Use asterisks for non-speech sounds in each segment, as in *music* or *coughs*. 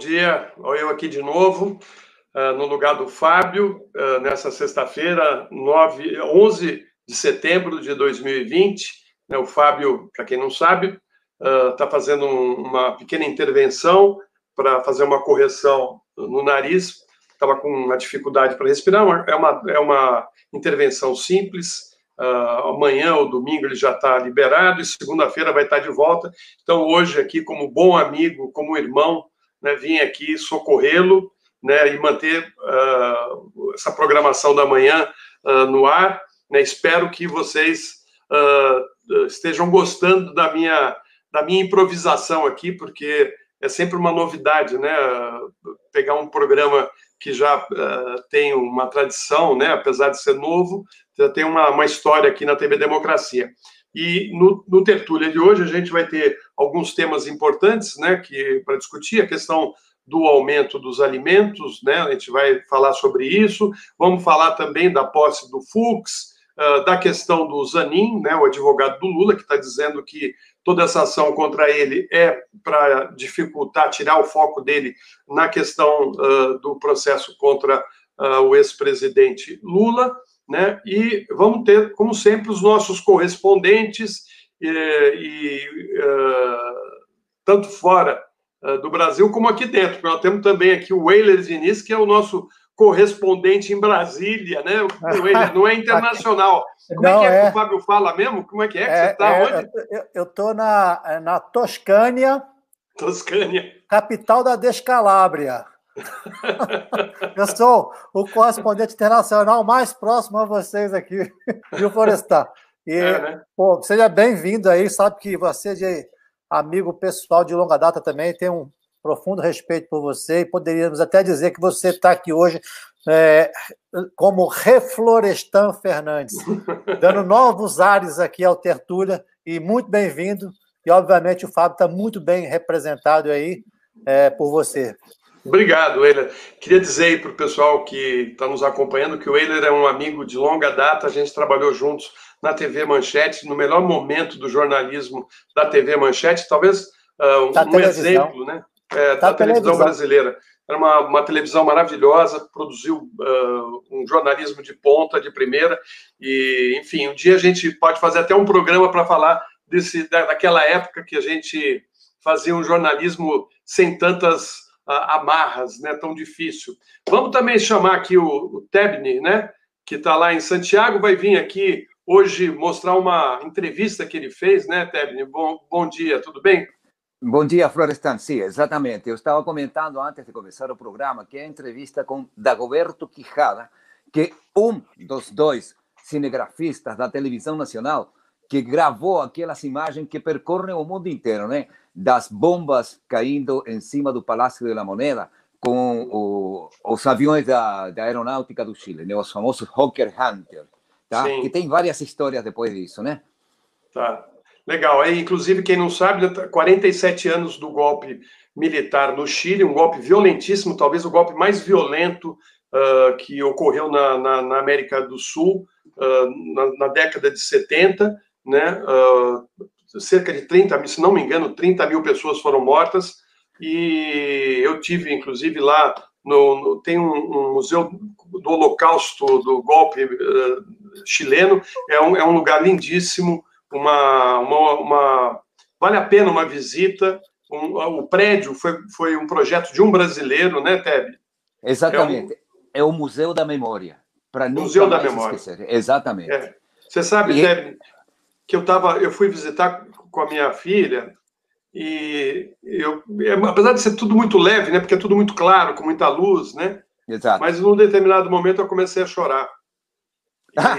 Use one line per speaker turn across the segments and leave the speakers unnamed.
dia. Eu aqui de novo, uh, no lugar do Fábio, uh, nessa sexta-feira, 11 de setembro de 2020. Né, o Fábio, para quem não sabe, está uh, fazendo um, uma pequena intervenção para fazer uma correção no nariz. Estava com uma dificuldade para respirar. É uma, é uma intervenção simples. amanhã ou domingo ele já está liberado e segunda-feira vai estar de volta. Então, hoje, aqui, como bom amigo, como irmão, né, vim aqui socorrê-lo né, e manter uh, essa programação da manhã uh, no ar. Né, espero que vocês uh, estejam gostando da minha, da minha improvisação aqui, porque é sempre uma novidade, né? Pegar um programa que já tem uma tradição, né? Apesar de ser novo, já tem uma, uma história aqui na TV Democracia. E no, no Tertúlia de hoje a gente vai ter alguns temas importantes, né, que para discutir a questão do aumento dos alimentos, né? A gente vai falar sobre isso. Vamos falar também da posse do Fux, uh, da questão do Zanin, né? O advogado do Lula que está dizendo que toda essa ação contra ele é para dificultar, tirar o foco dele na questão uh, do processo contra uh, o ex-presidente Lula né? E vamos ter, como sempre, os nossos correspondentes e, e uh, tanto fora uh, do Brasil como aqui dentro. Nós temos também aqui o Weiler Diniz, que é o nosso correspondente em Brasília, né? não é *laughs* internacional. Como não, é que, é, é, que o Fábio fala mesmo? Como é que é que é, você está?
É, eu estou na, na Toscânia.
Toscânia.
Capital da Descalabria. *laughs* Eu sou o correspondente internacional mais próximo a vocês aqui, *laughs* viu, Florestar? E, é, né? pô, seja bem-vindo aí, sabe que você, de amigo pessoal de longa data também, tem um profundo respeito por você e poderíamos até dizer que você está aqui hoje é, como Reflorestan Fernandes, *laughs* dando novos ares aqui ao Tertúlia e muito bem-vindo. E, obviamente, o Fábio está muito bem representado aí é, por você.
Obrigado, Eiler. Queria dizer aí para o pessoal que está nos acompanhando que o Eiler é um amigo de longa data, a gente trabalhou juntos na TV Manchete, no melhor momento do jornalismo da TV Manchete, talvez uh, um, um exemplo né? É, da, da televisão, televisão, brasileira. Era uma, uma televisão maravilhosa, produziu uh, um jornalismo de ponta, de primeira, e, enfim, um dia a gente pode fazer até um programa para falar desse, daquela época que a gente fazia um jornalismo sem tantas amarras, né? Tão difícil. Vamos também chamar aqui o, o Tebni, né? Que está lá em Santiago, vai vir aqui hoje mostrar uma entrevista que ele fez, né, Tebni? Bom, bom dia, tudo bem?
Bom dia, Florestan. Sim, exatamente. Eu estava comentando antes de começar o programa que é a entrevista com Dagoberto Quijada, que um dos dois cinegrafistas da televisão nacional que gravou aquelas imagens que percorrem o mundo inteiro, né? Das bombas caindo em cima do Palácio de la Moneda, com o, os aviões da, da, aeronáutica do Chile, né? os famosos Hawker Hunter, tá? Sim. Que tem várias histórias depois disso, né?
Tá. Legal. É, inclusive, quem não sabe, 47 tá anos do golpe militar no Chile, um golpe violentíssimo, talvez o golpe mais violento uh, que ocorreu na, na, na, América do Sul uh, na, na, década de 70 né? Uh, cerca de 30 se não me engano, 30 mil pessoas foram mortas. E eu tive, inclusive, lá no, no, tem um, um, museu do Holocausto do golpe uh, chileno. É um, é um lugar lindíssimo, uma, uma, uma, vale a pena uma visita. Um, o prédio foi, foi um projeto de um brasileiro, né, Teb?
Exatamente. É, um, é o Museu da Memória.
Para Museu da Memória.
Esquecer. Exatamente.
É. Você sabe, e... Teb, que eu tava, eu fui visitar com a minha filha e eu, é, apesar de ser tudo muito leve, né, porque é tudo muito claro, com muita luz, né?
Exato.
Mas num determinado momento eu comecei a chorar.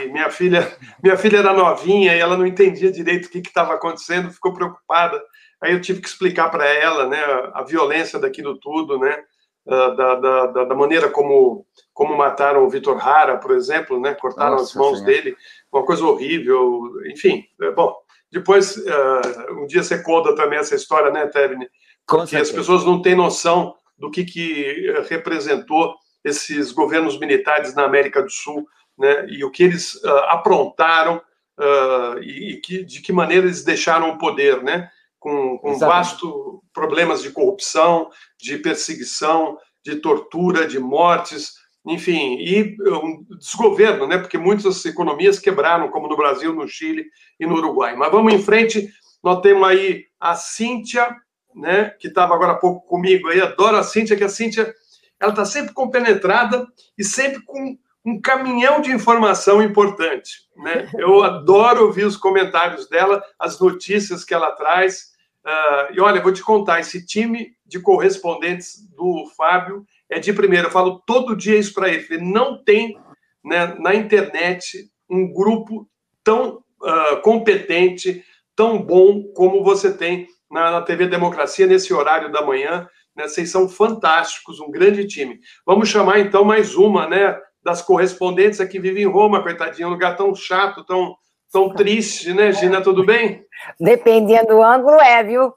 E minha filha, minha filha era novinha e ela não entendia direito o que estava acontecendo, ficou preocupada. Aí eu tive que explicar para ela, né, a violência daquilo tudo, né, da, da, da, maneira como, como mataram o Vitor Hara, por exemplo, né, cortaram Nossa, as mãos senhora. dele uma coisa horrível, enfim. É, bom, depois, uh, um dia você conta também essa história, né, Tevni? Porque as pessoas não têm noção do que, que eh, representou esses governos militares na América do Sul, né, e o que eles uh, aprontaram uh, e, e que, de que maneira eles deixaram o poder, né? com, com vasto problemas de corrupção, de perseguição, de tortura, de mortes, enfim, e um desgoverno, né? Porque muitas economias quebraram, como no Brasil, no Chile e no Uruguai. Mas vamos em frente. Nós temos aí a Cíntia, né? Que estava agora há pouco comigo aí. Adoro a Cíntia, que a Cíntia ela está sempre compenetrada e sempre com um caminhão de informação importante. Né? Eu adoro ouvir os comentários dela, as notícias que ela traz. Uh, e olha, vou te contar: esse time de correspondentes do Fábio é de primeira. Eu falo todo dia isso para ele. não tem né, na internet um grupo tão uh, competente, tão bom como você tem na, na TV Democracia nesse horário da manhã. Né? Vocês são fantásticos, um grande time. Vamos chamar então mais uma, né? Das correspondentes aqui vive em Roma, coitadinha, um lugar tão chato, tão, tão triste, né, Gina? Tudo bem?
Dependendo do ângulo, é, viu?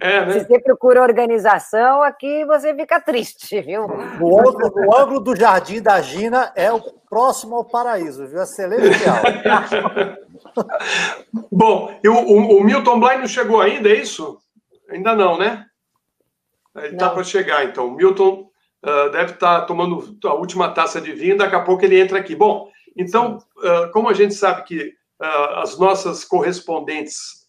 É, é, né? Se você procura organização, aqui você fica triste, viu?
O ângulo, o ângulo do jardim da Gina é o próximo ao paraíso, viu? É celestial. *laughs*
Bom, e o, o, Milton Blind não chegou ainda, é isso? Ainda não, né? Ele está para chegar, então. O Milton uh, deve estar tá tomando a última taça de vinho, daqui a pouco ele entra aqui. Bom, então, uh, como a gente sabe que as nossas correspondentes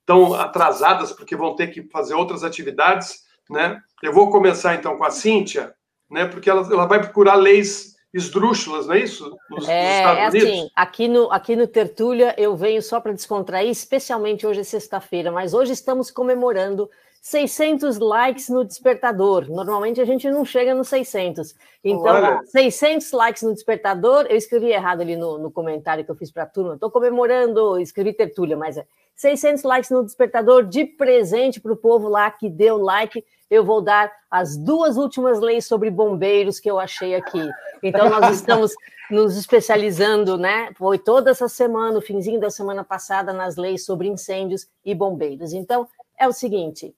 estão atrasadas porque vão ter que fazer outras atividades, né? Eu vou começar então com a Cíntia, né? Porque ela, ela vai procurar leis esdrúxulas, não é isso?
Nos, é, nos é assim, aqui no, aqui no Tertúlia eu venho só para descontrair, especialmente hoje é sexta-feira, mas hoje estamos comemorando 600 likes no despertador. Normalmente a gente não chega nos 600. Então, Olha. 600 likes no despertador. Eu escrevi errado ali no, no comentário que eu fiz para a turma. Estou comemorando, escrevi tertúlia, mas é 600 likes no despertador de presente para o povo lá que deu like. Eu vou dar as duas últimas leis sobre bombeiros que eu achei aqui. Então, nós *laughs* estamos nos especializando, né? Foi toda essa semana, o finzinho da semana passada, nas leis sobre incêndios e bombeiros. Então, é o seguinte: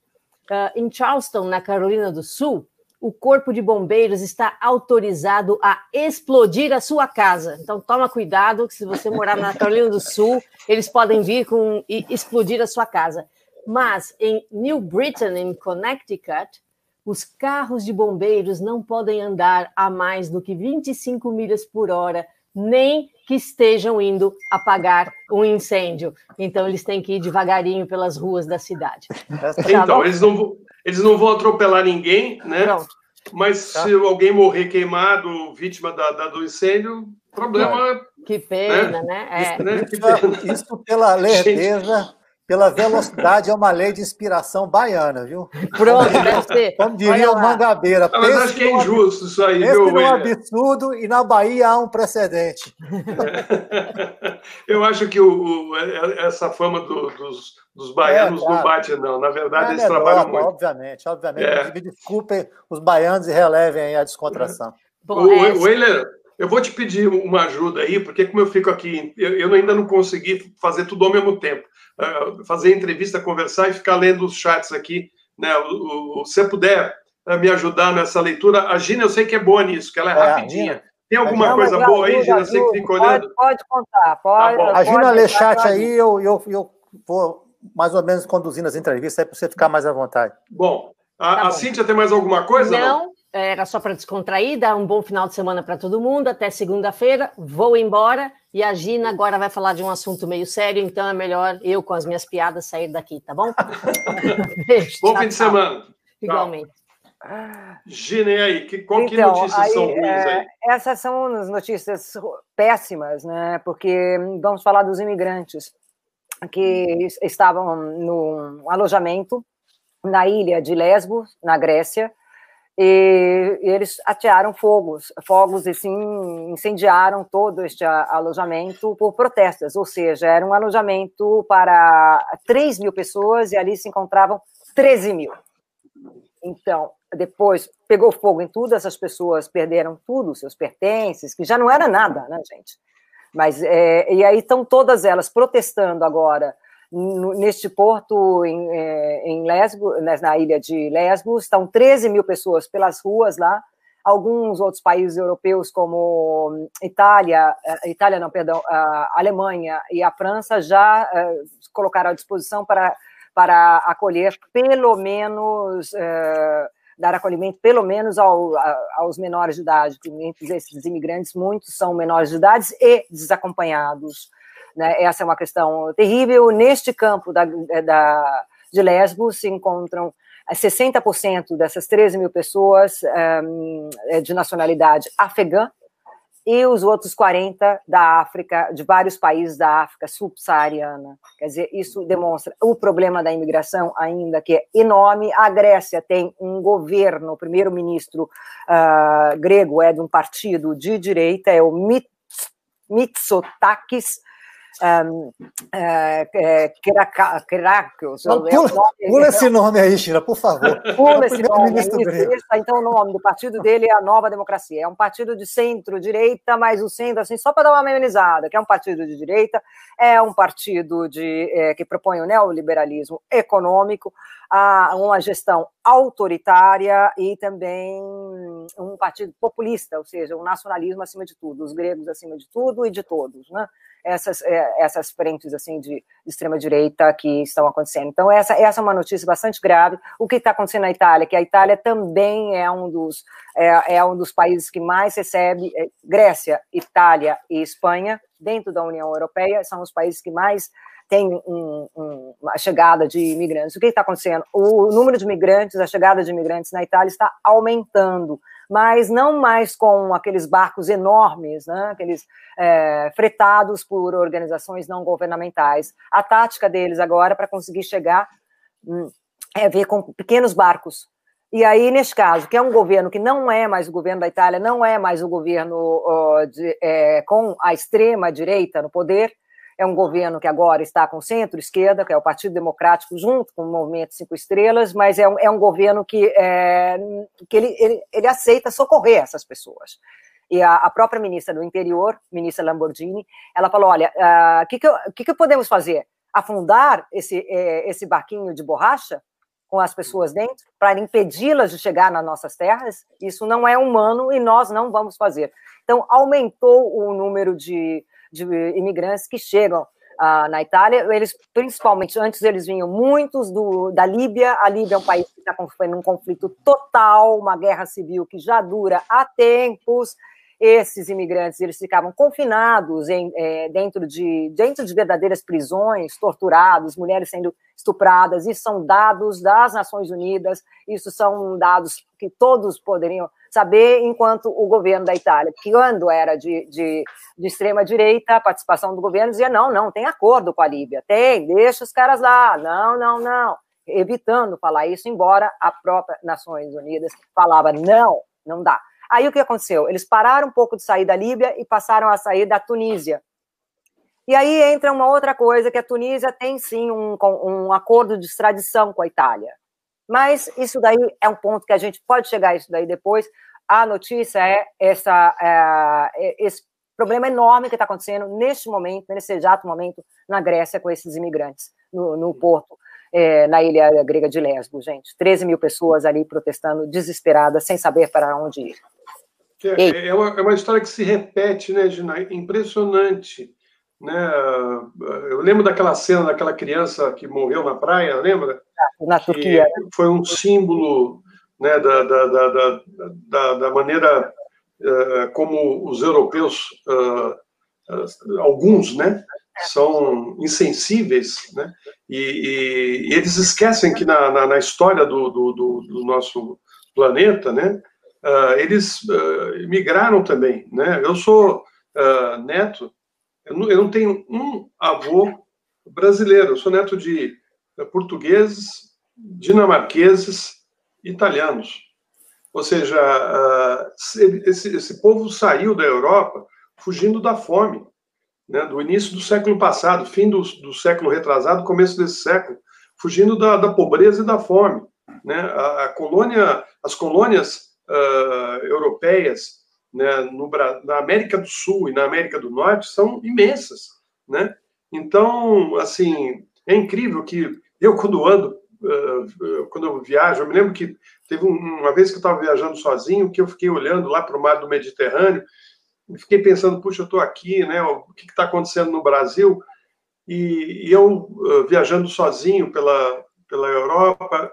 em Charleston, na Carolina do Sul, o Corpo de Bombeiros está autorizado a explodir a sua casa. Então, toma cuidado, que se você morar na Carolina do Sul, eles podem vir com, e explodir a sua casa. Mas em New Britain, em Connecticut, os carros de bombeiros não podem andar a mais do que 25 milhas por hora, nem que estejam indo apagar um incêndio. Então, eles têm que ir devagarinho pelas ruas da cidade.
Então, eles não, vão, eles não vão atropelar ninguém, né? Pronto. Mas tá. se alguém morrer queimado, vítima da, da do incêndio, problema.
Que pena, né? né?
É. Isso, né? Que pena. isso pela lerdeza *laughs* pela velocidade, é uma lei de inspiração baiana, viu?
Pronto, deve ser.
Como diria o Mangabeira.
Não, mas acho que é injusto isso aí, viu,
William? um absurdo e na Bahia há um precedente.
É. *laughs* Eu acho que o, o é, essa fama do, dos, dos baianos é, claro. não bate, não. Na verdade, eles trabalham muito.
Obviamente, obviamente. É. Me desculpem os baianos e relevem a descontração. *laughs*
Bom, o, é... Weiler, eu vou te pedir uma ajuda aí, porque como eu fico aqui, eu, eu ainda não consegui fazer tudo ao mesmo tempo. Uh, fazer entrevista, conversar e ficar lendo os chats aqui. Né? O, o, se você puder uh, me ajudar nessa leitura, a Gina eu sei que é boa nisso, que ela é, é rapidinha. Tem alguma não, coisa boa aí, Gina? Você que fica olhando?
Pode, pode contar, pode. Tá
a Gina lê chat aí, eu, eu, eu vou mais ou menos conduzindo as entrevistas aí para você ficar mais à vontade.
Bom, a, tá a Cíntia tem mais alguma coisa?
Não, não? Era só para descontrair, dar um bom final de semana para todo mundo, até segunda-feira, vou embora, e a Gina agora vai falar de um assunto meio sério, então é melhor eu, com as minhas piadas, sair daqui, tá bom? *laughs*
Beijo, bom tchau, fim de tchau. semana.
Igualmente.
Gina, e aí? Que, qual então, que notícias aí, são ruins é, aí?
Essas são as notícias péssimas, né? Porque vamos falar dos imigrantes que estavam no alojamento na ilha de Lesbos, na Grécia, e, eles atearam fogos, fogos assim, incendiaram todo este alojamento por protestos, ou seja, era um alojamento para 3 mil pessoas e ali se encontravam 13 mil. Então, depois pegou fogo em tudo, essas pessoas perderam tudo, seus pertences, que já não era nada, né, gente? Mas, é, e aí estão todas elas protestando agora neste porto em, é, em né, na ilha de Lesbos, estão 13 mil pessoas pelas ruas lá. Alguns outros países europeus, como Itália, é, Itália não, perdão, a Alemanha e a França já é, colocaram à disposição para
para acolher pelo menos. Dar acolhimento pelo menos ao, a, aos menores de idade, entre esses imigrantes, muitos são menores de idade e desacompanhados. Né? Essa é uma questão terrível. Neste campo da, da, de Lesbos se encontram 60% dessas 13 mil pessoas um, de nacionalidade afegã, e os outros 40 da África, de vários países da África subsaariana. Quer dizer, isso demonstra o problema da imigração ainda que é enorme. A Grécia tem um governo, o primeiro-ministro uh, grego é de um partido de direita, é o Mitsotakis, um, é, é,
Pula, pula esse nome aí, Chira, por favor. *laughs*
Pula esse nome. então, o nome do partido dele é a Nova Democracia. É um partido de centro-direita, mas o centro, assim, só para dar uma amenizada, que é um partido de direita, é um partido de, é, que propõe o neoliberalismo econômico, a uma gestão autoritária e também um partido populista, ou seja, um nacionalismo acima de tudo, os gregos acima de tudo e de todos, né? Essas, é, essas frentes assim de, de extrema direita que estão acontecendo. Então essa, essa é uma notícia bastante grave. O que está acontecendo na Itália, que a Itália também é um dos é, é um dos países que mais recebe é, Grécia, Itália e Espanha dentro da União Europeia são os países que mais tem um, um, uma chegada de imigrantes. O que está acontecendo? O número de imigrantes, a chegada de imigrantes na Itália está aumentando mas não mais com aqueles barcos enormes, né, aqueles é, fretados por organizações não governamentais. A tática deles agora para conseguir chegar hum, é ver com pequenos barcos. E aí, neste caso, que é um governo que não é mais o governo da Itália, não é mais o governo uh, de, é, com a extrema direita no poder, é um governo que agora está com centro-esquerda, que é o Partido Democrático, junto com o Movimento Cinco Estrelas, mas é um, é um governo que, é, que ele, ele, ele, aceita socorrer essas pessoas. E a, própria ministra do Interior, ministra Lamborghini, ela falou: olha, o uh, ah, que, que, que, podemos fazer? Afundar esse, é, esse barquinho de borracha com as pessoas dentro para impedi-las de chegar nas nossas terras? Isso não é humano e nós não vamos fazer. Então, aumentou o número de de imigrantes que chegam ah, na Itália. Eles, principalmente, antes eles vinham muitos do, da Líbia. A Líbia é um país que está num conflito total, uma guerra civil que já dura há tempos. Esses imigrantes eles ficavam confinados em, é, dentro, de, dentro de verdadeiras prisões, torturados, mulheres sendo estupradas. Isso são dados das Nações Unidas. Isso são dados que todos poderiam saber, enquanto o governo da Itália, que quando era de, de, de extrema-direita, a participação do governo dizia: não, não, tem acordo com a Líbia, tem, deixa os caras lá, não, não, não, evitando falar isso, embora a própria Nações Unidas falava: não, não dá. Aí o que aconteceu? Eles pararam um pouco de sair da Líbia e passaram a sair da Tunísia. E aí entra uma outra coisa, que a Tunísia tem sim um, um acordo de extradição com a Itália. Mas isso daí é um ponto que a gente pode chegar a isso daí depois. A notícia é, essa, é, esse problema enorme que está acontecendo neste momento, nesse exato momento, na Grécia, com esses imigrantes no, no porto, é, na ilha grega de Lesbos, gente. 13 mil pessoas ali protestando, desesperadas, sem saber para onde ir.
É, é, uma, é uma história que se repete, né, Gina? Impressionante. Né? Eu lembro daquela cena daquela criança que morreu na praia, lembra?
Na Turquia.
foi um símbolo né, da, da, da, da, da maneira uh, como os europeus, uh, uh, alguns, né, são insensíveis, né, e, e, e eles esquecem que na, na, na história do, do, do, do, nosso planeta, né, eles migraram também, né. Eu sou neto eu não, eu não tenho um avô brasileiro, eu sou neto de portugueses, dinamarqueses, italianos. Ou seja, esse, esse povo saiu da Europa fugindo da fome, né, do início do século passado, fim do, do século retrasado, começo desse século, fugindo da, da pobreza e da fome. Né? A, a colônia, as colônias uh, europeias né, no, na América do Sul e na América do Norte são imensas, né? Então, assim, é incrível que eu, quando ando, uh, quando eu viajo, eu me lembro que teve uma vez que eu estava viajando sozinho, que eu fiquei olhando lá para o mar do Mediterrâneo, e fiquei pensando, puxa, eu estou aqui, né? O que está acontecendo no Brasil? e, eu, viajando sozinho pela, pela Europa,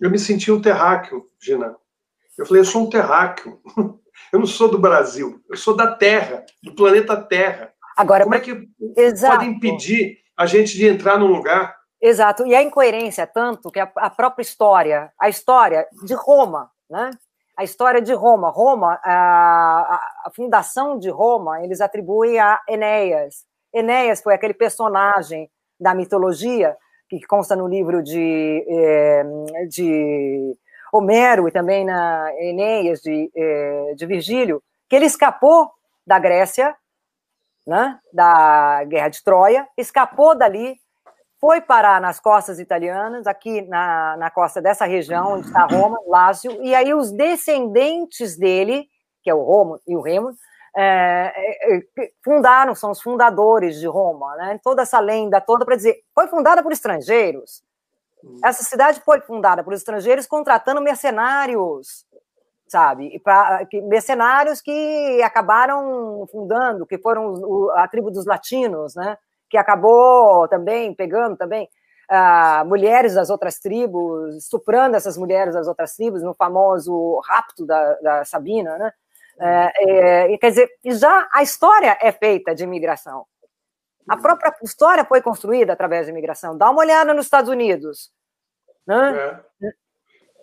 eu me senti um terráqueo, Gina. Eu falei, eu sou um terráqueo. *laughs* Eu não sou do Brasil, eu sou da Terra, do planeta Terra. Agora, como é que Exato. pode impedir a gente de entrar num lugar?
Exato. E a incoerência é tanto que a, a própria história, a história de Roma, né? A história de Roma, Roma, a, a fundação de Roma, eles atribuem a Enéas. Enéas foi aquele personagem da mitologia que consta no livro de, eh, de Homero e também na Enéas de, eh, de Virgílio, que ele escapou da Grécia, né, da Guerra de Troia, escapou dali, foi parar nas costas italianas, aqui na, na costa dessa região onde está Roma, Lácio, e aí os descendentes dele, que é o Romo e o Remo, é, fundaram, são os fundadores de Roma, né? Toda essa lenda toda para dizer, foi fundada por estrangeiros. Essa cidade foi fundada por estrangeiros contratando mercenários, sabe? Pra, que, mercenários que acabaram fundando, que foram o, a tribo dos latinos, né? Que acabou também pegando também uh, mulheres das outras tribos, estuprando essas mulheres das outras tribos no famoso rapto da, da Sabina, né? É, é, quer dizer, já a história é feita de imigração. A própria história foi construída através de imigração. Dá uma olhada nos Estados Unidos.
Né?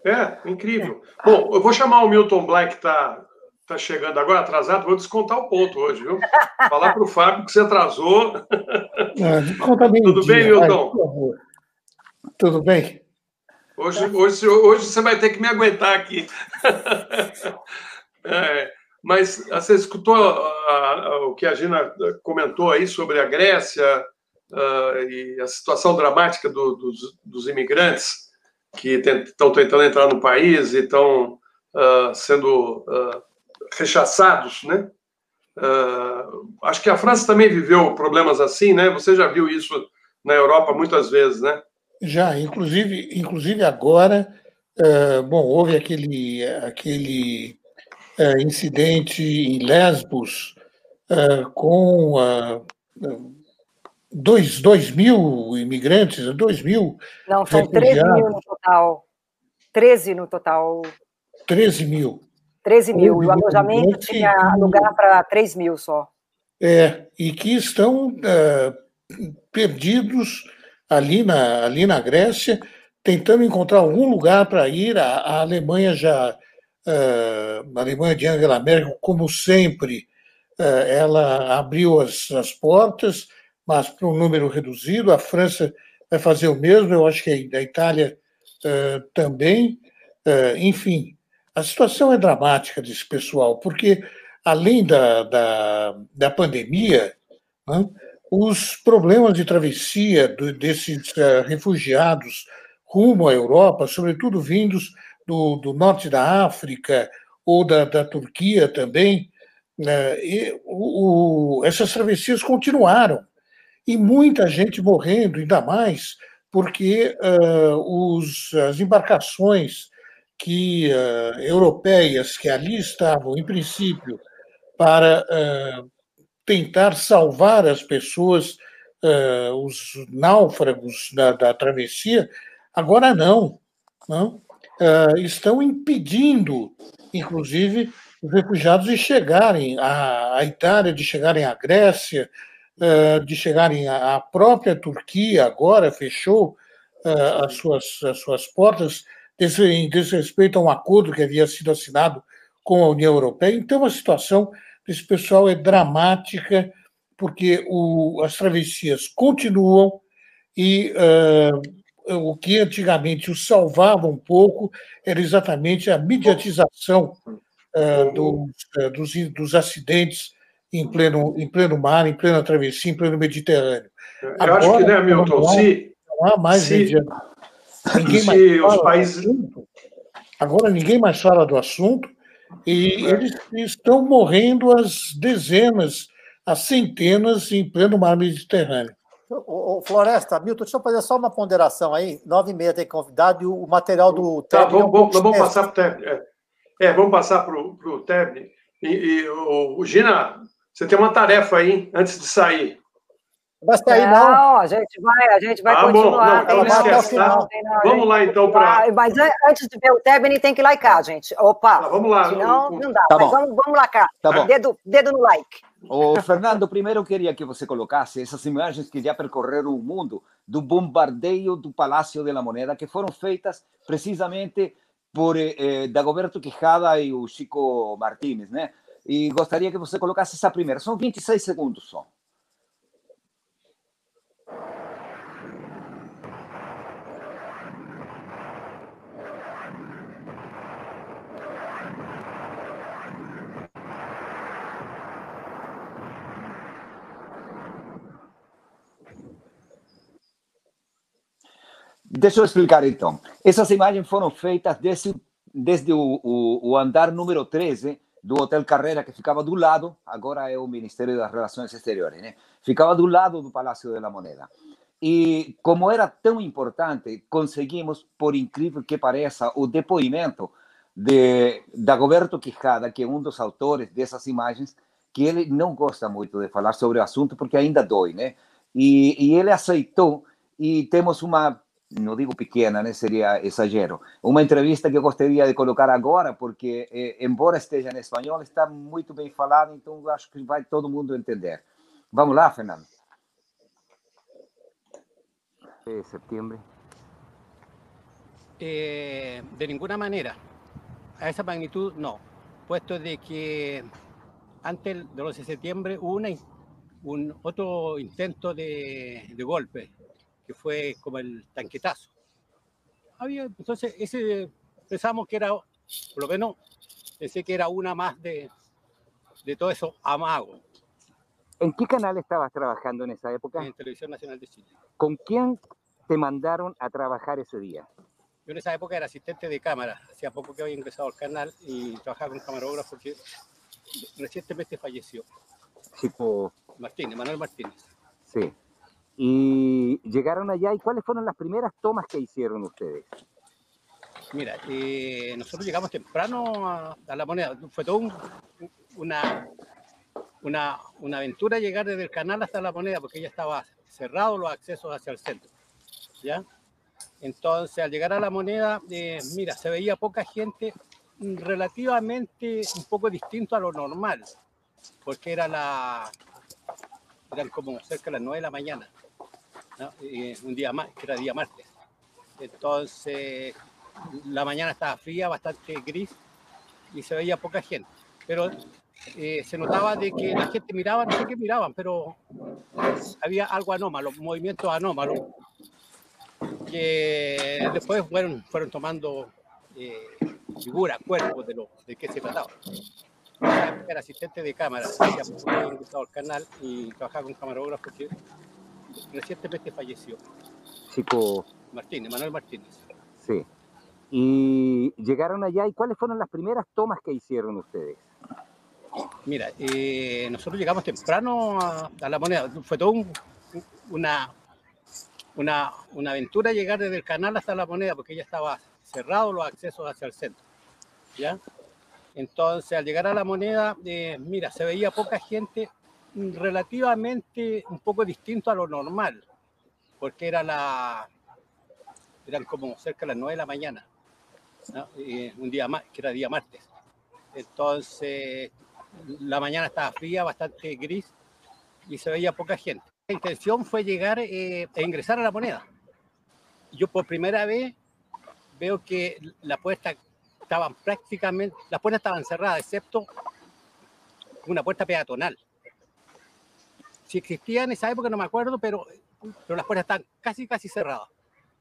É. é, incrível. Bom, eu vou chamar o Milton Black, que está tá chegando agora, atrasado, vou descontar o ponto hoje, viu? Falar para o Fábio que você atrasou.
É,
Tudo bem, Milton?
Tudo bem?
Hoje, hoje, hoje você vai ter que me aguentar aqui. *laughs* É, mas ah, você escutou uh, o que a Gina comentou aí sobre a Grécia e a situação dramática do, dos, dos, imigrantes que estão tentando entrar no país e estão sendo rechaçados, né? acho que a França também viveu problemas assim, né? Você já viu isso na Europa muitas vezes, né?
Já, inclusive, inclusive agora, bom, houve aquele, aquele é, incidente em Lesbos é, com é, dois, dois mil imigrantes, dois mil.
Não, são 13 mil no total. 13 no total.
13 mil.
13 mil. O alojamento tinha lugar para 3 mil só.
É, e que estão é, perdidos ali na, ali na Grécia, tentando encontrar algum lugar para ir. A, a Alemanha já Uh, a Alemanha de Angela Merkel, como sempre, uh, ela abriu as, as portas, mas para um número reduzido. A França vai fazer o mesmo, eu acho que a Itália uh, também. enfim, a situação é dramática desse pessoal, porque além da, da, da pandemia, né, os problemas de travessia do, desses refugiados rumo à Europa, sobretudo vindos do, do norte da África ou da, da Turquia também, né, e o, o, essas travessias continuaram. E muita gente morrendo, ainda mais porque uh, os, as embarcações que uh, europeias que ali estavam, em princípio, para uh, tentar salvar as pessoas, os náufragos da, da travessia, agora não. não uh, estão impedindo, inclusive, os refugiados de chegarem à, à Itália, de chegarem à Grécia, uh, de chegarem à, à, própria Turquia, agora fechou uh, as, suas, as suas portas em desrespeito a um acordo que havia sido assinado com a União Europeia. Então, a situação desse pessoal é dramática, porque o, as travessias continuam e uh, o que antigamente o salvava um pouco era exatamente a mediatização uh, dos, uh, dos, dos, acidentes em pleno, em pleno mar, em plena travessia, em pleno Mediterrâneo.
Eu Agora, acho que, né, Milton, não há, se...
Não há mais se,
ninguém se mais fala os países...
Agora ninguém mais fala do assunto e é. eles estão morrendo às dezenas, às centenas em pleno mar Mediterrâneo.
O, Floresta, Milton, deixa eu fazer só uma ponderação aí. Nove e meia tem convidado e o material do
tá, Vamos, vamos, vamos passar para o Tebni. É, é, vamos passar para o Tebni. E, e o, o, Gina, você tem uma tarefa aí antes de sair.
Vai sair, não? Não, a gente vai, a gente vai ah, continuar. Bom, não,
não, esquece, tá? Vamos lá, então, para...
Mas antes de ver o Tebni, tem que licar, gente. Opa, tá, vamos lá. Senão, não dá. Tá mas vamos, vamos lá, cara. Tá dedo, dedo no like.
O Fernando, primeiro eu queria que você colocasse essas imagens que já percorreram o mundo do bombardeio do Palácio de la Moneda, que foram feitas precisamente por eh, eh Dagoberto Quijada e o Chico Martínez, né? E gostaria que você colocasse essa primeira. São 26 segundos só. Deixa eu explicar então. Essas imagens foram feitas desde, desde o, o, o, andar número 13 do Hotel Carrera, que ficava do lado, agora é o Ministério das Relações Exteriores, né? ficava do lado do Palácio de la Moneda. E como era tão importante, conseguimos, por incrível que pareça, o depoimento de Dagoberto Quijada, que é um dos autores dessas imagens, que ele não gosta muito de falar sobre o assunto porque ainda dói, né? E, e ele aceitou e temos uma não digo pequena, né? seria exagero. Uma entrevista que eu gostaria de colocar agora, porque, eh, embora esteja em espanhol, está muito bem falado, então acho que vai todo mundo entender. Vamos lá, Fernando.
De septiembre. Eh, de ninguna manera. A esa magnitud, no. Puesto de que antes del 11 de septiembre hubo una, un otro intento de, de golpe que fue como el tanquetazo. Había, entonces, ese pensamos que era, por lo menos, pensé que era una más de, de todo eso amago.
¿En qué canal estabas trabajando en esa época?
En Televisión Nacional de Chile.
¿Con quién te mandaron a trabajar ese día?
Yo en esa época era asistente de cámara. Hacía poco que había ingresado al canal y trabajaba con camarógrafo porque recientemente falleció.
Tipo...
Martínez, Manuel Martínez.
Sí. Y llegaron allá y cuáles fueron las primeras tomas que hicieron ustedes.
Mira, eh, nosotros llegamos temprano a, la moneda. Fue todo una, una, una, aventura llegar desde el canal hasta la moneda porque ya estaba cerrado los accesos hacia el centro. ¿ya? Entonces, al llegar a la moneda, eh, mira, se veía poca gente relativamente un poco distinto a lo normal, porque era la, eran como cerca de las 9 de la mañana un día más, que era día martes. Entonces, la mañana estaba fría, bastante gris y se veía poca gente. Pero eh, se notaba de que la gente miraba, no sé qué miraban, pero había algo anómalo, movimientos anómalos, que después fueron, fueron tomando eh, figuras, cuerpos de lo de qué se trataba. Era asistente de cámara, había ingresado al canal y trabajaba con camarógrafos recientemente falleció.
Chico.
Martínez, Manuel Martínez.
Sí. Y llegaron allá y cuáles fueron las primeras tomas que hicieron ustedes.
Mira, eh, nosotros llegamos temprano a, la moneda. Fue todo una, una, una aventura llegar desde el canal hasta la moneda porque ya estaba cerrado los accesos hacia el centro. ¿ya? Entonces, al llegar a la moneda, eh, mira, se veía poca gente relativamente un poco distinto a lo normal, porque era la, eran como cerca de las 9 de la mañana, un día más, que era día martes. Entonces, la mañana estaba fría, bastante gris, y se veía poca gente. La intención fue llegar eh, e ingresar a la moneda. Yo por primera vez veo que la puerta estaban prácticamente, las puertas estaban cerradas, excepto una puerta peatonal si existía en esa época no me acuerdo, pero, pero las puertas están casi, casi cerradas.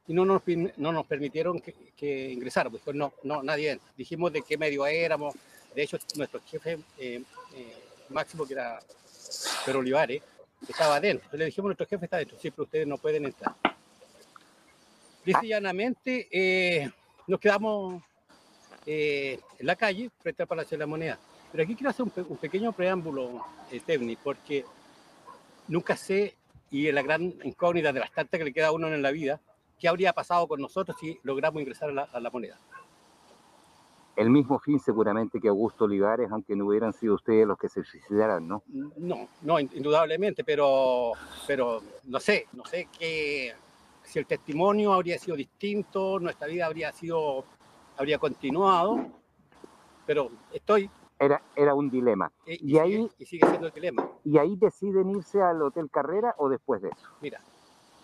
Y no nos, no nos permitieron que, que ingresáramos. Pues no, no, nadie Dijimos de qué medio éramos. De hecho, nuestro jefe eh, eh, máximo, que era Pedro Olivares, estaba adentro. Le dijimos, nuestro jefe está adentro. Siempre ustedes no pueden entrar. Dice eh, nos quedamos en la calle frente al Palacio de la Moneda. Pero aquí quiero hacer un, un pequeño preámbulo técnico, porque nunca sé, y es la gran incógnita de bastante que le queda a uno en la vida, qué habría pasado con nosotros si logramos ingresar a la, moneda.
el mismo fin seguramente que Augusto Olivares, aunque no hubieran sido ustedes los que se suicidaran, ¿no?
No, no, indudablemente, pero, pero no sé, no sé qué, si el testimonio habría sido distinto, nuestra vida habría sido, habría continuado, pero estoy...
Era, era un dilema.
Y, ahí, y sigue siendo el dilema.
¿Y ahí deciden irse al Hotel Carrera o después de eso?
Mira,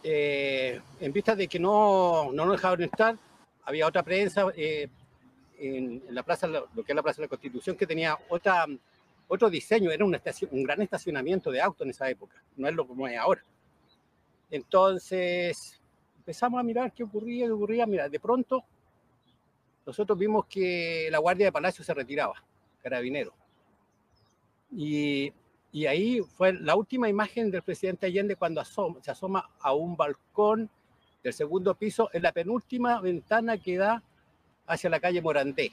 eh, en vista de que no, no nos dejaron estar, había otra prensa, eh, en, la plaza, lo que es la Plaza de la Constitución, que tenía otra, otro diseño, era una un gran estacionamiento de autos en esa época, no es lo como es ahora. Entonces empezamos a mirar qué ocurría, qué ocurría. Mira, de pronto nosotros vimos que la Guardia de Palacio se retiraba, carabinero. Y, y ahí fue la última imagen del presidente Allende cuando se asoma a un balcón del segundo piso en la penúltima ventana que da hacia la calle Morandé,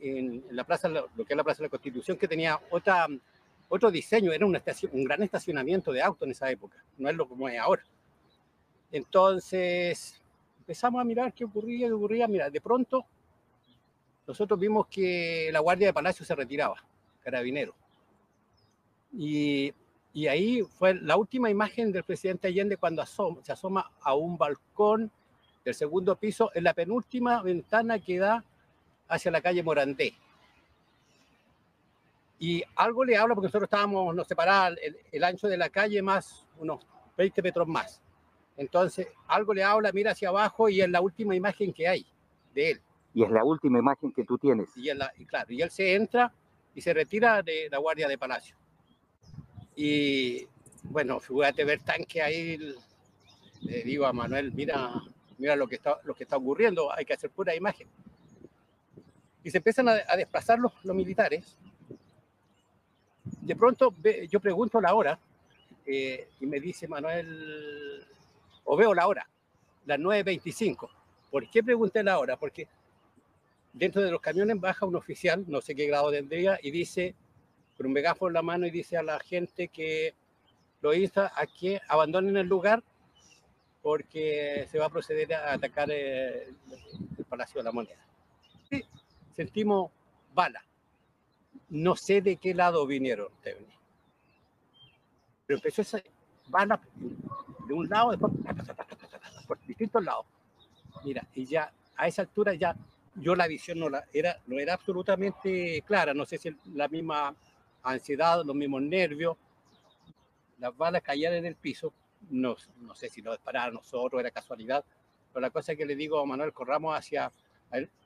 en, la plaza, lo que es la Plaza de la Constitución, que tenía otra, otro diseño, era una estación, un gran estacionamiento de autos en esa época, no es lo como es ahora. Entonces empezamos a mirar qué ocurría, qué ocurría. Mira, de pronto nosotros vimos que la Guardia de Palacio se retiraba, carabinero. Y, y ahí fue la última imagen del presidente Allende cuando se asoma a un balcón del segundo piso, en la penúltima ventana que da hacia la calle Morandé. Y algo le habla porque nosotros estábamos, nos separaba el, ancho de la calle más unos 20 metros más. Entonces, algo le habla, mira hacia abajo y es la última imagen que hay de él.
Y es la última imagen que tú tienes.
Y, claro, y él se entra y se retira de la guardia de palacio. Y bueno, fíjate ver tanque ahí, le digo a Manuel, mira, mira lo que está, lo que está ocurriendo, hay que hacer pura imagen. Y se empiezan a, desplazar los, los, militares. De pronto yo pregunto la hora eh, y me dice Manuel, o veo la hora, las 9.25. ¿Por qué pregunté la hora? Porque dentro de los camiones baja un oficial, no sé qué grado tendría, y dice, con un megáfono en la mano, y dice a la gente que lo insta a que abandonen el lugar porque se va a proceder a atacar eh, el, Palacio de la Moneda. sentimos balas. No sé de qué lado vinieron, Pero empezó esa bala de un lado, después por distintos lados. Mira, y ya a esa altura ya yo la visión no, la, era, no era absolutamente clara. No sé si la misma ansiedad, los mismos nervios, las balas caían en el piso no, no sé si lo dispararon nosotros, era casualidad, pero la cosa que le digo a Manuel, corramos hacia,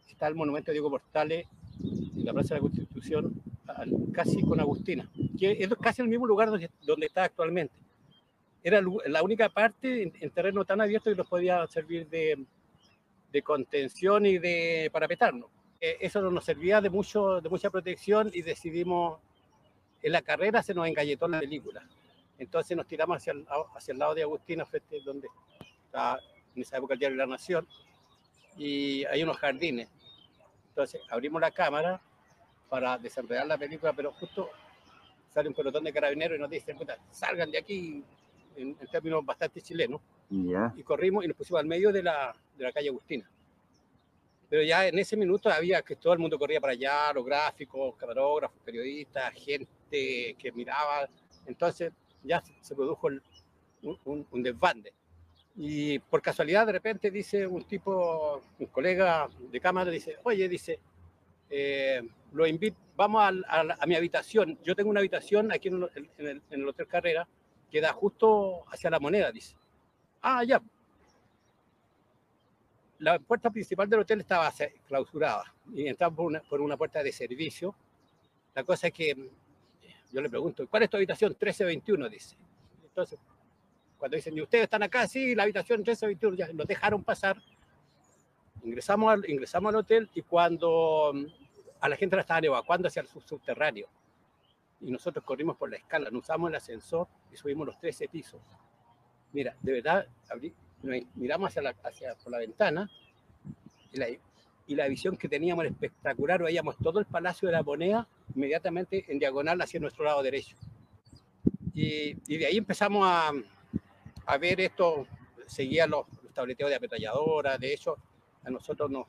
está el monumento de Diego Portales, en la Plaza de la Constitución, casi con Agustina, que es casi el mismo lugar donde, donde está actualmente. Era la única parte en, terreno tan abierto que nos podía servir de, de contención y de parapetarnos. E, eso nos servía de, mucho, de mucha protección y decidimos, en la carrera se nos engalletó la película entonces nos tiramos hacia el, hacia el lado de Agustina, donde está en esa época el diario La Nación, y hay unos jardines. Entonces abrimos la cámara para desenredar la película, pero justo sale un pelotón de carabineros y nos dicen, salgan de aquí, en, términos bastante chilenos. Y corrimos y nos pusimos al medio de la, de la calle Agustina. Pero ya en ese minuto había que todo el mundo corría para allá, los gráficos, camarógrafos, periodistas, gente que miraba. Entonces ya se produjo un, un, desbande. Y por casualidad, de repente, dice un tipo, un colega de cámara, dice, oye, dice, eh, lo invito, vamos a, mi habitación. Yo tengo una habitación aquí en el, Hotel Carrera que da justo hacia la moneda, dice. Ah, ya. La puerta principal del hotel estaba clausurada y entramos por una, por una puerta de servicio. La cosa es que yo le pregunto, ¿cuál es tu habitación? 1321, dice. Entonces, cuando dicen, ¿y ustedes están acá? Sí, la habitación 1321, ya nos dejaron pasar. Ingresamos al, ingresamos al hotel y cuando mm, a la gente la estaban evacuando hacia el subterráneo, y nosotros corrimos por la escala, nos usamos el ascensor y subimos los 13 pisos. Mira, de verdad, miramos hacia la, hacia, por la ventana y la, y la visión que teníamos era espectacular, veíamos todo el Palacio de la Moneda inmediatamente en diagonal hacia nuestro lado derecho. Y, y de ahí empezamos a, a ver esto, seguía los, los tableteos de ametralladora, de hecho, a nosotros nos,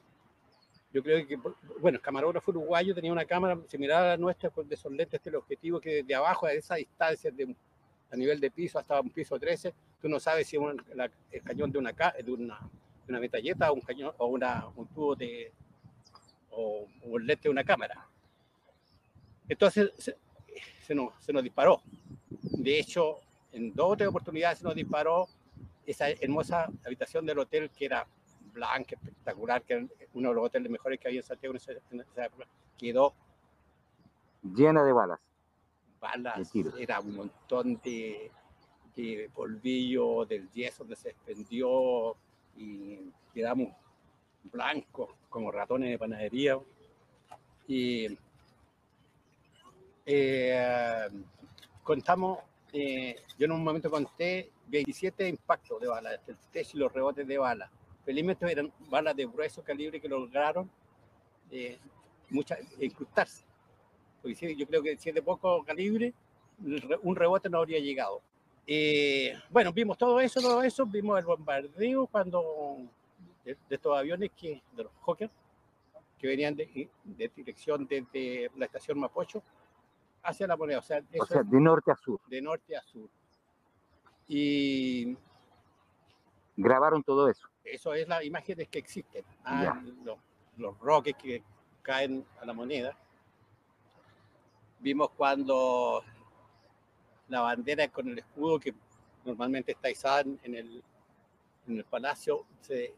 yo creo que, bueno, el camarógrafo uruguayo tenía una cámara similar a la nuestra con de esos lentes que de abajo a esa distancia, de, a nivel de piso hasta un piso 13, tú no sabes si es el cañón de una, de una, de una metalleta o un cañón o una, un tubo de o, un lente de una cámara. Entonces se, se, nos, se nos disparó. De hecho, en dos o tres oportunidades se nos disparó esa hermosa habitación del hotel que era blanca, espectacular, que era uno de los hoteles mejores que había en Santiago en esa, época, quedó
llena de balas.
Balas, era un montón de, de polvillo, del yeso donde se desprendió y quedamos blancos como ratones de panadería. Y eh, contamos, eh, yo en un momento conté 27 impactos de balas, el test y los rebotes de balas. Felizmente eran balas de grueso calibre que lograron eh, muchas, incrustarse. Porque yo creo que si es de poco calibre, un rebote no habría llegado. Eh, bueno, vimos todo eso, todo eso, vimos el bombardeo cuando de, estos aviones que, de los Hawker, que venían de, de, dirección desde la estación Mapocho hacia la moneda. O sea,
o sea de norte a sur.
De norte a sur. Y
grabaron todo eso.
Eso es las imágenes que existen. Ah, los, los roques que caen a la moneda. Vimos cuando la bandera con el escudo que normalmente está izada en el, en el palacio se,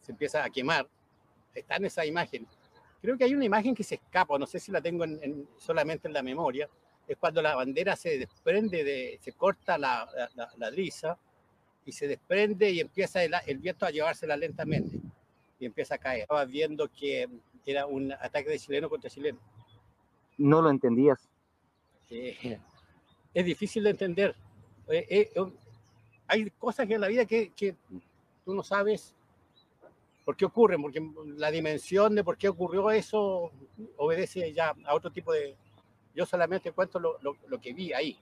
se, empieza a quemar. Está en esa imagen. Creo que hay una imagen que se escapa, no sé si la tengo en, solamente en la memoria, es cuando la bandera se desprende, de, se corta la, la, la lisa y se desprende y empieza el, el, viento a llevársela lentamente y empieza a caer. Estaba viendo que era un ataque de chileno contra chileno.
¿No lo entendías?
Eh, es difícil de entender. Eh, eh, eh, hay cosas en la vida que, que, tú no sabes por qué ocurren, porque la dimensión de por qué ocurrió eso obedece ya a otro tipo de... Yo solamente cuento lo, lo, lo que vi ahí,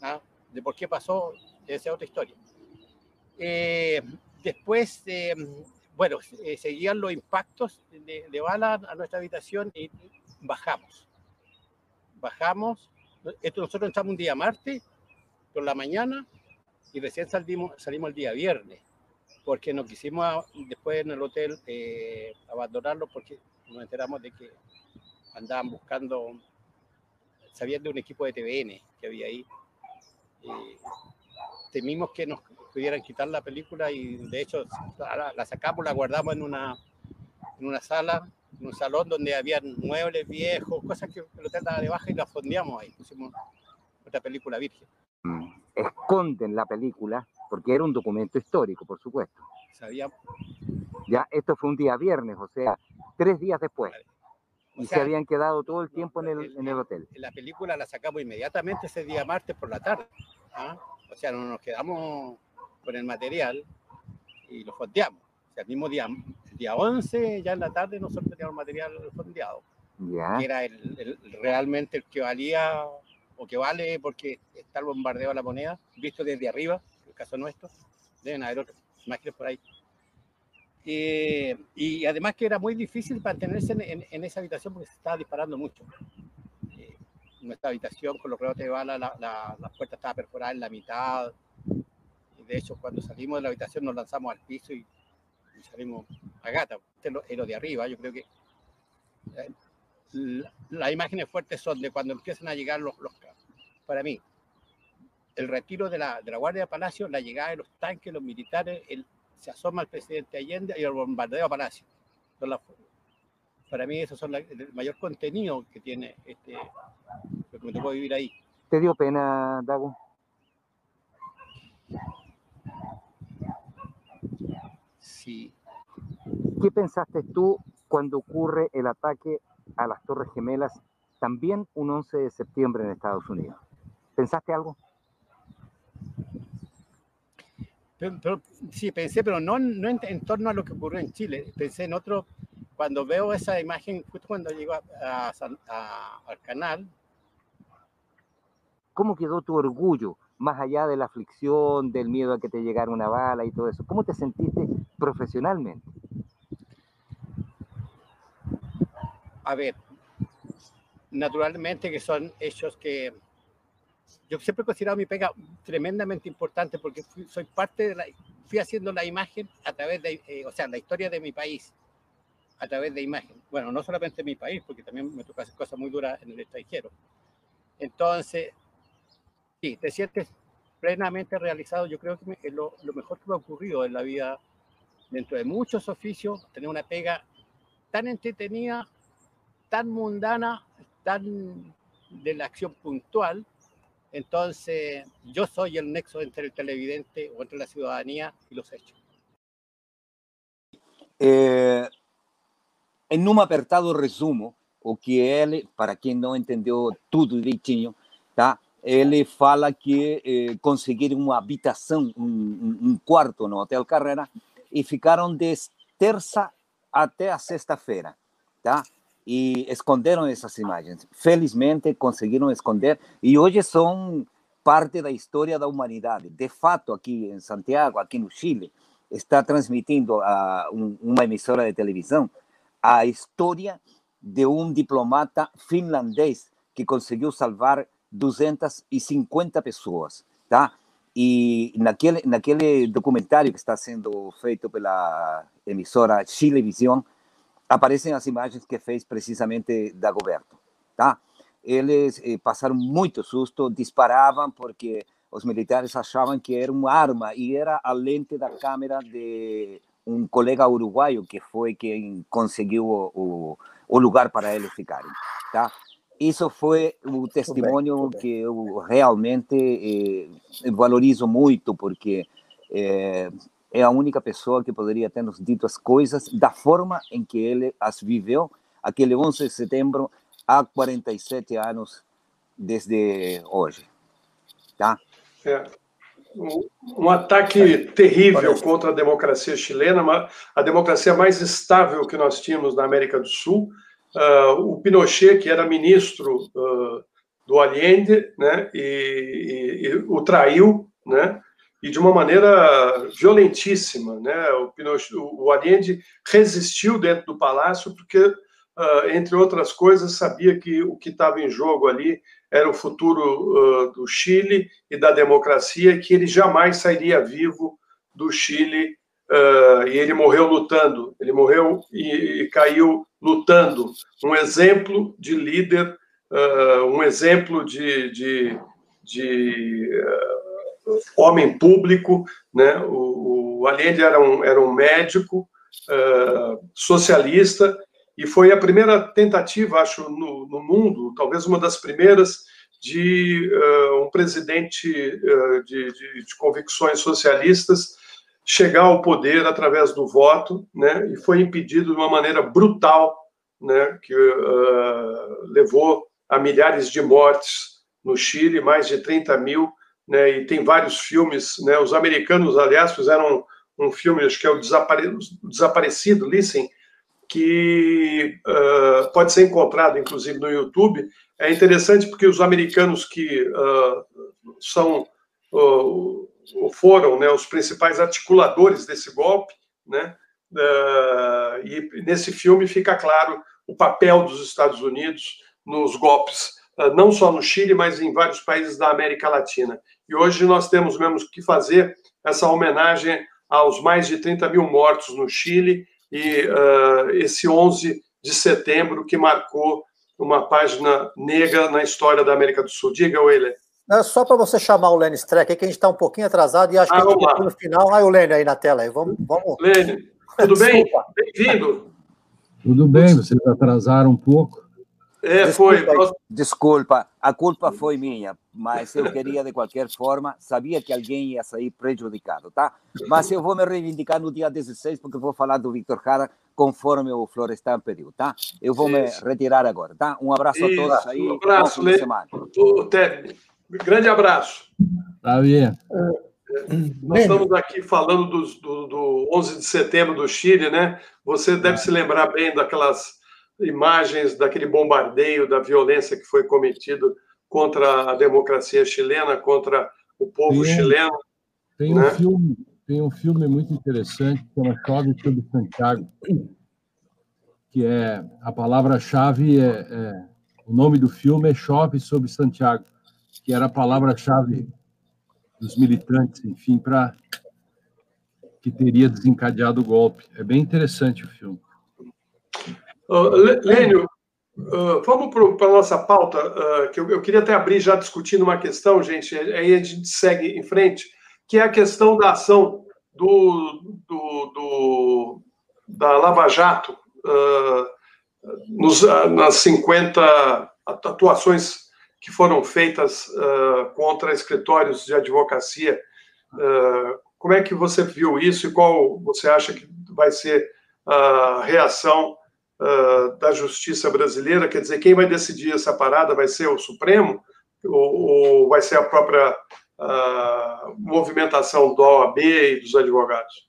¿ah? de por qué pasó, esa es otra historia. Eh, después, eh, bueno, eh, seguían los impactos de, de, bala a nuestra habitación y bajamos. Bajamos. Esto nosotros entramos un día martes por la mañana y recién salimos, el día viernes porque no quisimos después en el hotel abandonarlo porque nos enteramos de que andaban buscando, sabían de un equipo de TVN que había ahí. Temimos que nos pudieran quitar la película y de hecho la, la, sacamos, la guardamos en una, en una sala, en un salón donde había muebles viejos, cosas que el hotel daba de baja y la fondeamos ahí, pusimos otra película virgen.
Esconden la película porque era un documento histórico, por supuesto.
Sabíamos.
Ya, esto fue un día viernes, o sea, tres días después. Y sea, se habían quedado todo el tiempo en el, en el hotel.
La película la sacamos inmediatamente ese día martes por la tarde. ¿ah? O sea, no nos quedamos con el material y lo fondeamos. O sea, el mismo día, el día 11, ya en la tarde, nosotros teníamos material fondeado.
Yeah.
Que era el, el, realmente el que valía o que vale porque está el bombardeo a la moneda, visto desde arriba, en el caso nuestro. Deben haber otras imágenes por ahí. Eh, y además que era muy difícil mantenerse en, en, en, esa habitación porque se estaba disparando mucho. Eh, nuestra habitación con los rebotes de bala, la, la, la, puerta estaba perforada en la mitad. De hecho, cuando salimos de la habitación nos lanzamos al piso y, salimos a gata. Este es lo, de arriba, yo creo que eh, las imágenes fuertes son de cuando empiezan a llegar los, los para mí, el retiro de la, de la Guardia de Palacio, la llegada de los tanques, los militares, el, se asoma el presidente Allende y el bombardeo a Palacio. Para mí, esos son el mayor contenido que tiene este, lo que me tocó vivir ahí.
¿Te dio pena, Dago?
Sí.
¿Qué pensaste tú cuando ocurre el ataque a las Torres Gemelas también un 11 de septiembre en Estados Unidos? ¿Pensaste algo?
Pero, pero, sí, pensé, pero no, no en, en, torno a lo que ocurrió en Chile. Pensé en otro, cuando veo esa imagen, justo cuando llego a, a, a, al canal.
¿Cómo quedó tu orgullo, más allá de la aflicción, del miedo a que te llegara una bala y todo eso? ¿Cómo te sentiste profesionalmente?
a ver, naturalmente que son hechos que yo siempre he considerado mi pega tremendamente importante porque soy parte de la, fui haciendo la imagen a través de, eh, o sea, la historia de mi país a través de imagen. Bueno, no solamente mi país, porque también me toca hacer cosas muy duras en el extranjero. Entonces, sí, te sientes plenamente realizado. Yo creo que lo, lo, mejor que me ha ocurrido en la vida, dentro de muchos oficios, tener una pega tan entretenida, tan mundana, tan de la acción puntual. Entonces, yo soy el nexo entre el televidente o entre la ciudadanía y los hechos.
Eh, em um apertado resumo, o que ele, para quem não entendeu tudo direitinho, tá? Ele fala que eh, conseguiram uma habitação, um, um, quarto no Hotel Carrera e ficaram de terça até a sexta-feira, tá? E esconderam essas imagens. Felizmente conseguiram esconder e hoje são parte da história da humanidade. De fato, aqui em Santiago, aqui no Chile, está transmitindo a, um, uma emissora de televisão a história de um diplomata finlandês que conseguiu salvar 250 pessoas, tá? E naquele, naquele documentário que está sendo feito pela emissora Chilevisión, aparecem as imagens que fez precisamente Dagoberto, tá? Eles eh, passaram muito susto, disparavam porque os militares achavam que era uma arma e era a lente da câmera de um colega uruguaio que foi quem conseguiu o, o, o lugar para eles ficarem, tá? Isso foi o testemunho que eu realmente eh, valorizo muito, porque eh, é a única pessoa que poderia ter nos dito as coisas da forma em que ele as viveu aquele 11 de setembro há 47 anos desde hoje, tá?
É um ataque terrível contra a democracia chilena, a democracia mais estável que nós tínhamos na América do Sul. Uh, o Pinochet, que era ministro uh, do Allende, né, e, e, e, o traiu, né, e de uma maneira violentíssima, né. O, Pinochet, o Allende resistiu dentro do palácio porque, uh, entre outras coisas, sabia que o que estava em jogo ali era o futuro uh, do Chile e da democracia, que ele jamais sairia vivo do Chile, uh, e ele morreu lutando, ele morreu e, e caiu lutando. Um exemplo de líder, uh, um exemplo de, de, de homem público. Né? O, o Allende era um, era um médico socialista e foi a primeira tentativa, acho, no, no mundo, talvez uma das primeiras, de uh, um presidente uh, de, de, de, convicções socialistas chegar ao poder através do voto, né, e foi impedido de uma maneira brutal, né, que uh, levou a milhares de mortes no Chile, mais de 30 mil, né, e tem vários filmes, né, os americanos, aliás, fizeram um, um filme, acho que é o Desapare... Desaparecido, Listen, que uh, pode ser encontrado, inclusive, no YouTube. É interessante porque os americanos que uh, são foram né, os principais articuladores desse golpe, né, e nesse filme fica claro o papel dos Estados Unidos nos golpes, não só no Chile, mas em vários países da América Latina. E hoje nós temos mesmo que fazer essa homenagem aos mais de 30 mil mortos no Chile e uh, esse 11 de setembro que marcou uma página negra na história da América do Sul. Diga, Weiler.
É só para você chamar o Lênin Streck, que a gente está um pouquinho atrasado e acho ah, que a gente tá no final. Aí o Lênin aí na tela. Aí. Vamos, vamos...
Lênin, tudo bem? Bem-vindo.
Tudo bem, vocês atrasaram um pouco.
É, foi. Desculpa, a culpa foi minha, mas eu queria de qualquer forma, sabia que alguém ia sair prejudicado, tá? Mas eu vou me reivindicar no dia 16, porque vou falar do Victor Jara conforme o Florestan pediu, tá? Eu vou Isso. me retirar agora, tá? Um abraço Isso. a todos aí.
Um abraço, Lê. Grande abraço.
Tá bem.
Nós estamos aqui falando do, do, do 11 de setembro do Chile, né? Você deve se lembrar bem daquelas imagens daquele bombardeio, da violência que foi cometido contra a democracia chilena, contra o povo tem, chileno.
Tem, né? um filme, tem um filme muito interessante que chama Chove sobre Santiago, que é a palavra-chave é, é, o nome do filme é Chove sobre Santiago, que era a palavra-chave dos militantes, enfim, para que teria desencadeado o golpe. É bem interessante o filme.
Uh, Lênio, uh, vamos para a nossa pauta, uh, que eu, eu, queria até abrir já discutindo uma questão, gente, aí a gente segue em frente, que é a questão da ação do, do, do da Lava Jato nos, nas 50 atuações que foram feitas contra escritórios de advocacia. como é que você viu isso e qual você acha que vai ser a reação uh, da justiça brasileira, quer dizer, quem vai decidir essa parada vai ser o Supremo ou, ou vai ser a própria uh, movimentação do OAB e dos advogados?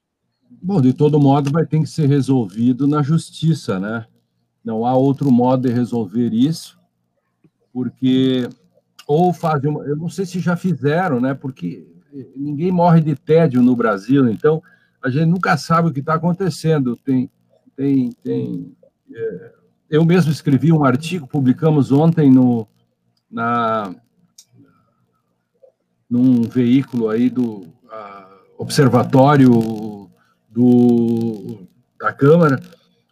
Bom, de todo modo, vai ter que ser resolvido na justiça, né? Não há outro modo de resolver isso, porque ou fazem, uma, eu não sei se já fizeram, né? Porque ninguém morre de tédio no Brasil, então a gente nunca sabe o que está acontecendo. Tem, tem, tem eu mesmo escrevi um artigo, publicamos ontem no, na, num veículo aí do Observatório do, da Câmara,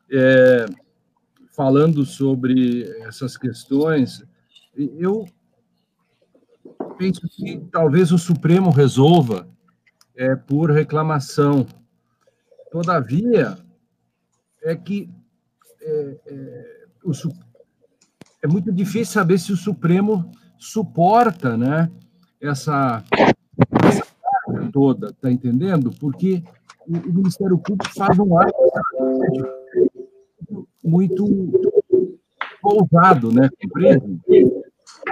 é, falando sobre essas questões. Eu penso que talvez o Supremo resolva é, por reclamação. Todavia, é que é, é, o, é muito difícil saber se o Supremo suporta né, essa, essa toda, tá entendendo? Porque o, o Ministério Público faz um ato muito ousado, né? *laughs* Compreende?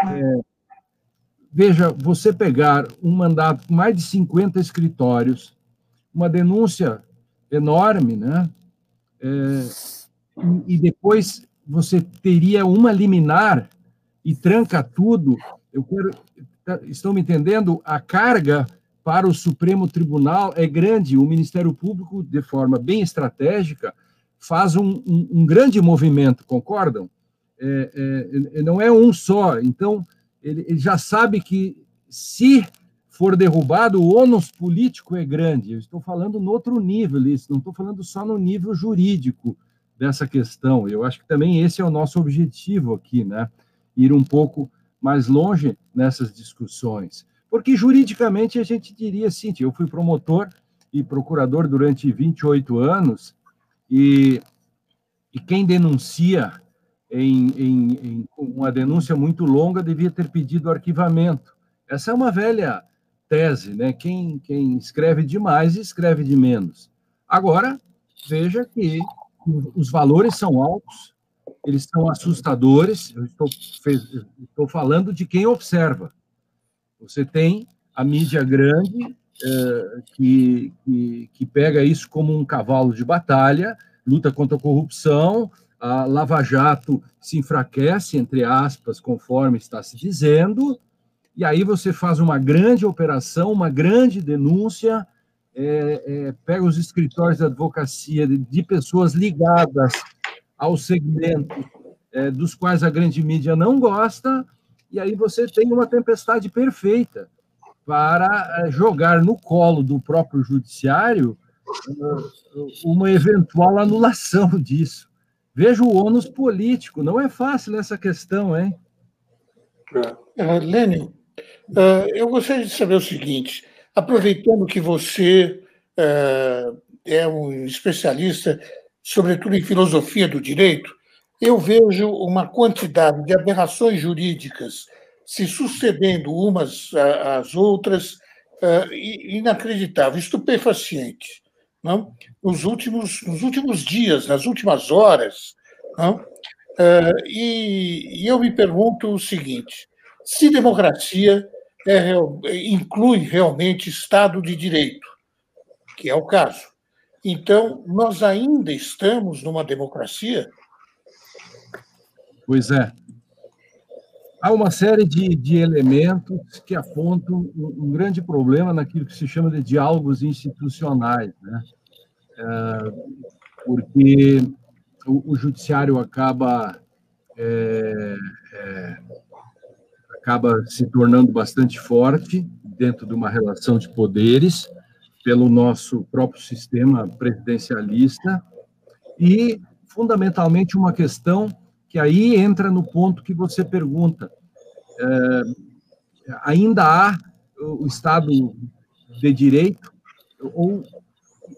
É, veja, você pegar um mandato com mais de 50 escritórios, uma denúncia enorme, né? É, e, depois você teria uma liminar e tranca tudo. Eu quero, tá, estão me entendendo? A carga para o Supremo Tribunal é grande. O Ministério Público, de forma bem estratégica, faz um, um, um grande movimento, concordam? É, é, é não é um só. Então, ele, ele, já sabe que se for derrubado, o ônus político é grande. Eu estou falando no outro nível, isso, não estou falando só no nível jurídico dessa questão. Eu acho que também esse é o nosso objetivo aqui, né? Ir um pouco mais longe nessas discussões. Porque juridicamente a gente diria assim, eu fui promotor e procurador durante 28 anos e, e quem denuncia em, em, em uma denúncia muito longa devia ter pedido arquivamento. Essa é uma velha tese, né? Quem, quem escreve demais escreve de menos. Agora, veja que os valores são altos, eles são assustadores. Eu estou, estou falando de quem observa. Você tem a mídia grande é, que, que, que pega isso como um cavalo de batalha, luta contra a corrupção, a Lava Jato se enfraquece, entre aspas, conforme está se dizendo, e aí você faz uma grande operação, uma grande denúncia, é, é, pega os escritórios de advocacia de, de pessoas ligadas ao segmento é, dos quais a grande mídia não gosta, e aí você tem uma tempestade perfeita para é, jogar no colo do próprio judiciário é, uma eventual anulação *laughs* disso. Veja o ônus político, não é fácil essa questão, hein?
Uh, Lênin, uh, eu gostaria de saber o seguinte: aproveitando que você é, é um especialista, sobretudo em filosofia do direito, eu vejo uma quantidade de aberrações jurídicas se sucedendo umas às outras, uh, inacreditável, estupefaciente. Não? Nos, últimos, nos últimos dias, nas últimas horas. Não? Uh, e, e, eu me pergunto o seguinte: se democracia é, inclui realmente Estado de Direito, que é o caso. Então, nós ainda estamos numa democracia?
Pois é. Há uma série de, de elementos que apontam um, um, grande problema naquilo que se chama de diálogos institucionais, né? É, porque o, o, judiciário acaba é, é, acaba se tornando bastante forte dentro de uma relação de poderes pelo nosso próprio sistema presidencialista e fundamentalmente uma questão que aí entra no ponto que você pergunta é, ainda há o Estado de direito ou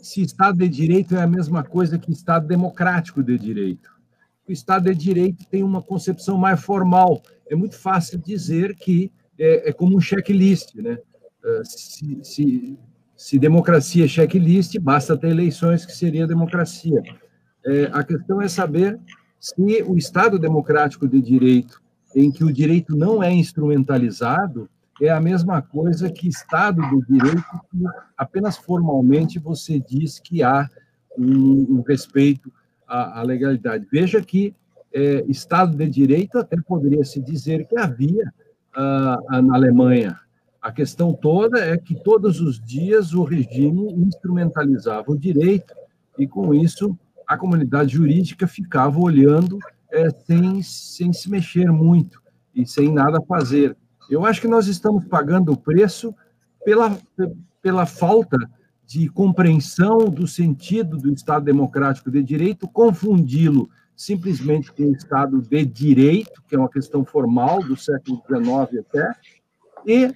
se Estado de direito é a mesma coisa que Estado democrático de direito. O Estado de direito tem uma concepção mais formal. É muito fácil dizer que é, é como um checklist, né? É, se, se, se, democracia é checklist, basta ter eleições que seria democracia. É, a questão é saber se o Estado democrático de direito, em que o direito não é instrumentalizado, é a mesma coisa que Estado do Direito, que apenas formalmente você diz que há um, um respeito à, à, legalidade. Veja que é, Estado de Direito até poderia se dizer que havia uh, na Alemanha. A questão toda é que todos os dias o regime instrumentalizava o direito e, com isso, a comunidade jurídica ficava olhando é, sem, sem se mexer muito e sem nada fazer. Eu acho que nós estamos pagando o preço pela, pela falta de compreensão do sentido do Estado democrático de direito, confundi-lo simplesmente com o Estado de direito, que é uma questão formal do século XIX até, e,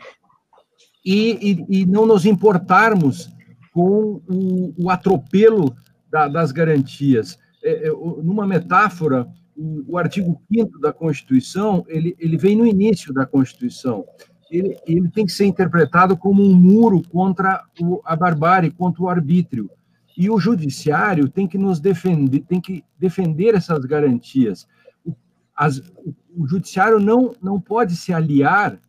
e, e não nos importarmos com o, o atropelo da, das garantias. É, é, numa metáfora, o, artigo 5 da Constituição, ele, ele vem no início da Constituição. Ele, ele tem que ser interpretado como um muro contra o, a barbárie, contra o arbítrio. E o judiciário tem que nos defender, tem que defender essas garantias. O, as, o judiciário não, não pode se aliar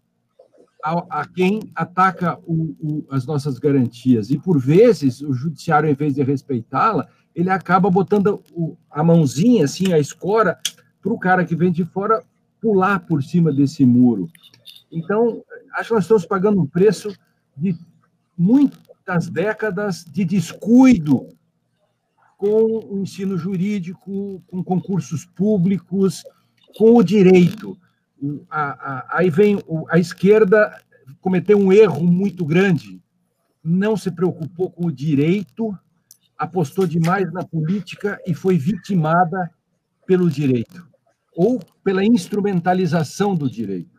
a, a quem ataca o, o, as nossas garantias. E, por vezes, o judiciário, em vez de respeitá-la, ele acaba botando o, a mãozinha, assim, a escora, para o cara que vem de fora pular por cima desse muro. Então, acho que nós estamos pagando um preço de muitas décadas de descuido com o ensino jurídico, com concursos públicos, com o direito. A, a, aí vem a esquerda cometeu um erro muito grande, não se preocupou com o direito apostou demais na política e foi vitimada pelo direito ou pela instrumentalização do direito.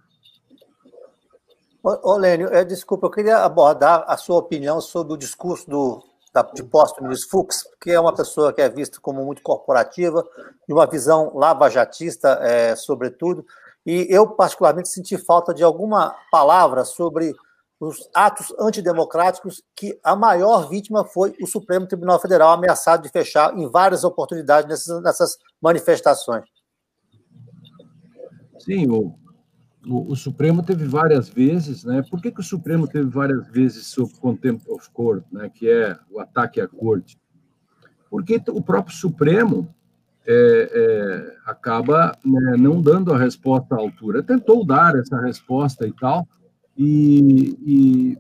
Ô, Lênio, é, desculpa, eu queria abordar a sua opinião sobre o discurso do, da, de posto ministro Fux, que é uma pessoa que é vista como muito corporativa, de uma visão lavajatista, é, sobretudo, e eu, particularmente, senti falta de alguma palavra sobre os atos antidemocráticos, que a maior vítima foi o Supremo Tribunal Federal, ameaçado de fechar em várias oportunidades nessas, nessas manifestações.
Sim, o, o, o, Supremo teve várias vezes, né? Por que, que o Supremo teve várias vezes sob contempt of court, né? Que é o ataque à corte? Porque o próprio Supremo é, é, acaba né, não dando a resposta à altura. Tentou dar essa resposta e tal, e, e,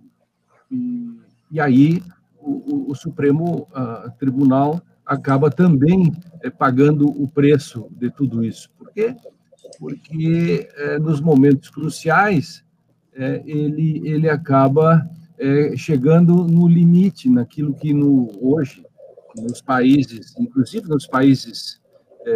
e, e aí o, o Supremo uh, Tribunal acaba também é, pagando o preço de tudo isso. Por quê? Porque é, nos momentos cruciais é, ele, ele acaba chegando no limite, naquilo que no, hoje, nos países, inclusive nos países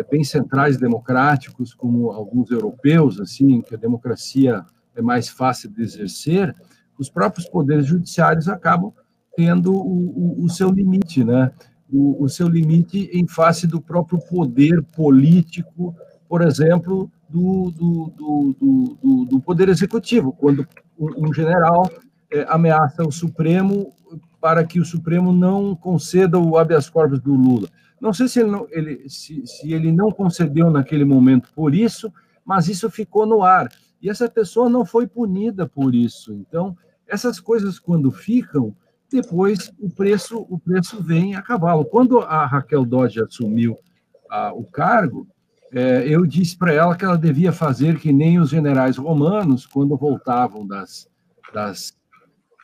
bem centrais democráticos, como alguns europeus, assim, que a democracia é mais fácil de exercer, os próprios poderes judiciários acabam tendo o, o, o seu limite, né? O, o, seu limite em face do próprio poder político, por exemplo, do, do, do, do, do poder executivo, quando um general é, ameaça o Supremo para que o Supremo não conceda o habeas corpus do Lula. Não sei se ele não, ele, se, se ele não concedeu naquele momento por isso, mas isso ficou no ar e essa pessoa não foi punida por isso. Então, essas coisas quando ficam, depois o preço o preço vem a cavalo. Quando a Raquel Dodge assumiu o cargo, é, eu disse para ela que ela devia fazer que nem os generais romanos, quando voltavam das, das,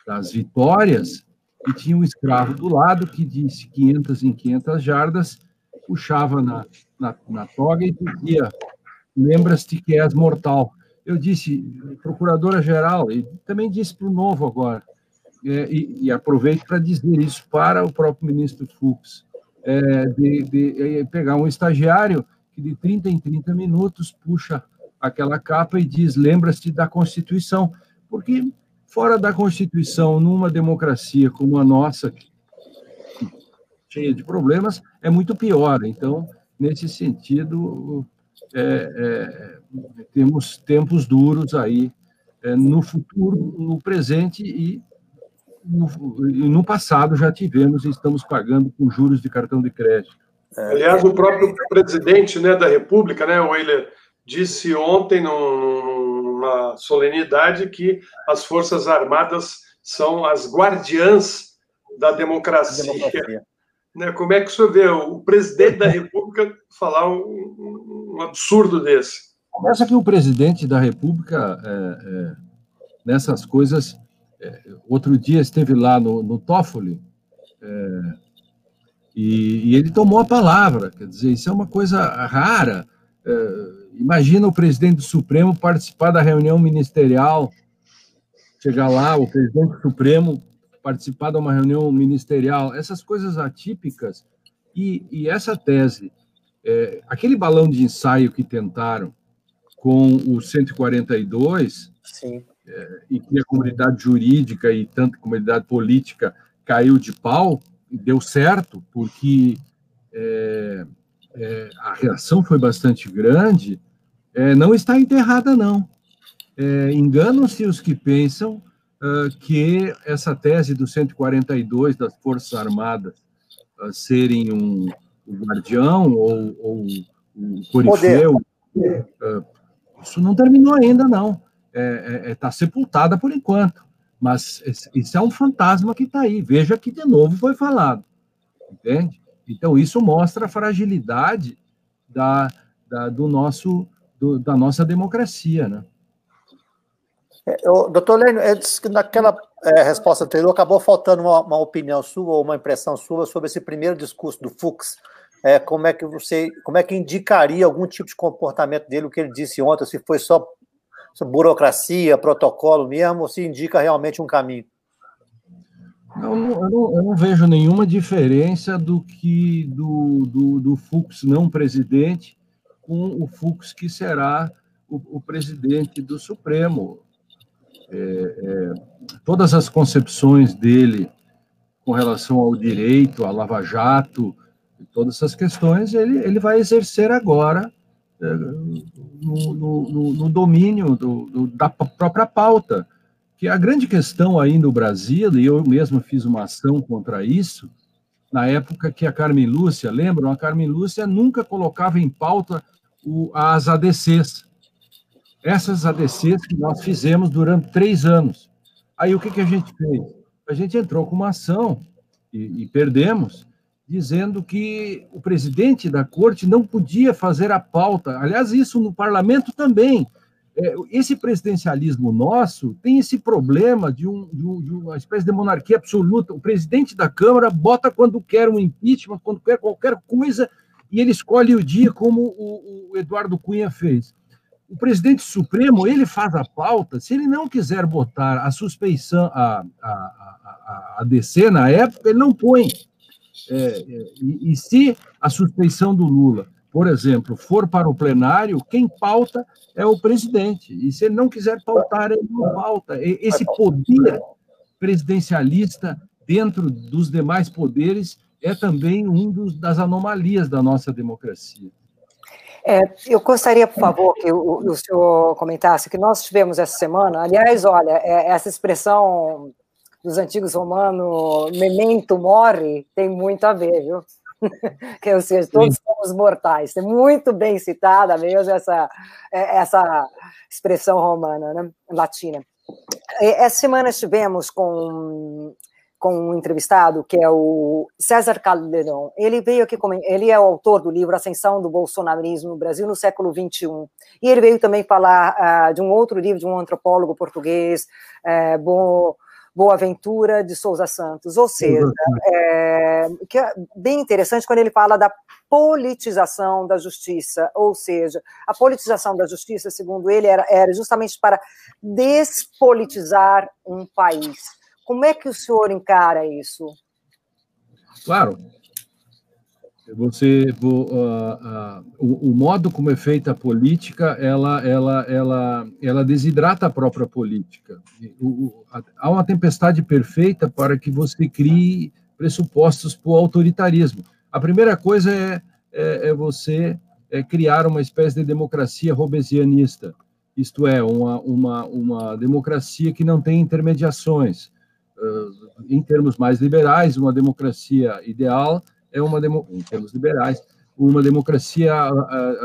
das vitórias, e tinha um escravo do lado que disse 500 em 500 jardas, puxava na, na, na toga e dizia: Lembras-te que és mortal. Eu disse, procuradora-geral, e também disse para o novo agora, é, e, e, aproveito para dizer isso para o próprio ministro Fux, é, de, de, pegar um estagiário que de 30 em 30 minutos puxa aquela capa e diz: lembra-se da Constituição. Porque fora da Constituição, numa democracia como a nossa, cheia de problemas, é muito pior. Então, nesse sentido, é, é, temos tempos duros aí é, no futuro, no presente e no, e no passado já tivemos e estamos pagando com juros de cartão de crédito.
Aliás, o próprio presidente né, da República, né, Weiler, disse ontem numa solenidade que as Forças Armadas são as guardiãs da democracia. democracia. Né, como é que o senhor vê o presidente da República falar um, um absurdo desse?
Começa que o presidente da República, é, é, nessas coisas, é, outro dia esteve lá no, no Toffoli, é, e, e, ele tomou a palavra, quer dizer, isso é uma coisa rara. É, imagina o presidente do Supremo participar da reunião ministerial, chegar lá, o presidente do Supremo participar de uma reunião ministerial, essas coisas atípicas, e, e essa tese, é, aquele balão de ensaio que tentaram com o 142, Sim. É, e que a comunidade jurídica e tanto a comunidade política caiu de pau, deu certo, porque é, é, a reação foi bastante grande, é, não está enterrada, não. É, Enganam-se os que pensam uh, que essa tese do 142 das Forças Armadas uh, serem um, um guardião ou, ou um corifeu, uh, isso não terminou ainda, não. Está é, é, é tá sepultada por enquanto. Mas isso é um fantasma que está aí. Veja que de novo foi falado. Entende? Então, isso mostra a fragilidade da, da do nosso do, da nossa democracia, né?
É, doutor Lênio, é, naquela é, resposta anterior acabou faltando uma, uma, opinião sua ou uma impressão sua sobre esse primeiro discurso do Fux. É, como é que você, como é que indicaria algum tipo de comportamento dele, o que ele disse ontem, se foi só burocracia, protocolo mesmo, ou se indica realmente um caminho?
Eu não, eu não, eu não vejo nenhuma diferença do que do, do, do Fux não presidente com o Fux, que será o, o presidente do Supremo. É, é, todas as concepções dele com relação ao direito, à Lava Jato, todas essas questões, ele, ele vai exercer agora é, no, no, no, domínio do, do, da própria pauta. Que a grande questão aí no Brasil, e eu mesmo fiz uma ação contra isso, na época que a Carmen Lúcia, lembram? A Carmen Lúcia nunca colocava em pauta o, as ADCs. Essas ADCs que nós fizemos durante três anos. Aí o que, que a gente fez? A gente entrou com uma ação e, e perdemos, dizendo que o presidente da corte não podia fazer a pauta. Aliás, isso no parlamento também. É, esse presidencialismo nosso tem esse problema de, um, de, um, de, uma espécie de monarquia absoluta. O presidente da Câmara bota quando quer um impeachment, quando quer qualquer coisa, e ele escolhe o dia como o, o Eduardo Cunha fez. O presidente Supremo, ele faz a pauta, se ele não quiser botar a suspeição, a, a, a, a DC na época, ele não põe. É, é, e, e, se a suspeição do Lula, por exemplo, for para o plenário, quem pauta é o presidente. E se ele não quiser pautar, ele não pauta. Esse poder presidencialista dentro dos demais poderes é também um dos, das anomalias da nossa democracia.
É, eu gostaria, por favor, que o, o, senhor comentasse que nós tivemos essa semana, aliás, olha, é, essa expressão dos antigos romanos, memento mori, tem muito a ver, viu? *laughs* que, ou seja, todos Sim. somos mortais. Tem muito bem citada mesmo essa, é, essa expressão romana, né? latina. Essa semana estivemos com com um entrevistado que é o César Calderon. Ele veio aqui, ele é o autor do livro Ascensão do Bolsonarismo no Brasil no século XXI. E ele veio também falar uh, de um outro livro de um antropólogo português, uh, Bo, Boaventura de Souza Santos. Ou seja, é, que é bem interessante quando ele fala da politização da justiça, ou seja, a politização da justiça, segundo ele, era, era justamente para despolitizar um país. Como é que o senhor encara isso?
Claro, você uh, uh, o, o, modo como é feita a política ela ela ela ela desidrata a própria política. O, o, há uma tempestade perfeita para que você crie pressupostos para o autoritarismo. A primeira coisa é, é, é você é criar uma espécie de democracia robesianista isto é uma uma uma democracia que não tem intermediações em termos mais liberais uma democracia ideal é uma, em termos liberais, uma democracia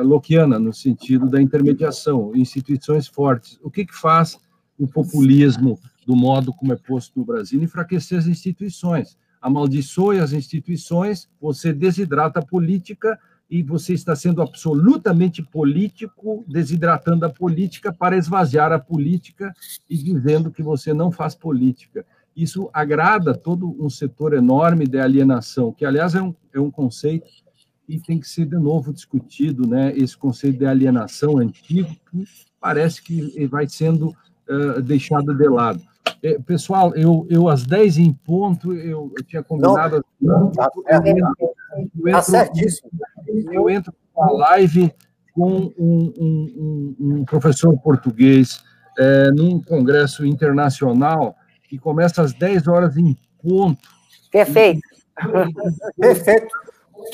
lockeana, no sentido da intermediação, instituições fortes. O que, que faz o populismo, do modo como é posto no Brasil? Enfraquecer as instituições. Amaldiçoe as instituições, você desidrata a política e você está sendo absolutamente político, desidratando a política para esvaziar a política e dizendo que você não faz política isso agrada todo um setor enorme de alienação, que, aliás, é um, é um conceito e tem que ser de novo discutido, né? Esse conceito de alienação antigo, que parece que vai sendo uh, deixado de lado. É, pessoal, eu, eu às 10 em ponto, eu, eu tinha combinado. Não, tá, eu, tá certíssimo. Eu entro a live com um, um, um professor português é, num congresso internacional que começa às 10 horas em ponto.
Perfeito. *laughs*
Perfeito.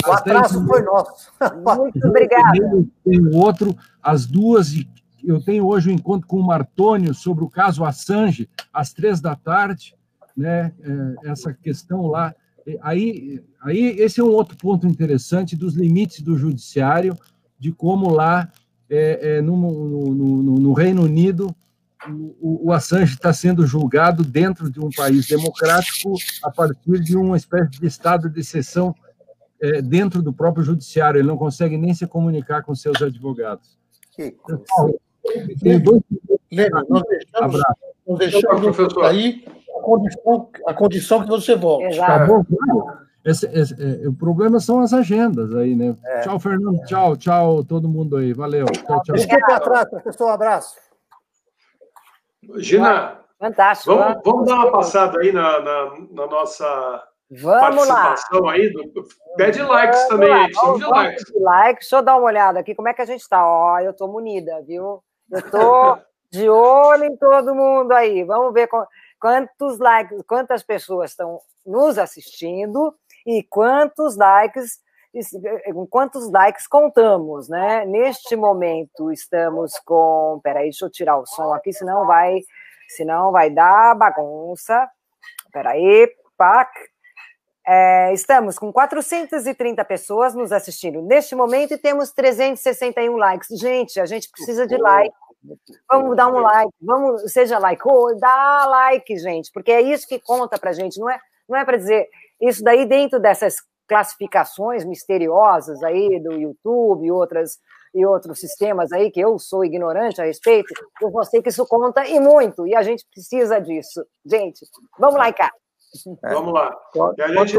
O atraso foi nosso.
Muito *laughs* obrigada.
Tem outro, às duas e eu tenho hoje um encontro com o Martônio sobre o caso Assange, às três da tarde, né? É, essa questão lá. Aí, aí, esse é um outro ponto interessante dos limites do judiciário, de como lá é, é, no, no, no, no Reino Unido o, o Assange está sendo julgado dentro de um país democrático a partir de uma espécie de estado de exceção é, dentro do próprio judiciário. Ele não consegue nem se comunicar com seus advogados. Que
tenho dois... Lembra, nós deixamos, nós deixamos aí a condição, a condição que você volte.
Tá bom? Esse, esse, é, o problema são as agendas aí, né? É. Tchau, Fernando. Tchau, tchau, todo mundo aí. Valeu. Tchau, tchau.
Desculpa atrás, professor. Um abraço.
Gina,
Fantástico.
Vamos, vamos dar uma passada aí na, na, na nossa vamos participação lá. aí. Do, pede likes vamos também lá. aí, de likes. De
likes. Deixa eu dar uma olhada aqui, como é que a gente está. Ó, eu estou munida, viu? Eu estou *laughs* de olho em todo mundo aí. Vamos ver quantos likes, quantas pessoas estão nos assistindo e quantos likes quantos likes contamos, né? Neste momento estamos com, peraí, deixa eu tirar o som aqui, senão vai, senão vai dar bagunça. Peraí, pac. É, estamos com 430 pessoas nos assistindo neste momento e temos 361 likes. Gente, a gente precisa de like. Vamos dar um like, vamos, seja like, oh, dá like, gente, porque é isso que conta pra gente, não é, não é para dizer isso daí dentro dessas classificações misteriosas aí do YouTube e outras e outros sistemas aí que eu sou ignorante a respeito, eu vou sei que isso conta e muito, e a gente precisa disso. Gente, vamos lá, cá.
É. Vamos lá. a gente,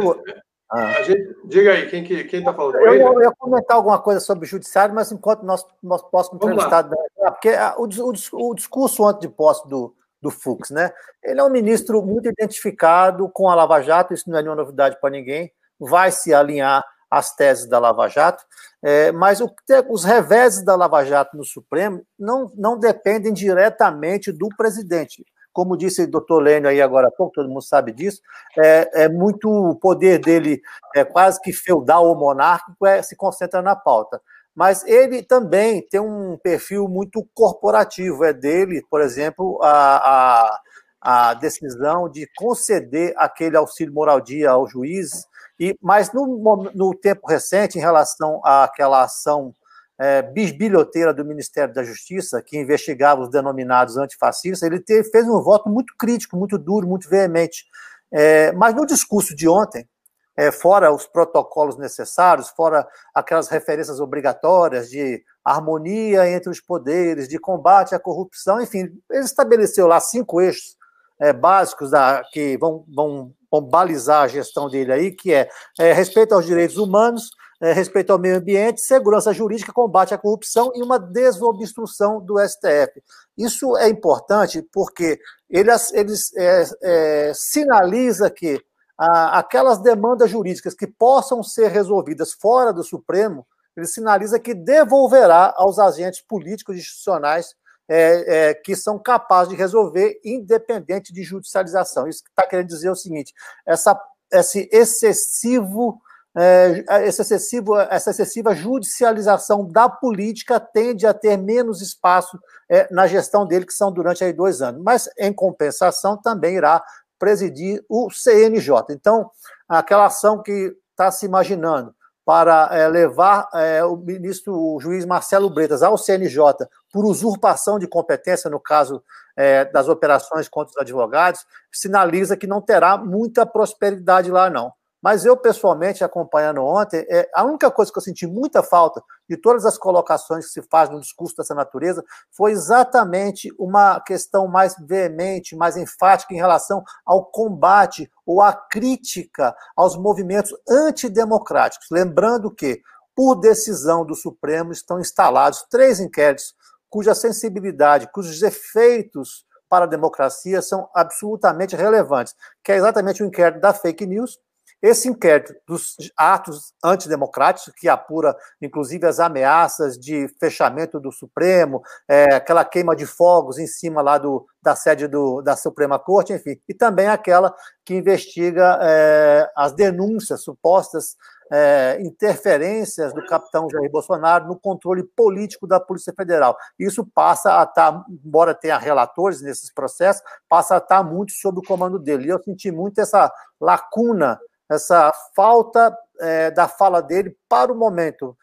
a gente, diga aí, quem está quem tá falando?
Eu, eu ia comentar alguma coisa sobre o judiciário, mas enquanto nós, nós próximo entrevistado. Porque o, o, o discurso antes de posse do, do Fux, né? Ele é um ministro muito identificado com a Lava Jato, isso não é nenhuma novidade para ninguém vai se alinhar às teses da Lava Jato, é, mas o, os reveses da Lava Jato no Supremo não, não dependem diretamente do presidente. Como disse o doutor Lênio aí agora há pouco, todo mundo sabe disso, é, é muito o poder dele, é quase que feudal ou monárquico, é, se concentra na pauta mas ele também tem um perfil muito corporativo. É dele, por exemplo, a, a, a decisão de conceder aquele auxílio moral-dia ao juiz e, mas no, no tempo recente, em relação àquela ação é, bisbilhoteira do Ministério da Justiça, que investigava os denominados antifascistas, ele teve, fez um voto muito crítico, muito duro, muito veemente. É, mas no discurso de ontem, é, fora os protocolos necessários, fora aquelas referências obrigatórias de harmonia entre os poderes, de combate à corrupção, enfim, ele estabeleceu lá cinco eixos é, básicos da, que vão, vão, vão, balizar a gestão dele aí, que é, é respeito aos direitos humanos, é, respeito ao meio ambiente, segurança jurídica, combate à corrupção e uma desobstrução do STF. Isso é importante porque ele, ele é, é, sinaliza que a, aquelas demandas jurídicas que possam ser resolvidas fora do Supremo, ele sinaliza que devolverá aos agentes políticos e institucionais é, é, que são capazes de resolver, independente de judicialização. Isso está querendo dizer o seguinte: essa, esse excessivo é, esse excessivo, essa excessiva judicialização da política tende a ter menos espaço é, na gestão dele, que são durante aí dois anos. Mas, em compensação, também irá presidir o CNJ. Então, aquela ação que está se imaginando para é, levar é, o ministro, o juiz Marcelo Bretas ao CNJ por usurpação de competência, no caso é, das operações contra os advogados, sinaliza que não terá muita prosperidade lá, não. Mas eu, pessoalmente, acompanhando ontem, é, a única coisa que eu senti muita falta de todas as colocações que se faz no discurso dessa natureza foi exatamente uma questão mais veemente, mais enfática em relação ao combate ou à crítica aos movimentos antidemocráticos. Lembrando que, por decisão do Supremo, estão instalados três inquéritos cuja sensibilidade, cujos efeitos para a democracia são absolutamente relevantes, que é exatamente o inquérito da fake news, esse inquérito dos atos antidemocráticos, que apura, inclusive, as ameaças de fechamento do Supremo, é, aquela queima de fogos em cima lá do, da sede do, da Suprema Corte, enfim, e também aquela que investiga é, as denúncias, supostas é, interferências do capitão Jair Bolsonaro no controle político da Polícia Federal. Isso passa a estar, tá, embora tenha relatores nesses processos, passa a estar muito sob o comando dele. E eu senti muito essa lacuna essa falta é, da fala dele para o momento.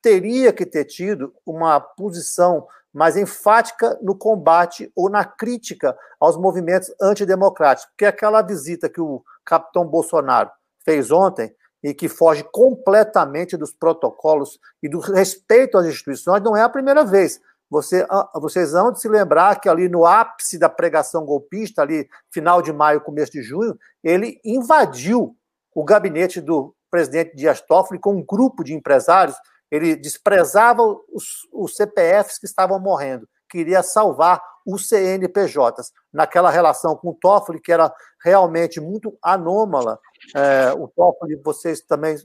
Teria que ter tido uma posição mais enfática no combate ou na crítica aos movimentos antidemocráticos, porque aquela visita que o capitão Bolsonaro fez ontem e que foge completamente dos protocolos e do respeito às instituições não é a primeira vez. Você, ah, vocês vão se lembrar que ali no ápice da pregação golpista, ali final de maio, começo de junho, ele invadiu o gabinete do presidente Dias Toffoli com um grupo de empresários. Ele desprezava os, os CPFs que estavam morrendo, queria salvar os CNPJs. Naquela relação com o Toffoli, que era realmente muito anômala, é, o Toffoli, vocês também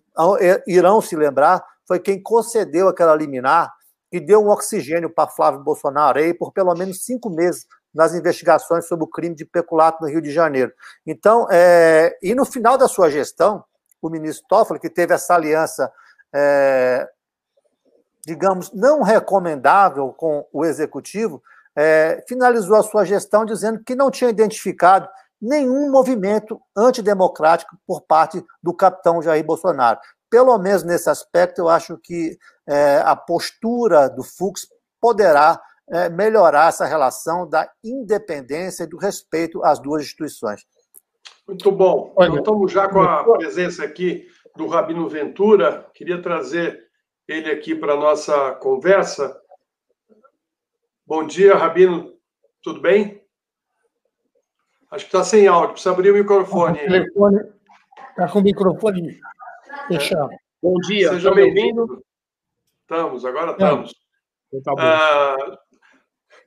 irão se lembrar, foi quem concedeu aquela liminar e deu um oxigênio para Flávio Bolsonaro aí por pelo menos cinco meses nas investigações sobre o crime de peculato no Rio de Janeiro. Então, é, e no final da sua gestão, o ministro Toffoli, que teve essa aliança, é, digamos, não recomendável com o executivo, é, finalizou a sua gestão dizendo que não tinha identificado nenhum movimento antidemocrático por parte do capitão Jair Bolsonaro. Pelo menos nesse aspecto, eu acho que é, a postura do Fux poderá é, melhorar essa relação da independência e do respeito às duas instituições.
Muito bom. Olha, Nós estamos já com a presença aqui do Rabino Ventura. Queria trazer ele aqui para a nossa conversa. Bom dia, Rabino. Tudo bem? Acho que está sem áudio. Precisa abrir o microfone.
Está com o microfone fechado.
Bom dia. Seja bem-vindo. Estamos, agora estamos. Então, tá ah,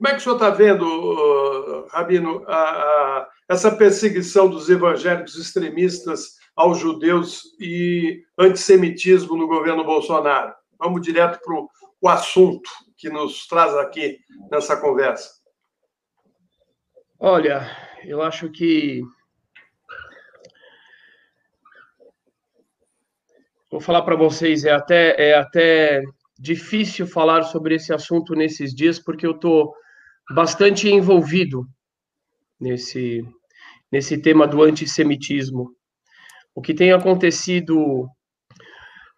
como é que o senhor está vendo, Rabino, a, a, essa perseguição dos evangélicos extremistas aos judeus e antissemitismo no governo Bolsonaro? Vamos direto para o assunto que nos traz aqui nessa conversa.
Olha, eu acho que. Vou falar para vocês, é até, é até difícil falar sobre esse assunto nesses dias, porque eu estou bastante envolvido nesse, nesse tema do antissemitismo. O que tem acontecido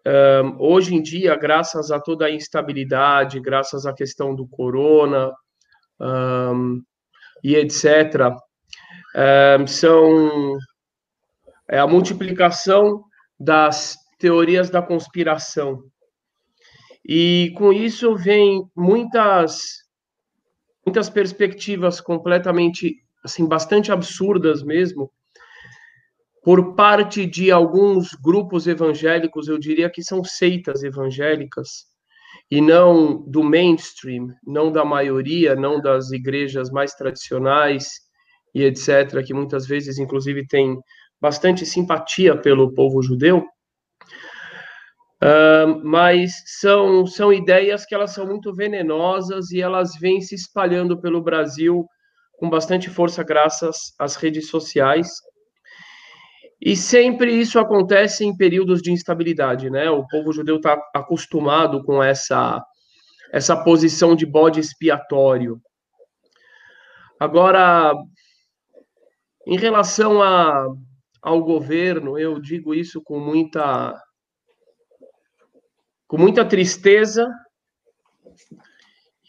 um, hoje em dia, graças a toda a instabilidade, graças à questão do corona um, e etc., um, são é a multiplicação das teorias da conspiração. E com isso vem muitas muitas perspectivas completamente assim bastante absurdas mesmo, por parte de alguns grupos evangélicos, eu diria que são seitas evangélicas, e não do mainstream, não da maioria, não das igrejas mais tradicionais e etc., que muitas vezes, inclusive, têm bastante simpatia pelo povo judeu, Uh, mas são, são ideias que elas são muito venenosas e elas vêm se espalhando pelo Brasil com bastante força graças às redes sociais. E sempre isso acontece em períodos de instabilidade, né? O povo judeu está acostumado com essa, essa posição de bode expiatório. Agora, em relação a, ao governo, eu digo isso com muita com muita tristeza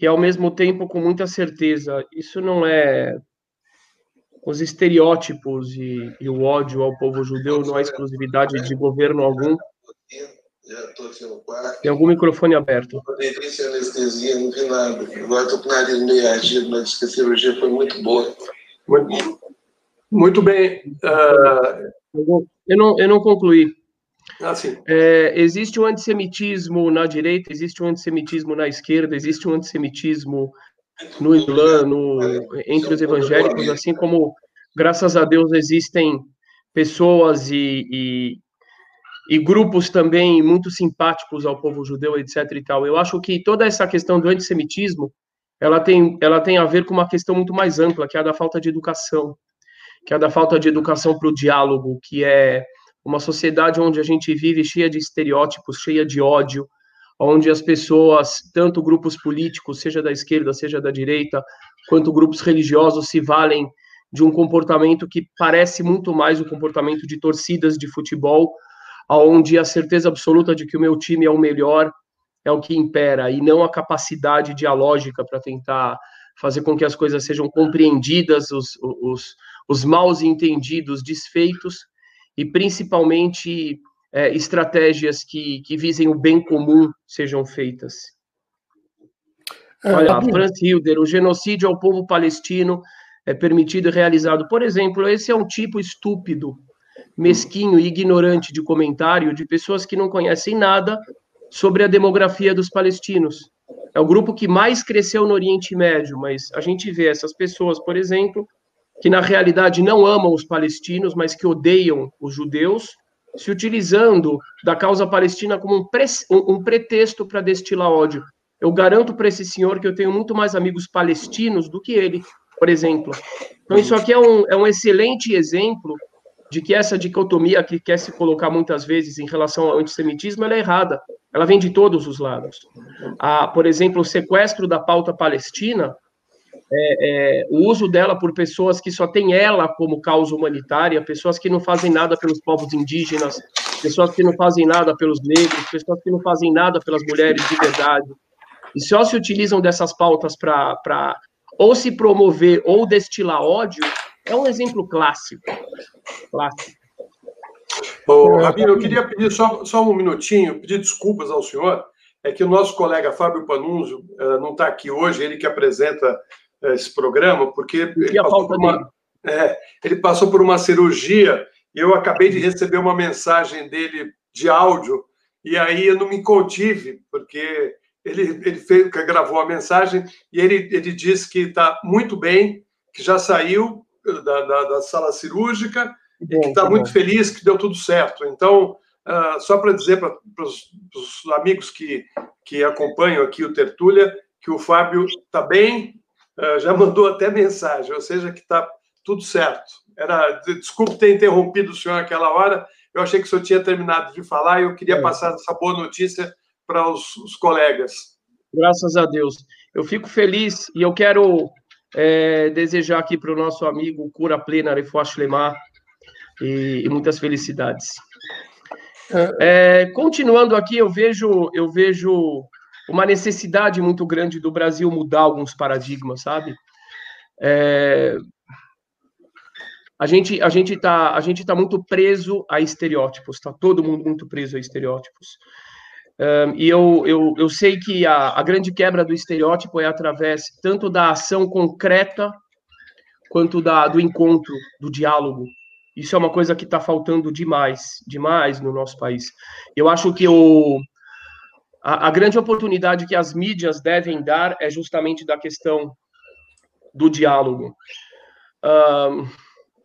e ao mesmo tempo com muita certeza. Isso não é os estereótipos e, e, o ódio ao povo judeu não é exclusividade de governo algum. Tem algum microfone aberto?
Poderia ser anestesia, não vi nada. Agora estou com o nariz meio agido, mas a cirurgia foi muito boa.
Muito, muito bem.
Uh... Eu, não, eu não concluí.
Ah,
é, existe um antissemitismo na direita, existe um antissemitismo na esquerda, existe um antissemitismo no Islã, no, entre os evangélicos, assim como, graças a Deus, existem pessoas e, e, e, grupos também muito simpáticos ao povo judeu, etc. e tal. Eu acho que toda essa questão do antissemitismo, ela tem, ela tem a ver com uma questão muito mais ampla, que é a da falta de educação, que é a da falta de educação para o diálogo, que é uma sociedade onde a gente vive cheia de estereótipos, cheia de ódio, onde as pessoas, tanto grupos políticos, seja da esquerda, seja da direita, quanto grupos religiosos, se valem de um comportamento que parece muito mais o comportamento de torcidas de futebol, onde a certeza absoluta de que o meu time é o melhor é o que impera, e não a capacidade dialógica para tentar fazer com que as coisas sejam compreendidas, os, os, os mal entendidos desfeitos, e principalmente é, estratégias que, que visem o bem comum sejam feitas. É, Olha, Franz Hilder, o genocídio ao povo palestino é permitido e realizado. Por exemplo, esse é um tipo estúpido, mesquinho e ignorante de comentário de pessoas que não conhecem nada sobre a demografia dos palestinos. É o grupo que mais cresceu no Oriente Médio, mas a gente vê essas pessoas, por exemplo, que na realidade não amam os palestinos, mas que odeiam os judeus, se utilizando da causa palestina como um, pre um pretexto para destilar ódio. Eu garanto para esse senhor que eu tenho muito mais amigos palestinos do que ele, por exemplo. Então, isso aqui é um, é um excelente exemplo de que essa dicotomia que quer se colocar muitas vezes em relação ao antissemitismo é errada. Ela vem de todos os lados. Ah, por exemplo, o sequestro da pauta palestina é, é, o uso dela por pessoas que só têm ela como causa humanitária, pessoas que não fazem nada pelos povos indígenas, pessoas que não fazem nada pelos negros, pessoas que não fazem nada pelas mulheres de verdade, e só se utilizam dessas pautas para ou se promover ou destilar ódio, é um exemplo clássico. Clássico.
Ô, Rabino, eu queria pedir só, só um minutinho, pedir desculpas ao senhor. É que o nosso colega Fábio Panunzio uh, não está aqui hoje, ele que apresenta esse programa, porque ele passou, por uma, é, ele passou por uma cirurgia e eu acabei de receber uma mensagem dele de áudio e aí eu não me contive, porque ele, ele fez, gravou a mensagem e ele, ele disse que está muito bem, que já saiu da, da, da sala cirúrgica e que está muito feliz, que deu tudo certo. Então, uh, só para dizer para os amigos que, que acompanham aqui o Tertúlia, que o Fábio está bem, já mandou até mensagem, ou seja, que está tudo certo. Era, desculpe ter interrompido o senhor naquela hora, eu achei que o senhor tinha terminado de falar e eu queria é. passar essa boa notícia para os, os, colegas.
Graças a Deus. Eu fico feliz e eu quero é, desejar aqui para o nosso amigo Cura Plena Refuash Lemar e, e muitas felicidades. É. é, continuando aqui, eu vejo, eu vejo uma necessidade muito grande do Brasil mudar alguns paradigmas, sabe? É, a gente a gente está a gente tá muito preso a estereótipos, está todo mundo muito preso a estereótipos. Um, e eu, eu, eu sei que a, a grande quebra do estereótipo é através tanto da ação concreta quanto da, do encontro, do diálogo. Isso é uma coisa que está faltando demais, demais no nosso país. Eu acho que o, a, a, grande oportunidade que as mídias devem dar é justamente da questão do diálogo. Um,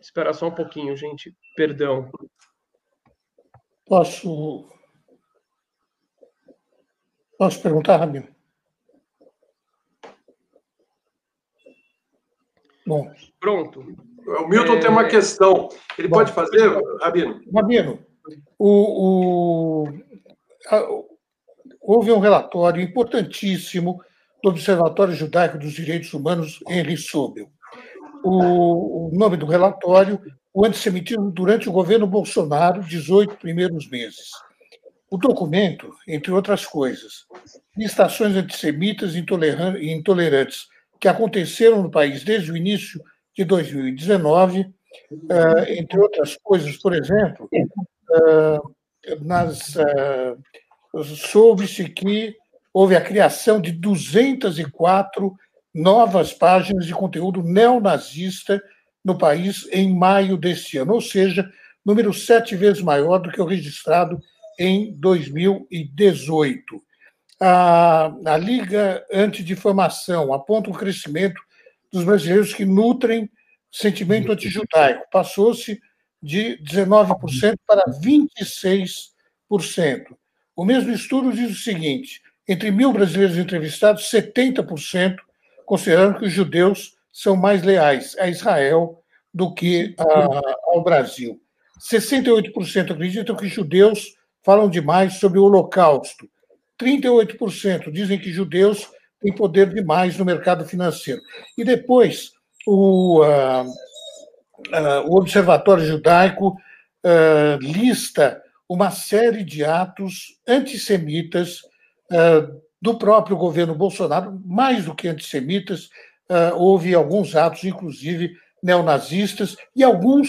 espera só um pouquinho, gente. Perdão.
Posso. Posso perguntar, Rabino?
Bom. Pronto.
O Milton é... tem uma questão. Ele Bom, pode fazer, Rabino?
Rabino, o, o, houve um relatório importantíssimo do Observatório Judaico dos Direitos Humanos, Henry Sobel. O, o nome do relatório, o antissemitismo durante o governo Bolsonaro, 18 primeiros meses. O documento, entre outras coisas, listações antissemitas e intolerantes que aconteceram no país desde o início de 2019, eh, entre outras coisas, por exemplo, eh, nas eh, soube-se que houve a criação de 204 novas páginas de conteúdo neonazista no país em maio deste ano, ou seja, número sete vezes maior do que o registrado em 2018 a, a Liga Antidifamação aponta o crescimento dos brasileiros que nutrem sentimento antijudaico. Passou-se de 19% para 26%. O mesmo estudo diz o seguinte: entre mil brasileiros entrevistados, 70% consideram que os judeus são mais leais a Israel do que a, ao Brasil. 68% acreditam que judeus falam demais sobre o Holocausto. 38% dizem que judeus têm poder demais no mercado financeiro. E depois, o, uh, uh, o Observatório Judaico uh, lista uma série de atos antissemitas do próprio governo Bolsonaro, mais do que antissemitas, houve alguns atos, inclusive neonazistas, e alguns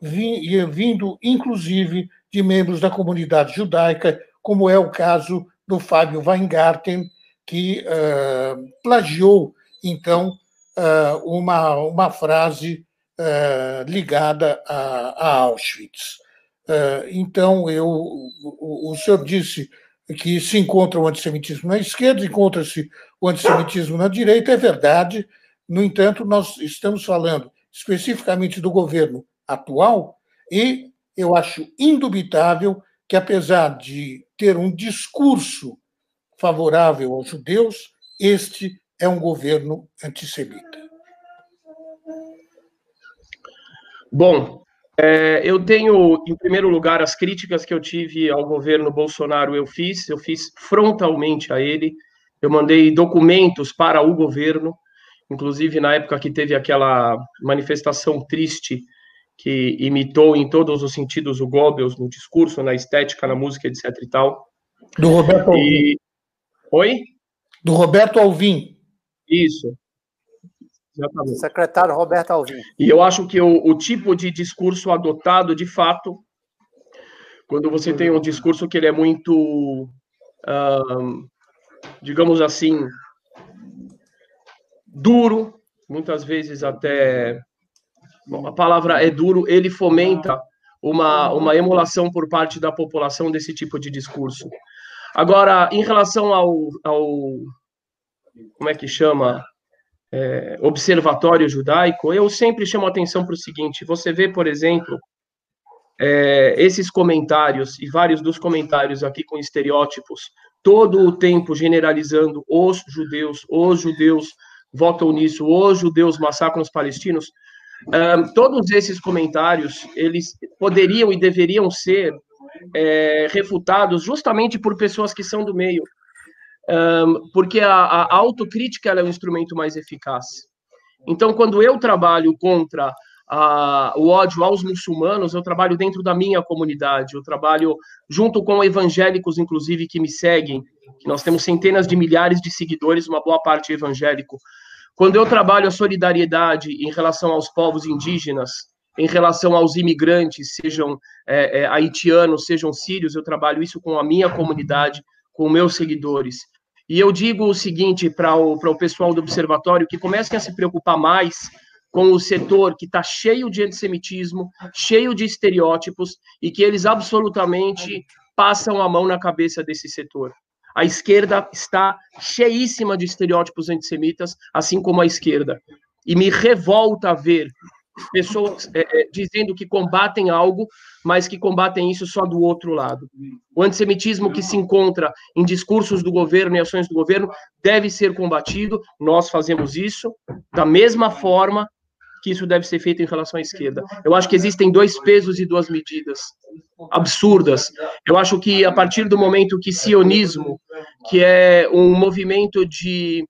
vindo, inclusive, de membros da comunidade judaica, como é o caso do Fábio Weingarten, que uh, plagiou, então, uh, uma, uma frase uh, ligada a, a Auschwitz. Então, eu, o, o senhor disse que se encontra o antissemitismo na esquerda, encontra-se o antissemitismo na direita, é verdade. No entanto, nós estamos falando especificamente do governo atual e eu acho indubitável que, apesar de ter um discurso favorável aos judeus, este é um governo antissemita.
Bom, é, eu tenho, em primeiro lugar, as críticas que eu tive ao governo Bolsonaro, eu fiz, eu fiz frontalmente a ele, eu mandei documentos para o governo, inclusive na época que teve aquela manifestação triste que imitou em todos os sentidos o Goebbels no discurso, na estética, na música, etc e tal.
Do Roberto Alvim. E...
Oi?
Do Roberto Alvim.
Isso.
Exatamente. Secretário Roberto Alvim.
E eu acho que o, o tipo de discurso adotado, de fato, quando você tem um discurso que ele é muito, digamos assim, duro, muitas vezes até a palavra é duro, ele fomenta uma, uma emulação por parte da população desse tipo de discurso. Agora, em relação ao, ao como é que chama? É, observatório judaico, eu sempre chamo atenção para o seguinte: você vê, por exemplo, é, esses comentários e vários dos comentários aqui com estereótipos, todo o tempo generalizando os judeus, os judeus votam nisso, os judeus massacram os palestinos. Um, todos esses comentários, eles poderiam e deveriam ser é, refutados justamente por pessoas que são do meio, porque a, a autocrítica é um instrumento mais eficaz. Então, quando eu trabalho contra a, o ódio aos muçulmanos, eu trabalho dentro da minha comunidade, eu trabalho junto com evangélicos, inclusive, que me seguem, nós temos centenas de milhares de seguidores, uma boa parte evangélico. Quando eu trabalho a solidariedade em relação aos povos indígenas, em relação aos imigrantes, sejam é, é, haitianos, sejam sírios, eu trabalho isso com a minha comunidade, com meus seguidores. E eu digo o seguinte para o, o pessoal do observatório, que comecem a se preocupar mais com o setor que está cheio de antissemitismo, cheio de estereótipos e que eles absolutamente passam a mão na cabeça desse setor. A esquerda está cheíssima de estereótipos antissemitas, assim como a esquerda. E me revolta ver pessoas é, é, dizendo que combatem algo, mas que combatem isso só do outro lado. O antissemitismo que se encontra em discursos do governo e ações do governo deve ser combatido. Nós fazemos isso da mesma forma que isso deve ser feito em relação à esquerda. Eu acho que existem dois pesos e duas medidas absurdas. Eu acho que a partir do momento que sionismo, que é um movimento de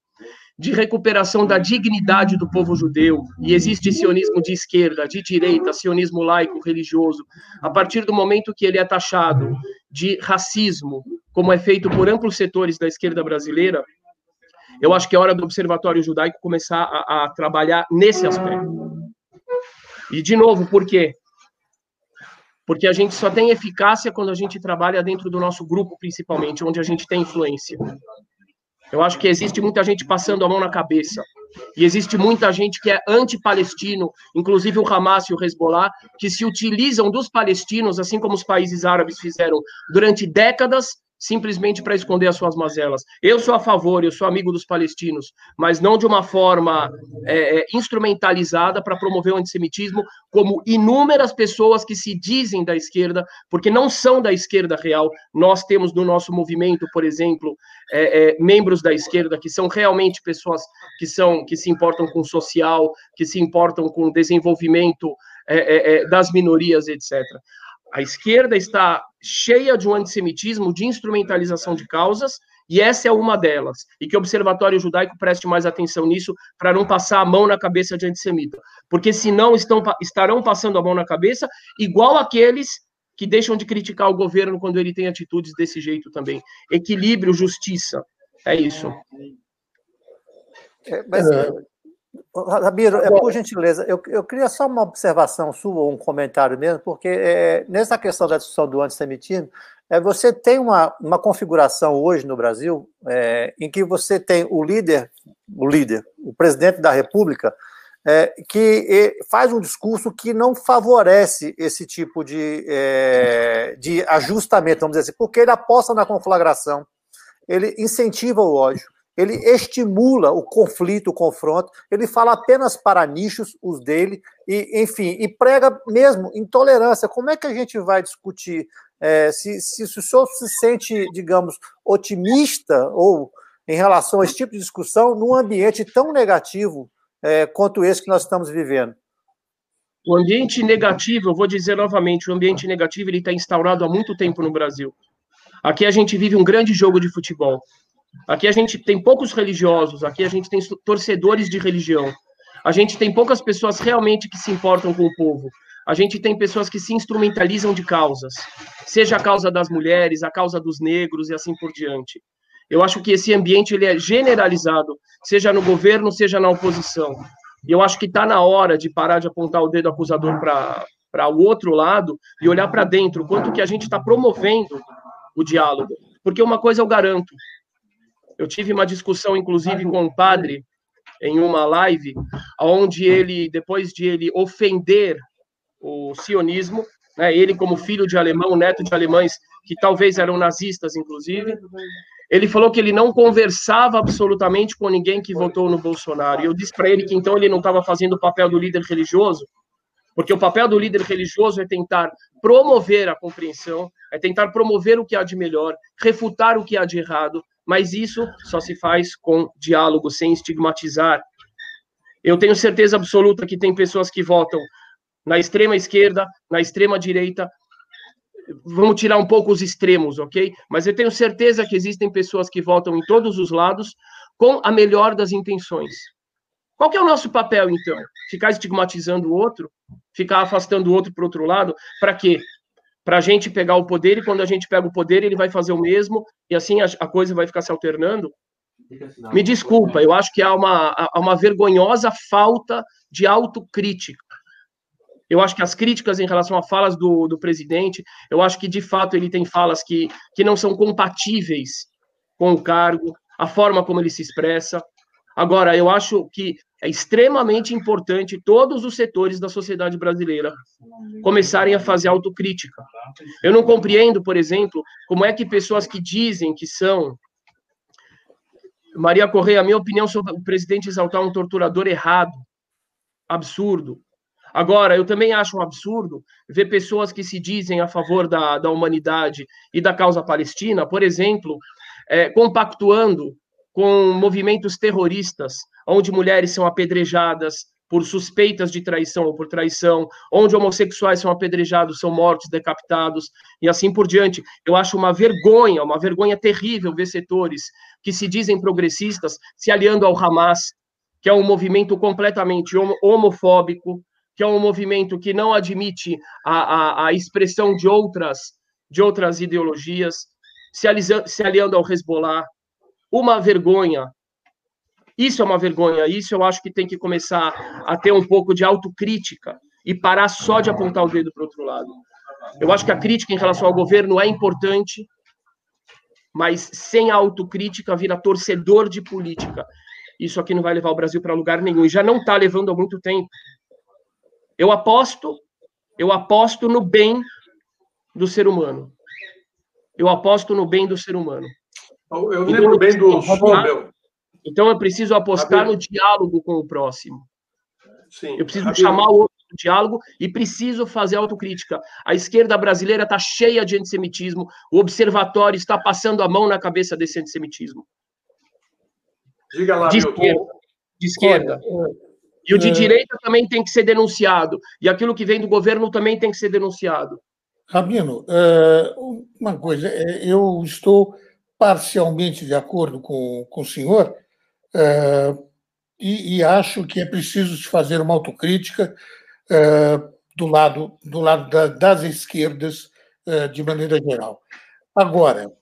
de recuperação da dignidade do povo judeu, e existe sionismo de esquerda, de direita, sionismo laico, religioso, a partir do momento que ele é taxado de racismo, como é feito por amplos setores da esquerda brasileira, eu acho que é hora do Observatório Judaico começar a, a trabalhar nesse aspecto. E, de novo, por quê? Porque a gente só tem eficácia quando a gente trabalha dentro do nosso grupo, principalmente, onde a gente tem influência. Eu acho que existe muita gente passando a mão na cabeça. E existe muita gente que é anti-palestino, inclusive o Hamas e o Hezbollah, que se utilizam dos palestinos, assim como os países árabes fizeram durante décadas, simplesmente para esconder as suas mazelas. Eu sou a favor, eu sou amigo dos palestinos, mas não de uma forma é, é, instrumentalizada para promover o antissemitismo, como inúmeras pessoas que se dizem da esquerda, porque não são da esquerda real. Nós temos no nosso movimento, por exemplo, é, é membros da esquerda que são realmente pessoas que são que se importam com o social, que se importam com o desenvolvimento é, é, das minorias, etc. A esquerda está cheia de um antissemitismo, de instrumentalização de causas, e essa é uma delas. E que o Observatório Judaico preste mais atenção nisso para não passar a mão na cabeça de antissemita. Porque senão estão, estarão passando a mão na cabeça, igual aqueles que deixam de criticar o governo quando ele tem atitudes desse jeito também. Equilíbrio, justiça. É isso.
É, mas, é. Rabiro, é, por gentileza, eu, eu queria só uma observação sua, um comentário mesmo, porque é, nessa questão da discussão do antissemitismo, é, você tem uma, uma configuração hoje no Brasil é, em que você tem o líder, o líder, o presidente da República, é, que faz um discurso que não favorece esse tipo de, é, de ajustamento, vamos dizer assim, porque ele aposta na conflagração, ele incentiva o ódio, ele estimula o conflito, o confronto, ele fala apenas para nichos, os dele, e, enfim, e prega mesmo intolerância. Como é que a gente vai discutir? É, se, se, se o senhor se sente, digamos, otimista ou em relação a esse tipo de discussão num ambiente tão negativo é, quanto esse que nós estamos vivendo?
O ambiente negativo, eu vou dizer novamente, o ambiente negativo ele está instaurado há muito tempo no Brasil. Aqui a gente vive um grande jogo de futebol. Aqui a gente tem poucos religiosos, aqui a gente tem torcedores de religião. A gente tem poucas pessoas realmente que se importam com o povo. A gente tem pessoas que se instrumentalizam de causas, seja a causa das mulheres, a causa dos negros e assim por diante. Eu acho que esse ambiente ele é generalizado, seja no governo, seja na oposição. E eu acho que está na hora de parar de apontar o dedo acusador para o outro lado e olhar para dentro, quanto que a gente está promovendo o diálogo. Porque uma coisa eu garanto, eu tive uma discussão, inclusive, com um padre em uma live, onde ele, depois de ele ofender o sionismo, né, ele como filho de alemão, neto de alemães que talvez eram nazistas, inclusive, ele falou que ele não conversava absolutamente com ninguém que votou no Bolsonaro. E eu disse para ele que então ele não estava fazendo o papel do líder religioso, porque o papel do líder religioso é tentar promover a compreensão, é tentar promover o que há de melhor, refutar o que há de errado, mas isso só se faz com diálogo, sem estigmatizar. Eu tenho certeza absoluta que tem pessoas que votam na extrema esquerda, na extrema direita. Vamos tirar um pouco os extremos, ok? Mas eu tenho certeza que existem pessoas que votam em todos os lados com a melhor das intenções. Qual é o nosso papel, então? Ficar estigmatizando o outro? Ficar afastando o outro para o outro lado? Para quê? Para a gente pegar o poder e quando a gente pega o poder ele vai fazer o mesmo e assim a, a coisa vai ficar se alternando? Me desculpa, eu acho que há uma, há uma vergonhosa falta de autocrítica. Eu acho que as críticas em relação a falas do, do presidente, eu acho que de fato ele tem falas que, que não são compatíveis com o cargo, a forma como ele se expressa, Agora, eu acho que é extremamente importante todos os setores da sociedade brasileira começarem a fazer autocrítica. Eu não compreendo, por exemplo, como é que pessoas que dizem que são. Maria Correia, a minha opinião sobre o presidente exaltar um torturador errado, absurdo. Agora, eu também acho um absurdo ver pessoas que se dizem a favor da, da humanidade e da causa palestina, por exemplo, é, compactuando com movimentos terroristas, onde mulheres são apedrejadas por suspeitas de traição ou por traição, onde homossexuais são apedrejados, são mortos, decapitados e assim por diante. Eu acho uma vergonha, uma vergonha terrível ver setores que se dizem progressistas se aliando ao Hamas, que é um movimento completamente homofóbico, que é um movimento que não admite a, a, a expressão de outras de outras ideologias, se, alisa, se aliando ao Hezbollah, uma vergonha. Isso é uma vergonha. Isso eu acho que tem que começar a ter um pouco de autocrítica e parar só de apontar o dedo para o outro lado. Eu acho que a crítica em relação ao governo é importante, mas sem autocrítica vira torcedor de política. Isso aqui não vai levar o Brasil para lugar nenhum e já não está levando há muito tempo. Eu aposto, eu aposto no bem do ser humano. Eu aposto no bem do ser humano.
Eu então, lembro bem do Schubel.
Então eu preciso apostar no diálogo com o próximo.
Sim,
eu preciso chamar o outro no diálogo e preciso fazer autocrítica. A esquerda brasileira está cheia de antissemitismo, o observatório está passando a mão na cabeça desse antissemitismo.
Diga lá,
de esquerda. De esquerda. E o de é... direita também tem que ser denunciado. E aquilo que vem do governo também tem que ser denunciado.
Rabino, é, uma coisa, é, eu estou parcialmente de acordo com, com o senhor é, e, e, acho que é preciso se fazer uma autocrítica é, do lado, do lado da, das esquerdas é, de maneira geral. Agora,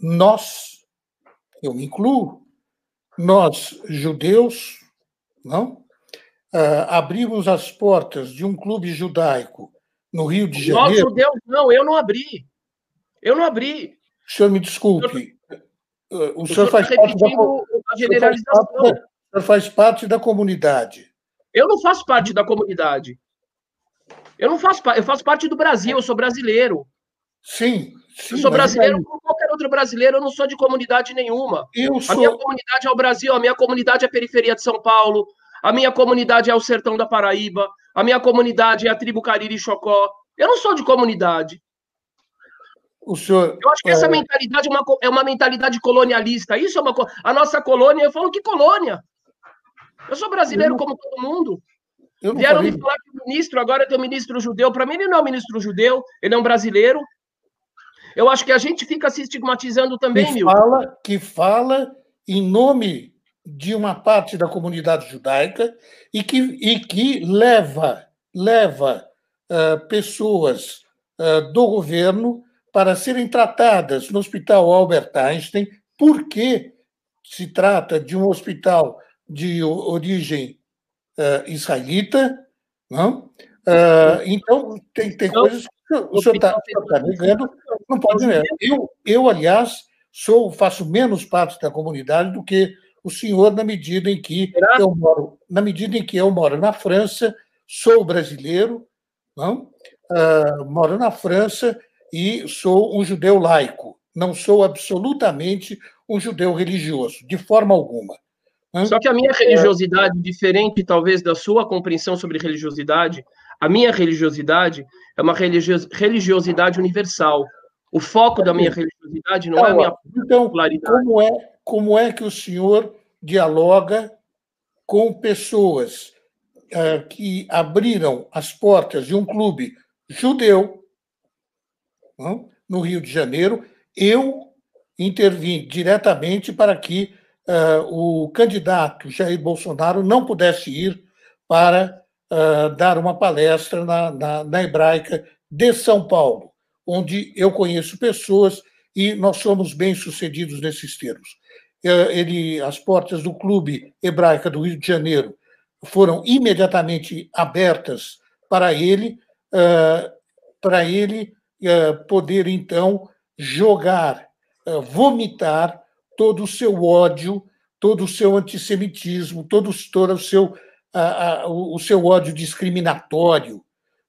nós, eu me incluo, nós, judeus, não, abrimos as portas de um clube judaico no Rio de Janeiro. Nós,
judeus, não, eu não abri. Eu não abri.
O senhor me desculpe. O, senhor, faz parte da, generalização. O senhor faz parte da comunidade.
Eu não faço parte da comunidade. Eu não faço eu faço parte do Brasil, eu sou brasileiro.
Sim. sim
eu sou brasileiro é... como qualquer outro brasileiro, eu não sou de comunidade nenhuma.
Eu sou...
A minha comunidade é o Brasil, a minha comunidade é a periferia de São Paulo, a minha comunidade é o sertão da Paraíba, a minha comunidade é a tribo Cariri Chocó. Eu não sou de comunidade.
O senhor,
eu acho que essa é... mentalidade é uma, é uma mentalidade colonialista. Isso é uma a nossa colônia. Eu falo que colônia. Eu sou brasileiro eu não... como todo mundo. Vieram falei... me falar que o ministro agora tem um ministro judeu. Para mim, ele não é um ministro judeu, ele é um brasileiro. Eu acho que a gente fica se estigmatizando também,
que fala, Que fala em nome de uma parte da comunidade judaica e que, e que leva, leva uh, pessoas uh, do governo para serem tratadas no Hospital Albert Einstein, porque se trata de um hospital de origem uh, israelita, não? Uh, então, tem, tem coisas que o senhor está tá negando, não pode negar. Eu, eu, aliás, sou, faço menos parte da comunidade do que o senhor, na medida em que eu moro, na medida em que eu moro na França, sou brasileiro, não? Uh, moro na França e sou um judeu laico. Não sou absolutamente um judeu religioso, de forma alguma.
Só que a minha religiosidade, diferente talvez da sua compreensão sobre religiosidade, a minha religiosidade é uma religiosidade universal. O foco da minha religiosidade não então, é a minha
então, popularidade. Como é, como é que o senhor dialoga com pessoas uh, que abriram as portas de um clube judeu no Rio de Janeiro, eu intervim diretamente para que uh, o candidato Jair Bolsonaro não pudesse ir para uh, dar uma palestra na, na, na Hebraica de São Paulo, onde eu conheço pessoas e nós somos bem-sucedidos nesses termos. Uh, ele, as portas do Clube Hebraica do Rio de Janeiro foram imediatamente abertas para ele, para ele eh, poder, então, jogar, eh, vomitar todo o seu ódio todo o seu antissemitismo, todo, todo o, seu, a, a, o seu ódio discriminatório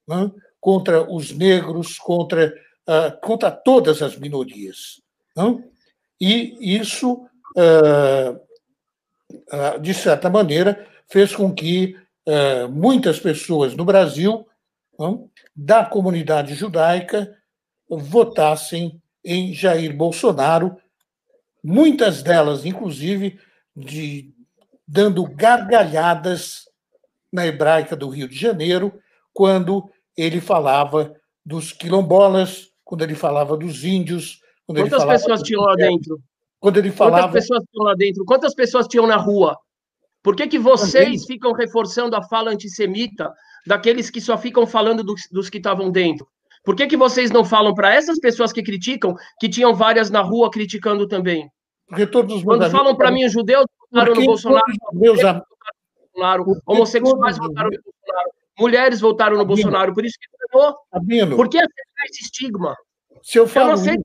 né, contra os negros, contra, a, contra todas as minorias. Né? E isso, de certa maneira, fez com que muitas pessoas no Brasil, né, da comunidade judaica, votassem em Jair Bolsonaro, muitas delas, inclusive, de, dando gargalhadas na hebraica do Rio de Janeiro, quando ele falava dos quilombolas, quando ele falava dos índios.
Quantas pessoas tinham lá dentro?
Quando ele falava.
Quantas pessoas tinham lá dentro? Quantas pessoas tinham na rua? Por que, que vocês ficam reforçando a fala antissemita daqueles que só ficam falando dos, dos que estavam dentro? Por que, que vocês não falam para essas pessoas que criticam que tinham várias na rua criticando também?
Porque todos os
Quando falam para mim, os judeus votaram no Bolsonaro, meus Bolsonaro homossexuais votaram no Bolsonaro, mulheres votaram no Bolsonaro, por isso que ele ganhou.
Sabino,
por que aceitar esse estigma?
Se eu falo, eu isso,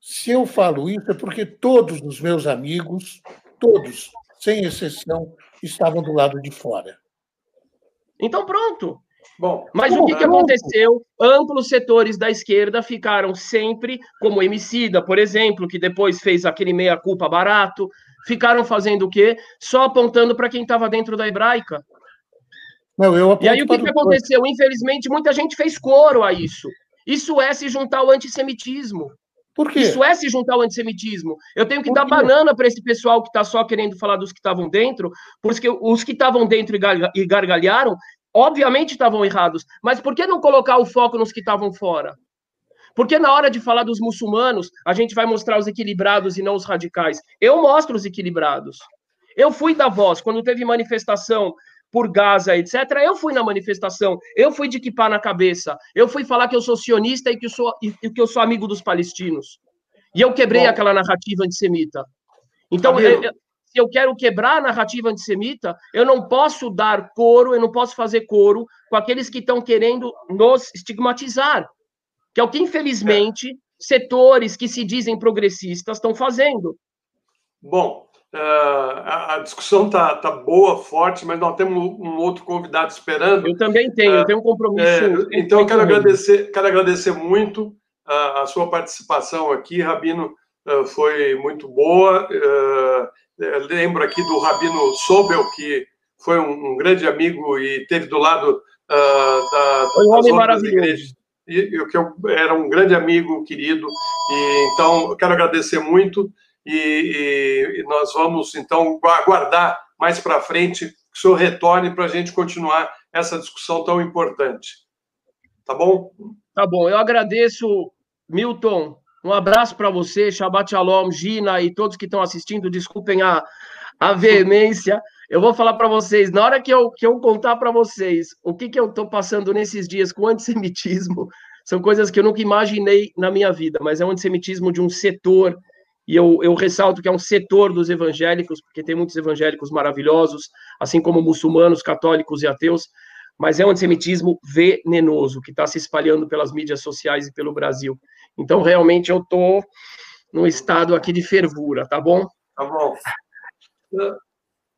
se eu falo isso, é porque todos os meus amigos, todos, sem exceção, estavam do lado de fora.
Então pronto. Bom, mas o que, que aconteceu? Amplos setores da esquerda ficaram sempre, como Emicida, por exemplo, que depois fez aquele meia-culpa barato, ficaram fazendo o quê? Só apontando para quem estava dentro da hebraica.
Não, eu
e aí o que, que aconteceu? Infelizmente, muita gente fez coro a isso. Isso é se juntar ao antissemitismo.
Por quê?
Isso é se juntar ao antissemitismo. Eu tenho que dar banana para esse pessoal que está só querendo falar dos que estavam dentro, porque os que estavam dentro e gargalharam obviamente estavam errados, mas por que não colocar o foco nos que estavam fora? Porque na hora de falar dos muçulmanos, a gente vai mostrar os equilibrados e não os radicais. Eu mostro os equilibrados. Eu fui da voz, quando teve manifestação por Gaza, etc., eu fui na manifestação, eu fui de equipar na cabeça, eu fui falar que eu sou sionista e que eu sou, e que eu sou amigo dos palestinos. E eu quebrei Bom. aquela narrativa antissemita. Então, eu, se eu quero quebrar a narrativa antissemita, eu não posso dar coro, eu não posso fazer coro com aqueles que estão querendo nos estigmatizar, que é o que, infelizmente, setores que se dizem progressistas estão fazendo.
Bom, uh, a, discussão está tá boa, forte, mas nós temos um outro convidado esperando.
Eu também tenho, eu tenho um compromisso.
É, então, eu quero agradecer, quero agradecer muito a, a sua participação aqui, Rabino. Foi muito boa. É, lembro aqui do Rabino Sobel, que foi um, um grande amigo e teve do lado uh, da,
um homem maravilhoso. igrejas.
E, e, que eu era um grande amigo, querido. E, então, eu quero agradecer muito e, e nós vamos, então, aguardar mais para frente que o senhor retorne para a gente continuar essa discussão tão importante. Tá bom?
Tá bom. Eu agradeço, Milton, um abraço para você, Shabbat Shalom, Gina e todos que estão assistindo. Desculpem a, a veemência. Eu vou falar para vocês, na hora que eu, que eu contar para vocês o que, que eu estou passando nesses dias com antissemitismo, *laughs* são coisas que eu nunca imaginei na minha vida, mas é um antissemitismo de um setor, e eu, eu ressalto que é um setor dos evangélicos, porque tem muitos evangélicos maravilhosos, assim como muçulmanos, católicos e ateus, mas é um antissemitismo venenoso que está se espalhando pelas mídias sociais e pelo Brasil. Então, realmente, eu estou num estado aqui de fervura, tá bom?
Tá bom.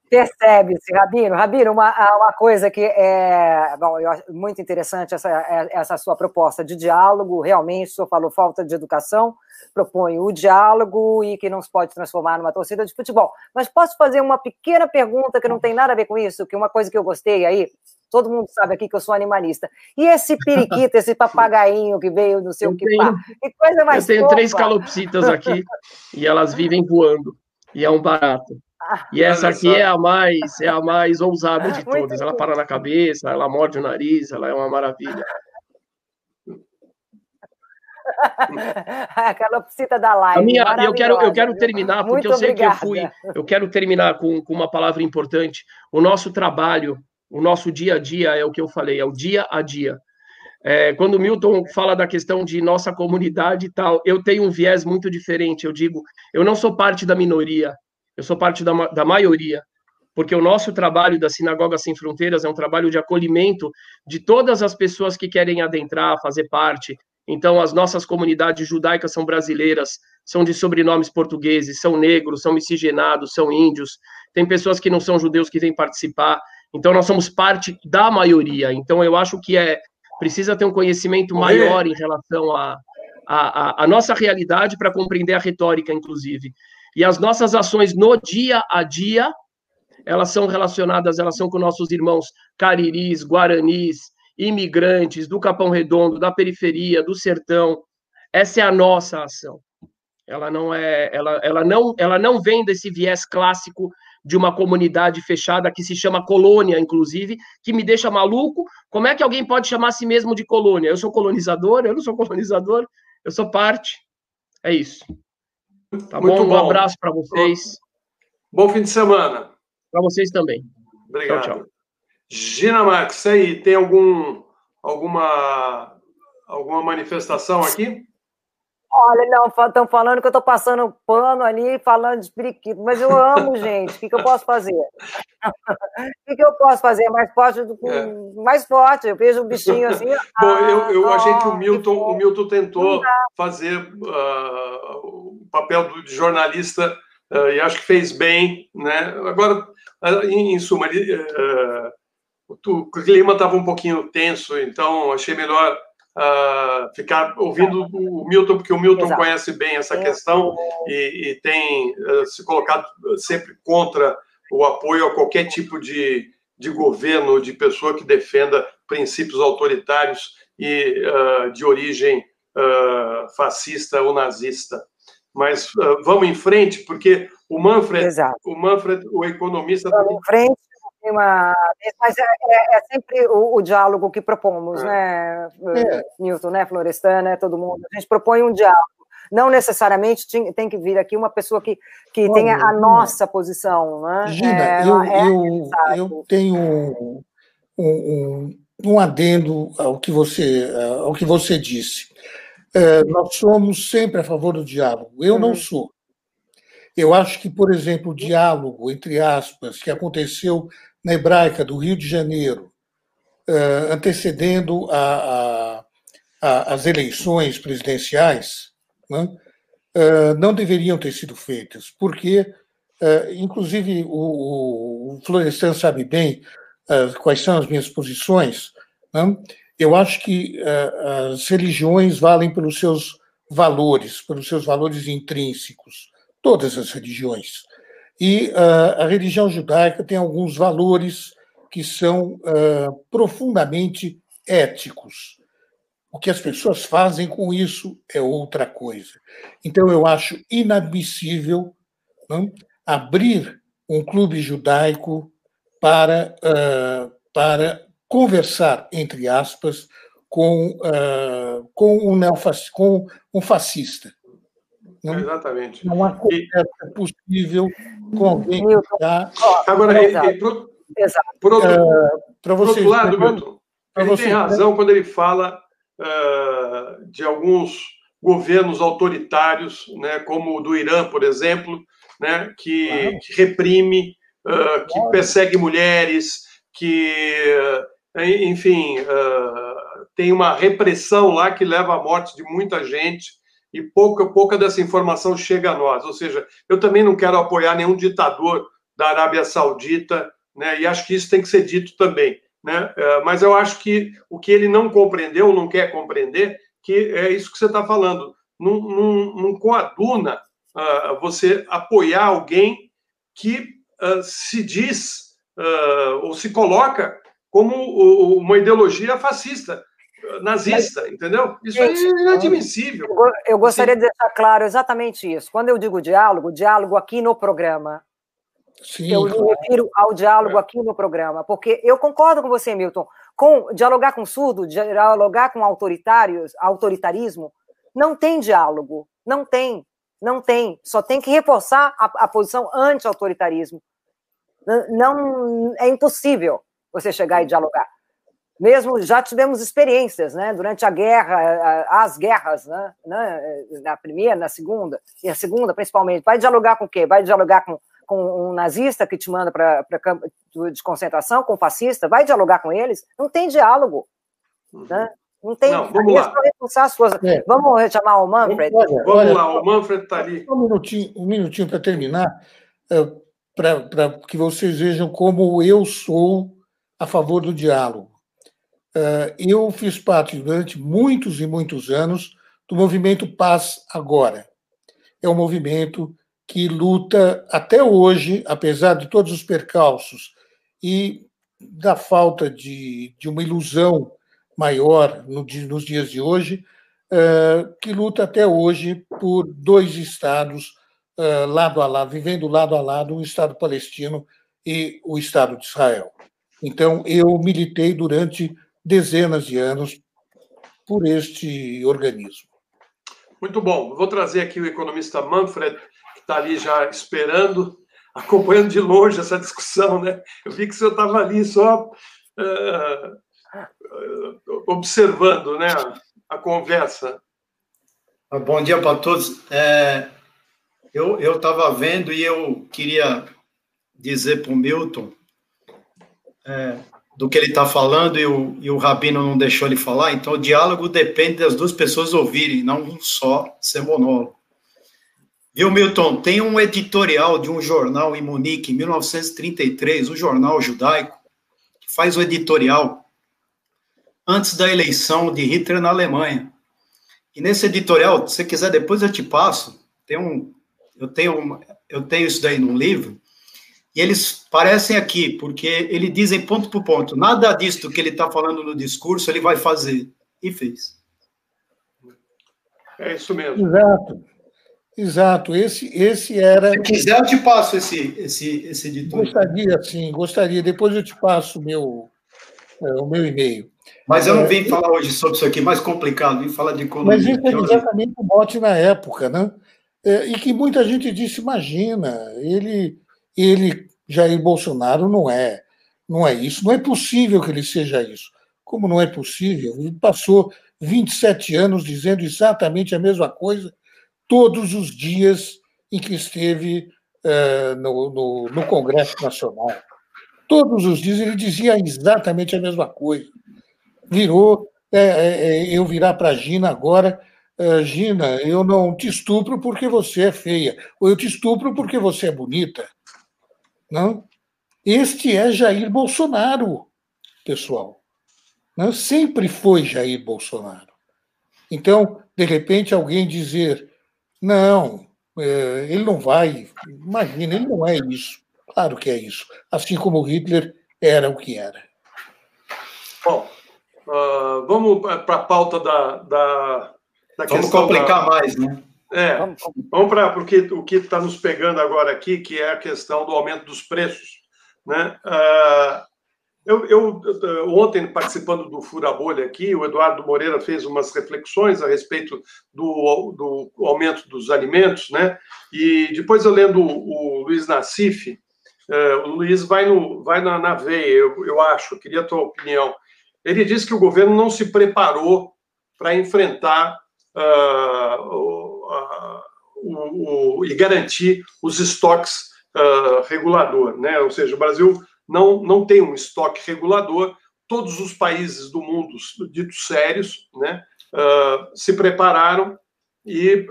Percebe-se, Rabino. Rabino, uma, uma coisa que é bom, eu acho muito interessante essa, essa sua proposta de diálogo. Realmente, o senhor falou falta de educação, propõe o diálogo e que não se pode transformar numa torcida de futebol. Mas posso fazer uma pequena pergunta que não tem nada a ver com isso, que é uma coisa que eu gostei aí, Todo mundo sabe aqui que eu sou animalista. E esse periquito, esse papagainho que veio no seu quipá? Que coisa mais
Eu tenho fofa. três calopsitas aqui e elas vivem voando. E é um barato. E essa aqui é a mais é a mais ousada de *laughs* todas. Ela para na cabeça, ela morde o nariz, ela é uma maravilha. *laughs*
a calopsita da live. A
minha, eu quero eu quero terminar porque Muito eu sei obrigada. que eu fui. Eu quero terminar com, com uma palavra importante. O nosso trabalho o nosso dia a dia é o que eu falei, é o dia a dia. É, quando o Milton fala da questão de nossa comunidade e tal, eu tenho um viés muito diferente. Eu digo, eu não sou parte da minoria, eu sou parte da, da maioria, porque o nosso trabalho da Sinagoga Sem Fronteiras é um trabalho de acolhimento de todas as pessoas que querem adentrar, fazer parte. Então, as nossas comunidades judaicas são brasileiras, são de sobrenomes portugueses, são negros, são miscigenados, são índios. Tem pessoas que não são judeus que vêm participar. Então, nós somos parte da maioria. Então, eu acho que é precisa ter um conhecimento maior em relação à a, a, a, nossa realidade para compreender a retórica, inclusive. E as nossas ações no dia a dia, elas são relacionadas, elas são com nossos irmãos cariris, guaranis, imigrantes do Capão Redondo, da periferia, do sertão. Essa é a nossa ação. Ela não é, ela, ela não, ela não vem desse viés clássico de uma comunidade fechada que se chama colônia, inclusive, que me deixa maluco. Como é que alguém pode chamar a si mesmo de colônia? Eu sou colonizador? Eu não sou colonizador. Eu sou parte. É isso. Tá Muito bom? bom. Um abraço para vocês.
Bom fim de semana.
Para vocês também.
Obrigado. Tchau, tchau. Gina Max, aí, tem algum, alguma, alguma manifestação aqui?
Olha, não, estão falando que eu estou passando pano ali, falando de periquito, mas eu amo, *laughs* gente. O que, que eu posso fazer? *laughs* O que, que eu posso fazer? Mais forte do que. É. Mais forte. Eu vejo um bichinho assim. Bom,
ah, eu, eu achei que o Milton, que o Milton tentou fazer uh, o papel de jornalista uh, e acho que fez bem, né? Agora, uh, em, em, suma, ele, o clima estava um pouquinho tenso, então achei melhor uh, ficar ouvindo o Milton, porque o Milton Exato. conhece bem essa questão e, e tem uh, se colocado sempre contra o apoio a qualquer tipo de, de governo, de pessoa que defenda princípios autoritários e uh, de origem fascista ou nazista. Mas vamos em frente, porque o Manfred, Exato. o Manfred, o economista.
Vamos em frente uma. Mas é, é, é sempre o, o, diálogo que propomos, é. né, é. Newton, né, Florestan, né, todo mundo. A gente propõe um diálogo. Não necessariamente tem que vir aqui uma pessoa que, que tenha a nossa posição. Né?
Gina, é, eu, eu, eu tenho um, um, um adendo ao que você, ao que você disse. É, nós somos sempre a favor do diálogo. Eu uhum. não sou. Eu acho que, por exemplo, o diálogo, entre aspas, que aconteceu na hebraica do Rio de Janeiro, uh, antecedendo a, a, a, as eleições presidenciais, né, uh, não deveriam ter sido feitas, porque, uh, inclusive, o, o Florestan sabe bem quais são as minhas posições. Né, eu acho que as religiões valem pelos seus valores, pelos seus valores intrínsecos, todas as religiões. E uh, a religião judaica tem alguns valores que são uh, profundamente éticos. O que as pessoas fazem com isso é outra coisa. Então, eu acho inadmissível não, abrir um clube judaico para, uh, para conversar, entre aspas, com, uh, com, um, com um fascista.
Não, Exatamente.
Não há conversa e... possível com alguém que está.
Agora, Exato. E, pro, por outro, uh, por outro lado, Milton, ele você, tem razão né? quando ele fala uh, de alguns governos autoritários, né, como o do Irã, por exemplo, né, que, claro. que reprime, uh, que claro. persegue mulheres, que, enfim, tem uma repressão lá que leva à morte de muita gente e pouca, pouca dessa informação chega a nós. Ou seja, eu também não quero apoiar nenhum ditador da Arábia Saudita, né? e acho que isso tem que ser dito também. Né? É, mas eu acho que o que ele não compreendeu, não quer compreender, que é isso que você está falando. Não, não, não coaduna uh, você apoiar alguém que uh, se diz uh, ou se coloca como uma ideologia fascista nazista, Mas, entendeu? Isso gente, é inadmissível.
Eu, eu gostaria Sim. de deixar claro exatamente isso. Quando eu digo diálogo, diálogo aqui no programa. Sim, eu me refiro ao diálogo é. aqui no programa, porque eu concordo com você, Milton. Com dialogar com surdo, dialogar com autoritários, autoritarismo, não tem diálogo, não tem, não tem. Só tem que reforçar a, a posição anti-autoritarismo. Não é impossível você chegar e dialogar mesmo já tivemos experiências, né, durante a guerra, as guerras, né, né, na primeira, na segunda, e a segunda principalmente, vai dialogar com o quê? Vai dialogar com, com um nazista que te manda para campo de concentração, com um fascista, vai dialogar com eles? Não tem diálogo, uhum. né? Não tem. Não, vamos lá. As coisas. É. Vamos chamar o Manfred?
Olha, vamos olha, lá, o Manfred está ali.
Um minutinho, um minutinho para terminar, é, para que vocês vejam como eu sou a favor do diálogo. É, eu fiz parte durante muitos e muitos anos do movimento Paz Agora. É um movimento que luta até hoje, apesar de todos os percalços e da falta de, de uma ilusão maior no, nos dias de hoje, uh, que luta até hoje por dois estados uh, lado a lado, vivendo lado a lado, o Estado palestino e o Estado de Israel. Então, eu militei durante dezenas de anos por este organismo.
Muito bom. Vou trazer aqui o economista Manfred, que está ali já esperando, acompanhando de longe essa discussão. Né? Eu vi que o senhor estava ali só uh, observando né, a conversa.
Ah, bom dia para todos. É, eu estava vendo e eu queria dizer para o Milton é, do que ele está falando e o, e o Rabino não deixou ele falar, então o diálogo depende das duas pessoas ouvirem, não um só ser monólogo. Viu, Milton? Tem um editorial de um jornal em Munique, em 1933, o Jornal Judaico, que faz o editorial antes da eleição de Hitler na Alemanha. E nesse editorial, se você quiser, depois eu te passo. Tem um, eu tenho, eu tenho isso daí num livro. E eles parecem aqui, porque eles dizem ponto por ponto. Nada disso que ele está falando no discurso ele vai fazer. E fez.
É isso mesmo.
Exato. Exato. Esse, esse era.
Se quiser, eu te passo esse, esse, esse editorial.
Gostaria, sim, gostaria. Depois eu te passo o meu, é, o meu e-mail.
Mas eu não vim falar hoje sobre isso aqui, mais complicado, vim falar de economia.
Mas isso é exatamente o mote na época, né? É, e que muita gente disse, imagina, ele, ele, Jair Bolsonaro, não é, não é isso, não é possível que ele seja isso. Como não é possível? Ele passou 27 anos dizendo exatamente a mesma coisa todos os dias em que esteve uh, no, no, no Congresso Nacional. Todos os dias ele dizia exatamente a mesma coisa virou é, é, é, eu virar para a Gina agora, é, Gina, eu não te estupro porque você é feia, ou eu te estupro porque você é bonita. Não? Este é Jair Bolsonaro, pessoal. Não? Sempre foi Jair Bolsonaro. Então, de repente, alguém dizer, não, é, ele não vai, imagina, ele não é isso. Claro que é isso. Assim como Hitler era o que era.
Bom, Uh, vamos para a pauta da, da,
da Vamos complicar
da...
mais, né?
É, vamos para porque o que está nos pegando agora aqui, que é a questão do aumento dos preços. Né? Uh, eu, eu, ontem, participando do Fura Bolha aqui, o Eduardo Moreira fez umas reflexões a respeito do, do aumento dos alimentos, né? E depois eu lendo o, o Luiz Nassif, uh, o Luiz vai, no, vai na, na veia, eu, eu acho, queria a tua opinião. Ele disse que o governo não se preparou para enfrentar uh, o, o, e garantir os estoques uh, regulador, né? Ou seja, o Brasil não, não tem um estoque regulador. Todos os países do mundo ditos sérios, né, se prepararam e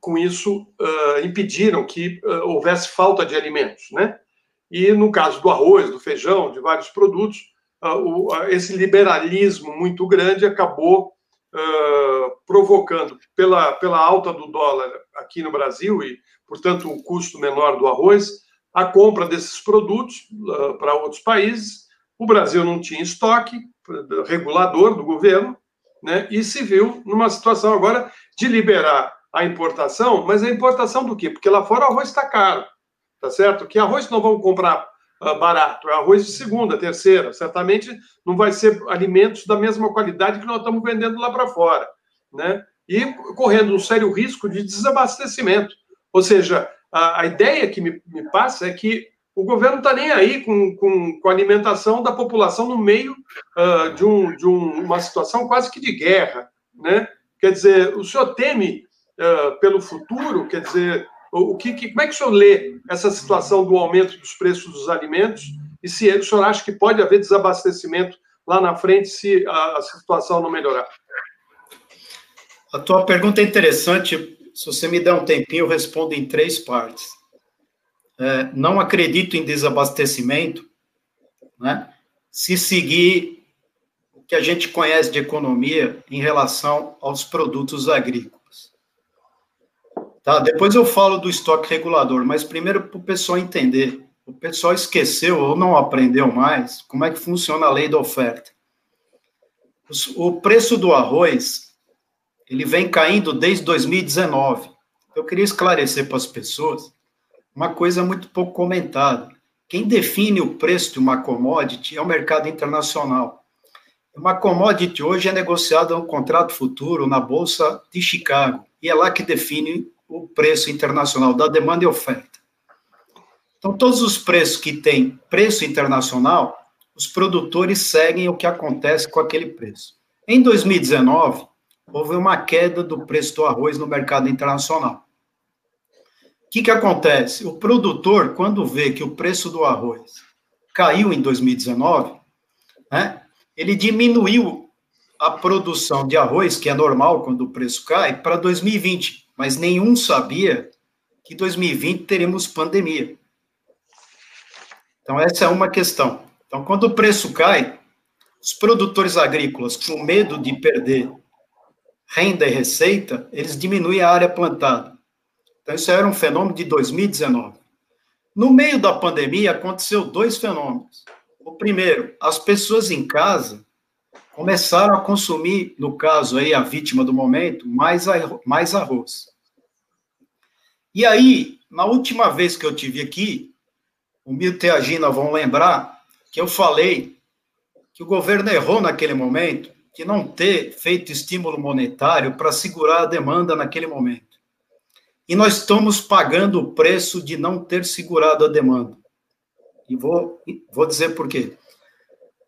com isso impediram que houvesse falta de alimentos, né? E no caso do arroz, do feijão, de vários produtos, esse liberalismo muito grande acabou provocando, pela, pela alta do dólar aqui no Brasil e, portanto, o custo menor do arroz, a compra desses produtos para outros países. O Brasil não tinha estoque regulador do governo, né, e se viu numa situação agora de liberar a importação, mas a importação do quê? Porque lá fora o arroz está caro tá certo? Que arroz não vamos comprar uh, barato, é arroz de segunda, terceira. Certamente não vai ser alimentos da mesma qualidade que nós estamos vendendo lá para fora, né? E correndo um sério risco de desabastecimento. Ou seja, a, a ideia que me, me, passa é que o governo está nem aí com, com, com, a alimentação da população no meio uh, de, um, de um, uma situação quase que de guerra, né? Quer dizer, o senhor teme uh, pelo futuro, quer dizer, o que, que, como é que o senhor lê essa situação do aumento dos preços dos alimentos? E se o senhor acha que pode haver desabastecimento lá na frente se a, a situação não melhorar.
A tua pergunta é interessante. Se você me der um tempinho, eu respondo em três partes. É, não acredito em desabastecimento, né? Se seguir o que a gente conhece de economia em relação aos produtos agrícolas. Tá? Depois eu falo do estoque regulador, mas primeiro para o pessoal entender. O pessoal esqueceu ou não aprendeu mais como é que funciona a lei da oferta. O preço do arroz ele vem caindo desde 2019. Eu queria esclarecer para as pessoas uma coisa muito pouco comentada. Quem define o preço de uma commodity é o mercado internacional. Uma commodity hoje é negociada no contrato futuro na Bolsa de Chicago, e é lá que define o preço internacional da demanda e oferta. Então, todos os preços que têm preço internacional, os produtores seguem o que acontece com aquele preço. Em 2019, houve uma queda do preço do arroz no mercado internacional. O que, que acontece? O produtor, quando vê que o preço do arroz caiu em 2019, né, ele diminuiu a produção de arroz, que é normal quando o preço cai, para 2020, mas nenhum sabia que 2020 teremos pandemia. Então, essa é uma questão. Então, quando o preço cai, os produtores agrícolas, com medo de perder renda e receita, eles diminuem a área plantada. Então, isso era um fenômeno de 2019. No meio da pandemia, aconteceu dois fenômenos. O primeiro, as pessoas em casa começaram a consumir, no caso aí, a vítima do momento, mais, mais arroz. E aí, na última vez que eu tive aqui, o Milton e a Gina vão lembrar que eu falei que o governo errou naquele momento de não ter feito estímulo monetário para segurar a demanda naquele momento. E nós estamos pagando o preço de não ter segurado a demanda. E vou, vou dizer por quê.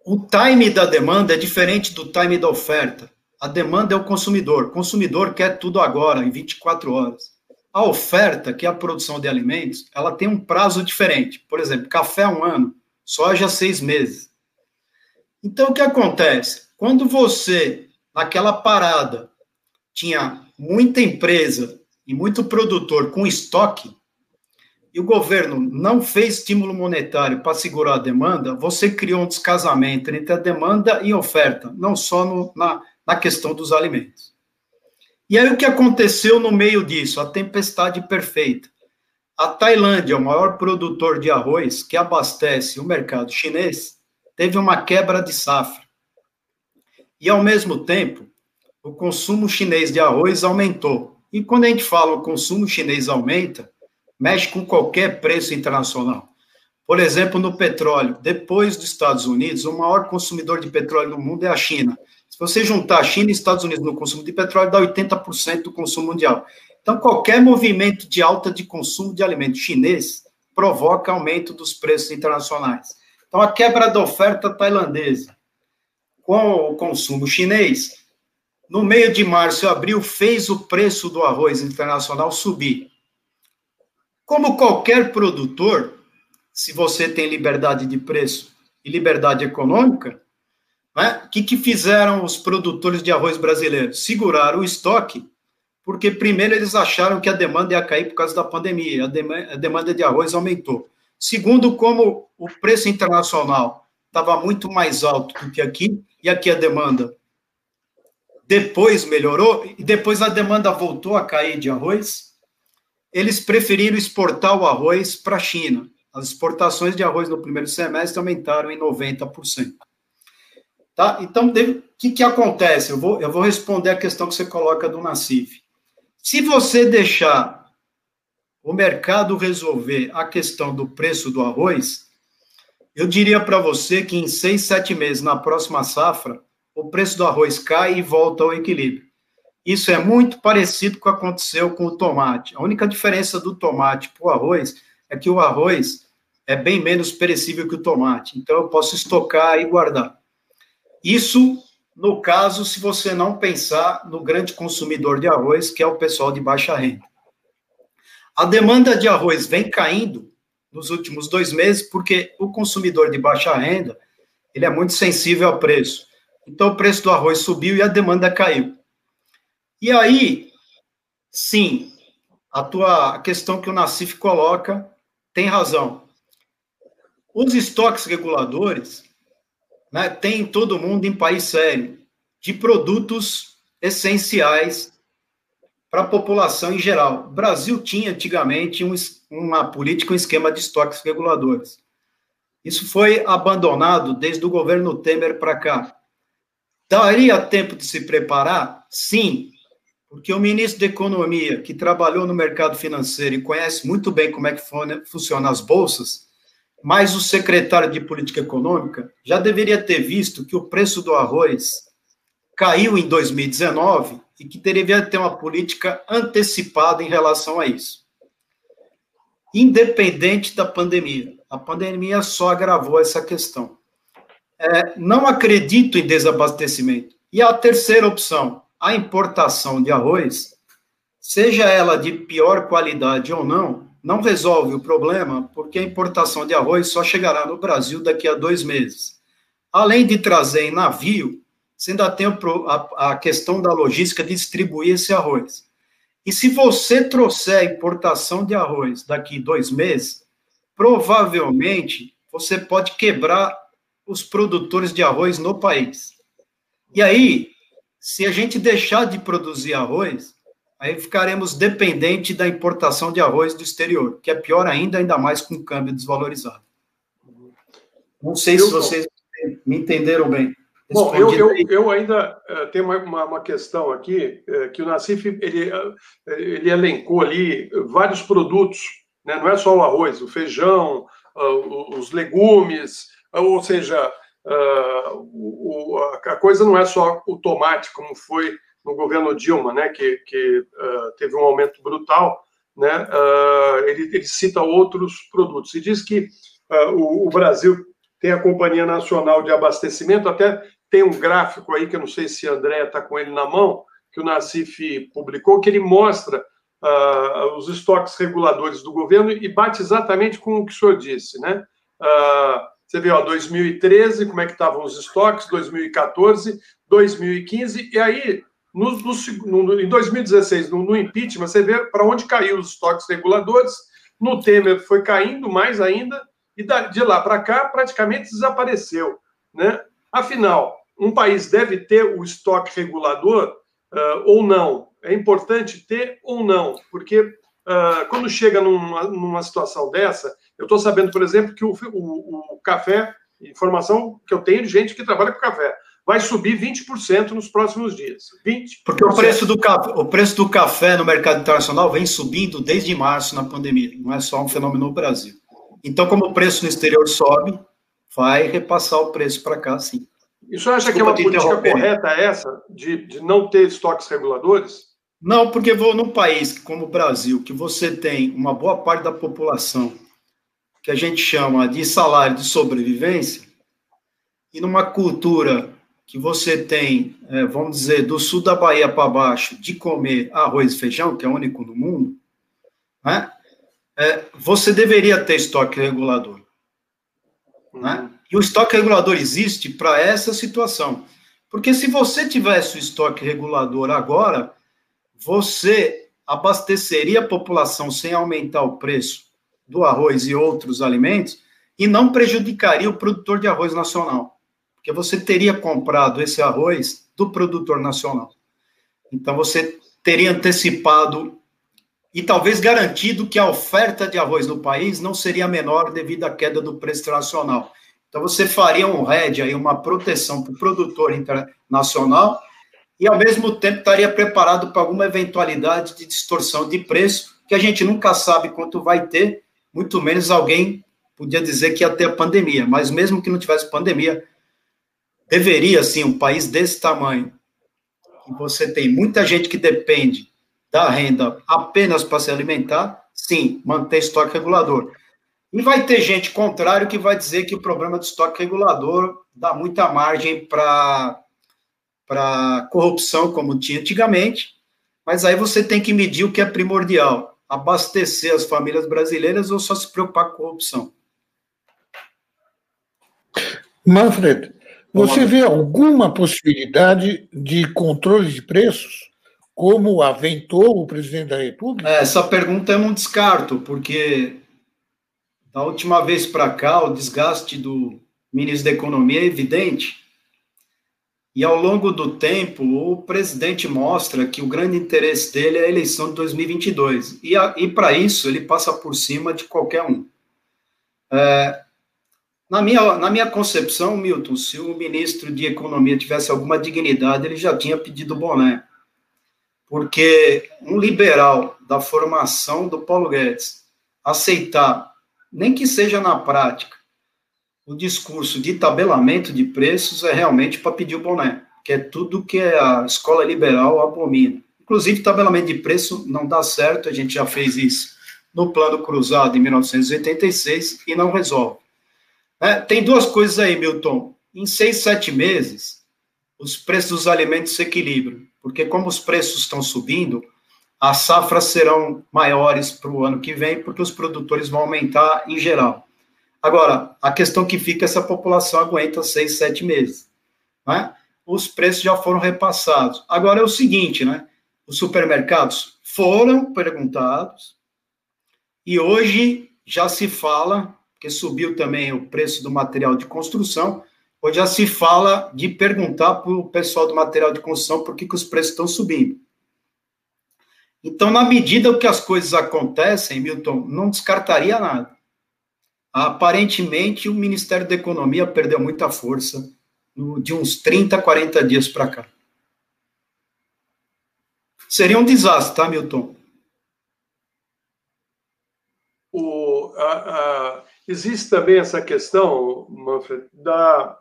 O time da demanda é diferente do time da oferta. A demanda é o consumidor. O consumidor quer tudo agora, em 24 horas. A oferta, que é a produção de alimentos, ela tem um prazo diferente. Por exemplo, café um ano, soja seis meses. Então, o que acontece? Quando você, naquela parada, tinha muita empresa e muito produtor com estoque, e o governo não fez estímulo monetário para segurar a demanda, você criou um descasamento entre a demanda e oferta, não só no, na, na questão dos alimentos. E aí o que aconteceu no meio disso? A tempestade perfeita. A Tailândia, o maior produtor de arroz que abastece o mercado chinês, teve uma quebra de safra. E, ao mesmo tempo, o consumo chinês de arroz aumentou. E quando a gente fala o consumo chinês aumenta, mexe com qualquer preço internacional. Por exemplo, no petróleo, depois dos Estados Unidos, o maior consumidor de petróleo no mundo é a China. Se você juntar a China e Estados Unidos no consumo de petróleo, dá 80% do consumo mundial. Então, qualquer movimento de alta de consumo de alimento chinês provoca aumento dos preços internacionais. Então, a quebra da oferta tailandesa, com o consumo chinês, no meio de março e abril, fez o preço do arroz internacional subir. Como qualquer produtor, se você tem liberdade de preço e liberdade econômica, né, o que, que fizeram os produtores de arroz brasileiros? Seguraram o estoque, porque primeiro eles acharam que a demanda ia cair por causa da pandemia, a demanda de arroz aumentou. Segundo, como o preço internacional estava muito mais alto do que aqui, e aqui a demanda depois melhorou, e depois a demanda voltou a cair de arroz, eles preferiram exportar o arroz para a China. As exportações de arroz no primeiro semestre aumentaram em 90%. Tá? Então, o que, que acontece? Eu vou, eu vou responder a questão que você coloca do Nacif. Se você deixar o mercado resolver a questão do preço do arroz, eu diria para você que em seis, sete meses, na próxima safra, o preço do arroz cai e volta ao equilíbrio. Isso é muito parecido com o que aconteceu com o tomate. A única diferença do tomate para o arroz é que o arroz é bem menos perecível que o tomate. Então, eu posso estocar e guardar. Isso, no caso, se você não pensar no grande consumidor de arroz, que é o pessoal de baixa renda. A demanda de arroz vem caindo nos últimos dois meses, porque o consumidor de baixa renda ele é muito sensível ao preço. Então, o preço do arroz subiu e a demanda caiu. E aí, sim, a tua questão que o Nassif coloca tem razão. Os estoques reguladores né, tem todo mundo em país sério, de produtos essenciais para a população em geral. O Brasil tinha antigamente um, uma política, um esquema de estoques reguladores. Isso foi abandonado desde o governo Temer para cá. Daria tempo de se preparar? Sim, porque o ministro da Economia, que trabalhou no mercado financeiro e conhece muito bem como é que funcionam as bolsas, mas o secretário de Política Econômica já deveria ter visto que o preço do arroz caiu em 2019 e que deveria ter uma política antecipada em relação a isso. Independente da pandemia a pandemia só agravou essa questão. É, não acredito em desabastecimento. E a terceira opção, a importação de arroz, seja ela de pior qualidade ou não, não resolve o problema, porque a importação de arroz só chegará no Brasil daqui a dois meses. Além de trazer em navio, você ainda tem a, questão da logística de distribuir esse arroz. E se você trouxer a importação de arroz daqui dois meses, provavelmente você pode quebrar os produtores de arroz no país. E aí, se a gente deixar de produzir arroz, aí ficaremos dependentes da importação de arroz do exterior, que é pior ainda, ainda mais com o câmbio desvalorizado. Não sei eu, se vocês me entenderam bem.
Bom, eu, eu, eu, ainda uh, tenho uma, uma, questão aqui, uh, que o Nassif, ele, uh, ele elencou ali vários produtos né? não é só o arroz, o feijão, uh, os legumes, ou seja, uh, o, a coisa não é só o tomate, como foi no governo Dilma, né? que, que teve um aumento brutal, né? ele, ele, cita outros produtos e diz que o, o Brasil tem a Companhia Nacional de Abastecimento, até tem um gráfico aí, que eu não sei se Andréa está com ele na mão, que o Nacif publicou, que ele mostra uh, os estoques reguladores do governo e bate exatamente com o que o senhor disse, né? Uh, você vê, ó, 2013, como é que estavam os estoques, 2014, 2015, e aí, no, no, no, em 2016, no, no impeachment, você vê para onde caiu os estoques reguladores, no Temer foi caindo mais ainda, e de lá para cá praticamente desapareceu, né? Afinal, um país deve ter o estoque regulador uh, ou não? É importante ter ou não? Porque uh, quando chega numa, numa situação dessa, eu estou sabendo, por exemplo, que o, o, o, café, informação que eu tenho de gente que trabalha com café, vai subir 20% nos próximos dias. 20%.
Porque o preço, do, o preço do café no mercado internacional vem subindo desde março na pandemia, não é só um fenômeno no Brasil. Então, como o preço no exterior sobe, vai repassar o preço para cá, sim.
E o senhor acha Desculpa que é uma política correta essa, de, de não ter estoques reguladores?
Não, porque vou num país como o Brasil, que você tem uma boa parte da população que a gente chama de salário de sobrevivência, e numa cultura que você tem, é, vamos dizer, do sul da Bahia para baixo, de comer arroz e feijão, que é único no mundo, né? É, você deveria ter estoque regulador. Né? Uhum. E o estoque regulador existe para essa situação. Porque se você tivesse o estoque regulador agora, você abasteceria a população sem aumentar o preço do arroz e outros alimentos e não prejudicaria o produtor de arroz nacional, porque você teria comprado esse arroz do produtor nacional. Então você teria antecipado e talvez garantido que a oferta de arroz no país não seria menor devido à queda do preço internacional. Então você faria um RED aí, uma proteção para o produtor internacional e, ao mesmo tempo, estaria preparado para alguma eventualidade de distorção de preço, que a gente nunca sabe quanto vai ter, muito menos alguém podia dizer que ia ter a pandemia, mas mesmo que não tivesse pandemia, deveria, sim, um país desse tamanho, que você tem muita gente que depende da renda apenas para se alimentar, sim, manter estoque regulador. E vai ter gente contrário que vai dizer que o problema do estoque regulador dá muita margem para corrupção, como tinha antigamente, mas aí você tem que medir o que é primordial: abastecer as famílias brasileiras ou só se preocupar com corrupção?
Manfred, você vê alguma possibilidade de controle de preços, como aventou o presidente da República?
É, essa pergunta eu não descarto, porque da última vez para cá o desgaste do ministro da Economia é evidente. E ao longo do tempo, o presidente mostra que o grande interesse dele é a eleição de 2022. E, e para isso, ele passa por cima de qualquer um. É, na, minha, na minha concepção, Milton, se o ministro de Economia tivesse alguma dignidade, ele já tinha pedido boné. Porque um liberal da formação do Paulo Guedes aceitar, nem que seja na prática, o discurso de tabelamento de preços é realmente para pedir o boné, que é tudo que a escola liberal abomina. Inclusive, tabelamento de preço não dá certo, a gente já fez isso no plano cruzado em 1986 e não resolve. É, tem duas coisas aí, Milton. Em seis, sete meses, os preços dos alimentos se equilibram, porque como os preços estão subindo, as safras serão maiores para o ano que vem, porque os produtores vão aumentar em geral. Agora, a questão que fica é se a população aguenta seis, sete meses. Né? Os preços já foram repassados. Agora é o seguinte, né? Os supermercados foram perguntados e hoje já se fala, que subiu também o preço do material de construção, hoje já se fala de perguntar para o pessoal do material de construção por que, que os preços estão subindo. Então, na medida que as coisas acontecem, Milton, não descartaria nada. Aparentemente, o Ministério da Economia perdeu muita força de uns 30, 40 dias para cá. Seria um desastre, tá, Milton?
O, a, a, existe também essa questão, Manfred, da,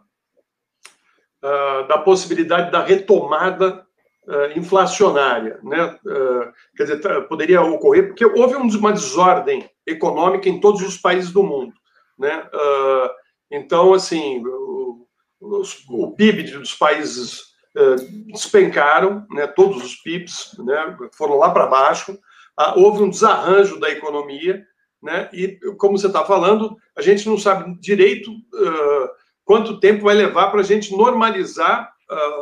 a, da possibilidade da retomada inflacionária, né? quer dizer, poderia ocorrer, porque houve uma desordem econômica em todos os países do mundo. Né? Uh, então, assim, o, o, PIB dos países uh, despencaram, né? todos os PIBs né? foram lá para baixo, uh, houve um desarranjo da economia, né? e, como você está falando, a gente não sabe direito quanto tempo vai levar para a gente normalizar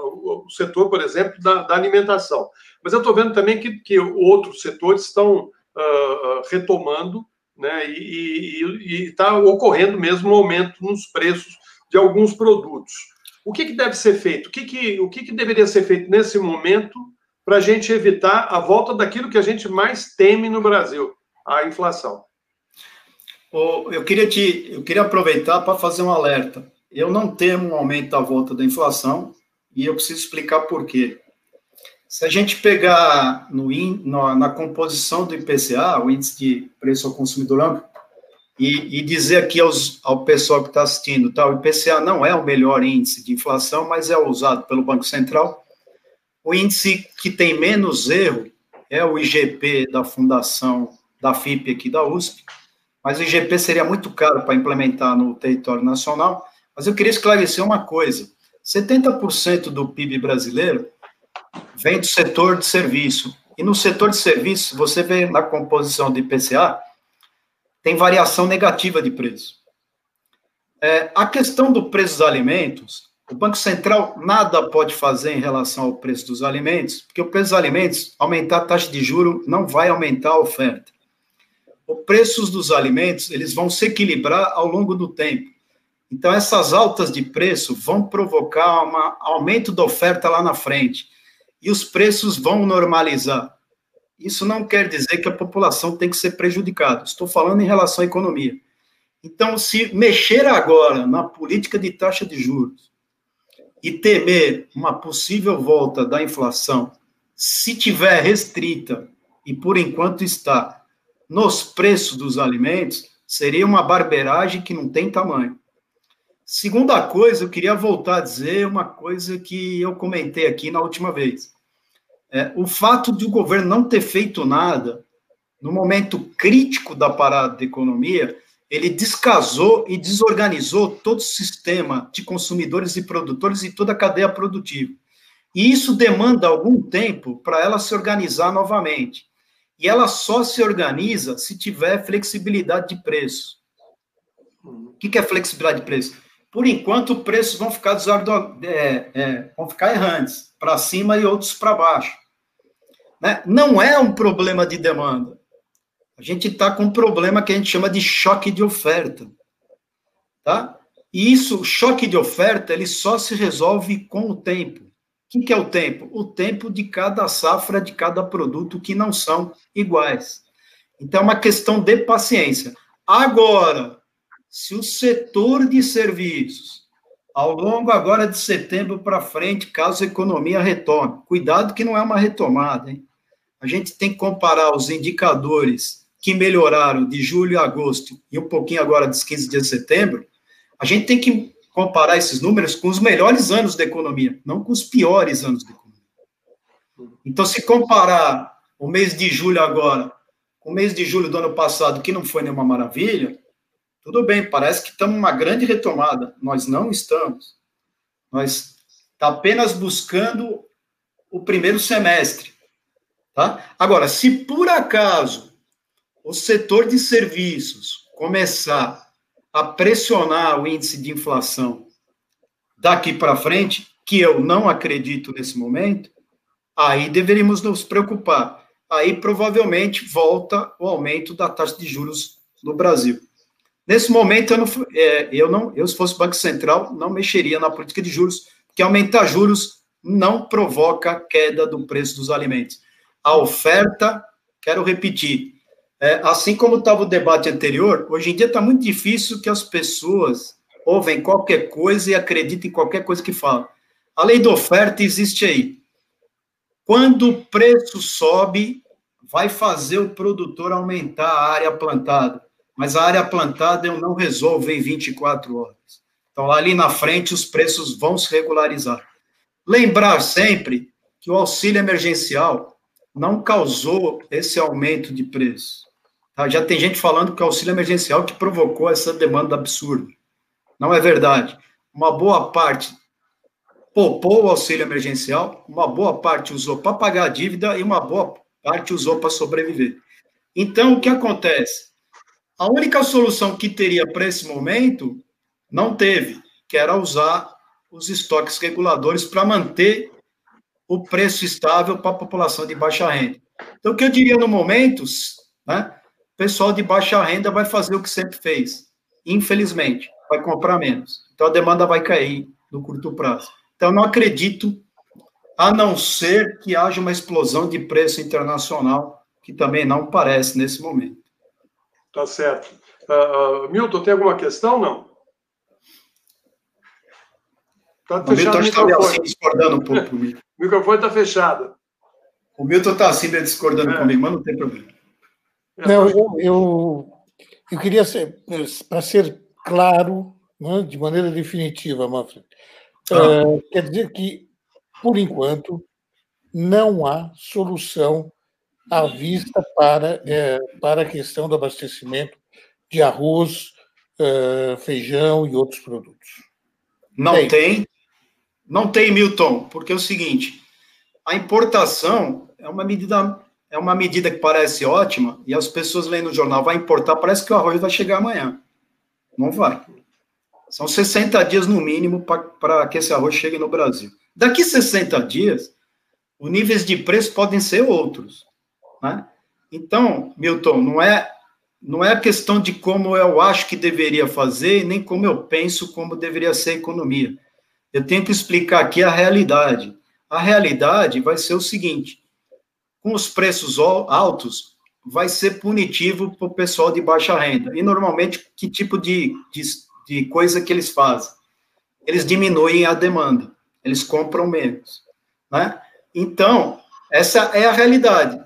o setor, por exemplo, da, da alimentação. Mas eu estou vendo também que, que outros setores estão retomando né? E está ocorrendo mesmo um aumento nos preços de alguns produtos. O que, que deve ser feito? O, que, que, o que, que deveria ser feito nesse momento para a gente evitar a volta daquilo que a gente mais teme no Brasil, a inflação?
Eu queria, te, eu queria aproveitar para fazer um alerta. Eu não temo um aumento da volta da inflação e eu preciso explicar por quê. Se a gente pegar no, no, na composição do IPCA, o índice de preço ao consumidor amplo, e, e dizer aqui aos, ao pessoal que está assistindo, tá, o IPCA não é o melhor índice de inflação, mas é usado pelo Banco Central. O índice que tem menos erro é o IGP da Fundação da FIP aqui da USP, mas o IGP seria muito caro para implementar no território nacional. Mas eu queria esclarecer uma coisa: 70% do PIB brasileiro vem do setor de serviço. E no setor de serviço, você vê na composição do IPCA, tem variação negativa de preço. É, a questão do preço dos alimentos, o Banco Central nada pode fazer em relação ao preço dos alimentos, porque o preço dos alimentos, aumentar a taxa de juro não vai aumentar a oferta. Os preços dos alimentos, eles vão se equilibrar ao longo do tempo. Então, essas altas de preço vão provocar um aumento da oferta lá na frente e os preços vão normalizar. Isso não quer dizer que a população tem que ser prejudicada. Estou falando em relação à economia. Então, se mexer agora na política de taxa de juros e temer uma possível volta da inflação, se tiver restrita e por enquanto está nos preços dos alimentos, seria uma barberagem que não tem tamanho. Segunda coisa, eu queria voltar a dizer uma coisa que eu comentei aqui na última vez. É, o fato de o governo não ter feito nada no momento crítico da parada da economia, ele descasou e desorganizou todo o sistema de consumidores e produtores e toda a cadeia produtiva. E isso demanda algum tempo para ela se organizar novamente. E ela só se organiza se tiver flexibilidade de preço. O que é flexibilidade de preço? Por enquanto, preços vão ficar, é, é, vão ficar errantes, para cima e outros para baixo. Né? Não é um problema de demanda. A gente está com um problema que a gente chama de choque de oferta. Tá? E isso, choque de oferta, ele só se resolve com o tempo. O que é o tempo? O tempo de cada safra, de cada produto que não são iguais. Então, é uma questão de paciência. Agora, se o setor de serviços, ao longo agora de setembro para frente, caso a economia retome, cuidado que não é uma retomada, hein? A gente tem que comparar os indicadores que melhoraram de julho a agosto e um pouquinho agora dos 15 de setembro, a gente tem que comparar esses números com os melhores anos da economia, não com os piores anos da economia. Então, se comparar o mês de julho agora com o mês de julho do ano passado, que não foi nenhuma maravilha, tudo bem, parece que estamos numa grande retomada. Nós não estamos. Nós está apenas buscando o primeiro semestre. Tá? Agora, se por acaso o setor de serviços começar a pressionar o índice de inflação daqui para frente, que eu não acredito nesse momento, aí deveríamos nos preocupar. Aí provavelmente volta o aumento da taxa de juros no Brasil. Nesse momento, eu não, é, eu não, eu se fosse Banco Central, não mexeria na política de juros, porque aumentar juros não provoca queda do preço dos alimentos. A oferta, quero repetir, é, assim como estava o debate anterior, hoje em dia está muito difícil que as pessoas ouvem qualquer coisa e acreditem em qualquer coisa que falam. A lei da oferta existe aí. Quando o preço sobe, vai fazer o produtor aumentar a área plantada mas a área plantada eu não resolvo em 24 horas. Então, ali na frente, os preços vão se regularizar. Lembrar sempre que o auxílio emergencial não causou esse aumento de preço. Tá? Já tem gente falando que o auxílio emergencial que provocou essa demanda absurda. Não é verdade. Uma boa parte poupou o auxílio emergencial, uma boa parte usou para pagar a dívida e uma boa parte usou para sobreviver. Então, o que acontece? A única solução que teria para esse momento não teve, que era usar os estoques reguladores para manter o preço estável para a população de baixa renda. Então, o que eu diria no momento, né, o pessoal de baixa renda vai fazer o que sempre fez, infelizmente, vai comprar menos. Então, a demanda vai cair no curto prazo. Então, não acredito, a não ser que haja uma explosão de preço internacional, que também não parece nesse momento.
Tá certo. Uh, uh, Milton, tem alguma questão, não?
Está fechado o microfone. Assim, discordando um pouco *laughs* comigo.
o microfone está fechado.
O Milton está assim, discordando é. comigo, mas não tem problema.
É. Não, eu, eu, eu queria ser, para ser claro, né, de maneira definitiva, Manfred, ah. uh, quer dizer que, por enquanto, não há solução à vista para, é, para a questão do abastecimento de arroz, uh, feijão e outros produtos.
Não tem. tem, não tem, Milton, porque é o seguinte: a importação é uma medida é uma medida que parece ótima e as pessoas lendo no jornal vai importar, parece que o arroz vai chegar amanhã. Não vai. São 60 dias no mínimo para que esse arroz chegue no Brasil. Daqui 60 dias, os níveis de preço podem ser outros. Né? Então, Milton, não é não é questão de como eu acho que deveria fazer, nem como eu penso como deveria ser a economia. Eu tenho que explicar aqui a realidade. A realidade vai ser o seguinte: com os preços altos, vai ser punitivo para o pessoal de baixa renda. E normalmente, que tipo de, de, de coisa que eles fazem? Eles diminuem a demanda, eles compram menos. Né? Então, essa é a realidade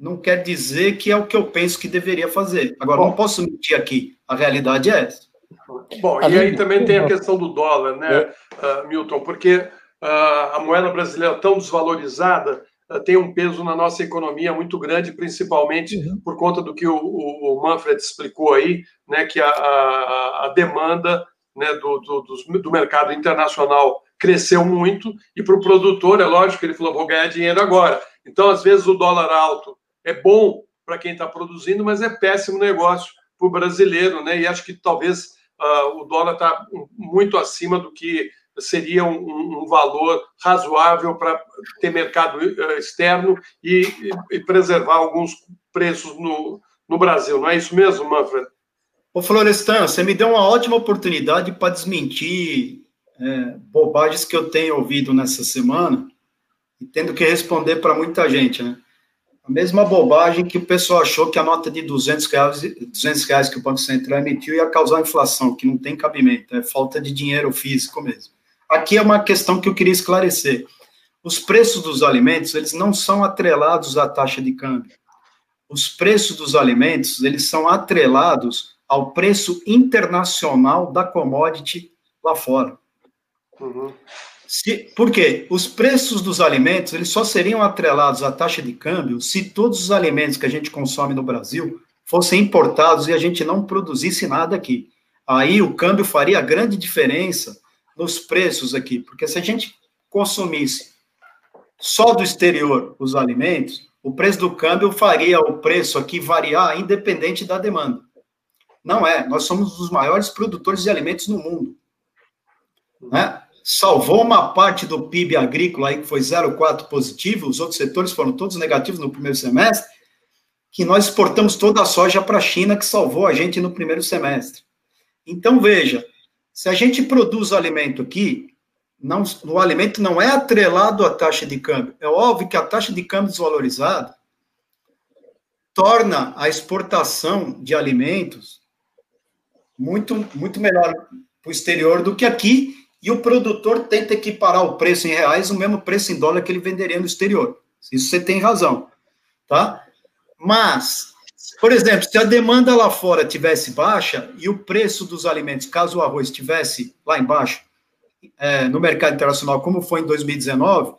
não quer dizer que é o que eu penso que deveria fazer. Agora, Bom, não posso mentir aqui. A realidade é essa.
Bom, e aí também tem a questão do dólar, né, uh, Milton? Porque uh, a moeda brasileira tão desvalorizada uh, tem um peso na nossa economia muito grande, principalmente uhum. por conta do que o, o, o, Manfred explicou aí, né, que a, a, a demanda né, do, do, do, do mercado internacional cresceu muito e para o produtor, é lógico que ele falou, vou ganhar dinheiro agora. Então, às vezes, o dólar alto é bom para quem está produzindo, mas é péssimo negócio para o brasileiro, né? E acho que talvez uh, o dólar está muito acima do que seria um, um valor razoável para ter mercado uh, externo e, e, e, preservar alguns preços no, no Brasil. Não é isso mesmo, Manfred?
Ô, Florestan, você me deu uma ótima oportunidade para desmentir é, bobagens que eu tenho ouvido nessa semana e tendo que responder para muita gente, né? A mesma bobagem que o pessoal achou que a nota de 200 reais, 200 reais que o Banco Central emitiu ia causar inflação, que não tem cabimento, é falta de dinheiro físico mesmo. Aqui é uma questão que eu queria esclarecer. Os preços dos alimentos, eles não são atrelados à taxa de câmbio. Os preços dos alimentos, eles são atrelados ao preço internacional da commodity lá fora. Uhum. Se, por quê? Os preços dos alimentos eles só seriam atrelados à taxa de câmbio se todos os alimentos que a gente consome no Brasil fossem importados e a gente não produzisse nada aqui. Aí o câmbio faria grande diferença nos preços aqui, porque se a gente consumisse só do exterior os alimentos, o preço do câmbio faria o preço aqui variar independente da demanda. Não é, nós somos os maiores produtores de alimentos no mundo. Né? Salvou uma parte do PIB agrícola aí que foi 0,4 positivo, os outros setores foram todos negativos no primeiro semestre, que nós exportamos toda a soja para a China, que salvou a gente no primeiro semestre. Então, veja, se a gente produz alimento aqui, não, o alimento não é atrelado à taxa de câmbio. É óbvio que a taxa de câmbio desvalorizada torna a exportação de alimentos muito, muito melhor para o exterior do que aqui, e o produtor tenta equiparar o preço em reais o mesmo preço em dólar que ele venderia no exterior. Isso você tem razão, tá? Mas, por exemplo, se a demanda lá fora tivesse baixa e o preço dos alimentos, caso o arroz estivesse lá embaixo, é, no mercado internacional, como foi em 2019,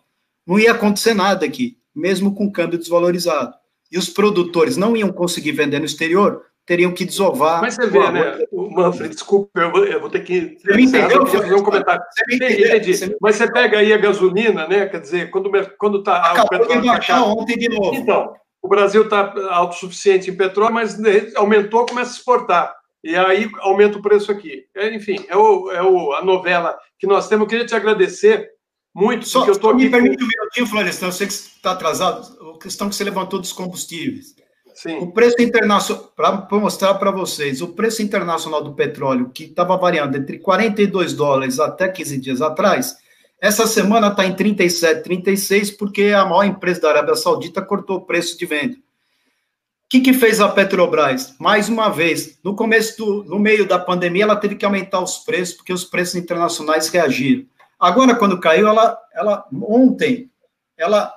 não ia acontecer nada aqui, mesmo com câmbio desvalorizado. E os produtores não iam conseguir vender no exterior, teriam que desovar.
Mas você vê, né? O Manfred, desculpa, eu vou, eu vou ter que. Você me entendeu? fazer um comentário. Você entendi, entendi. Mas você pega aí a gasolina, né? Quer dizer, quando quando tá
Acabou o petróleo de tá ontem de novo.
Então, o Brasil está autossuficiente em petróleo, mas aumentou, começa a exportar. E aí aumenta o preço aqui. É, enfim, é, o, é o, a novela que nós temos. Eu queria te agradecer muito,
só, porque eu estou aqui. Me permite um minutinho, Florestan, eu sei que está atrasado. A questão que você levantou dos combustíveis. Sim. O preço internacional, para mostrar para vocês, o preço internacional do petróleo, que estava variando entre 42 dólares até 15 dias atrás, essa semana está em 37, 36, porque a maior empresa da Arábia Saudita cortou o preço de venda. O que, que fez a Petrobras? Mais uma vez, no começo do, no meio da pandemia, ela teve que aumentar os preços, porque os preços internacionais reagiram. Agora, quando caiu, ela, ela ontem, ela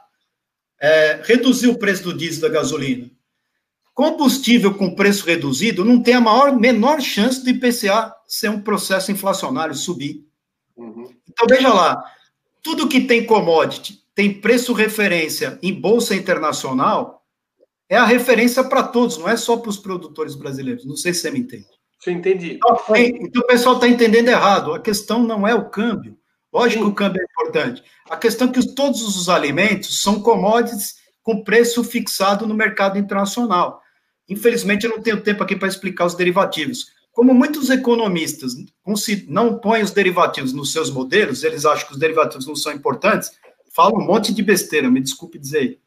é, reduziu o preço do diesel da gasolina. Combustível com preço reduzido não tem a maior, menor chance do IPCA ser um processo inflacionário, subir. Uhum. Então, veja lá, tudo que tem commodity, tem preço referência em bolsa internacional, é a referência para todos, não é só para os produtores brasileiros. Não sei se você me entende.
Você entendi.
Então, então o pessoal está entendendo errado. A questão não é o câmbio. Lógico Sim. que o câmbio é importante. A questão é que todos os alimentos são commodities com preço fixado no mercado internacional. Infelizmente, eu não tenho tempo aqui para explicar os derivativos. Como muitos economistas não põem os derivativos nos seus modelos, eles acham que os derivativos não são importantes, falam um monte de besteira, me desculpe dizer.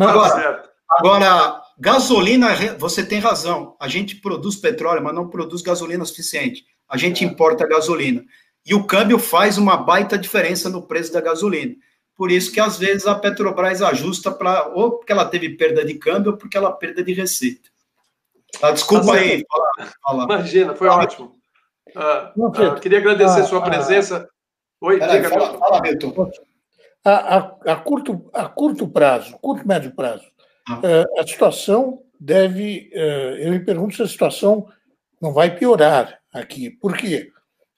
Agora, agora, gasolina, você tem razão. A gente produz petróleo, mas não produz gasolina suficiente. A gente é. importa gasolina. E o câmbio faz uma baita diferença no preço da gasolina. Por isso que às vezes a Petrobras ajusta para ou porque ela teve perda de câmbio ou porque ela perda de receita. Tá, desculpa tá aí.
Fala, fala. Imagina, foi fala. ótimo. Ah, ah, queria agradecer a sua presença. Oi, diga,
fala, fala, Milton. A, a, a, curto, a curto prazo, curto médio prazo, ah. uh, a situação deve. Uh, eu me pergunto se a situação não vai piorar aqui. Por quê?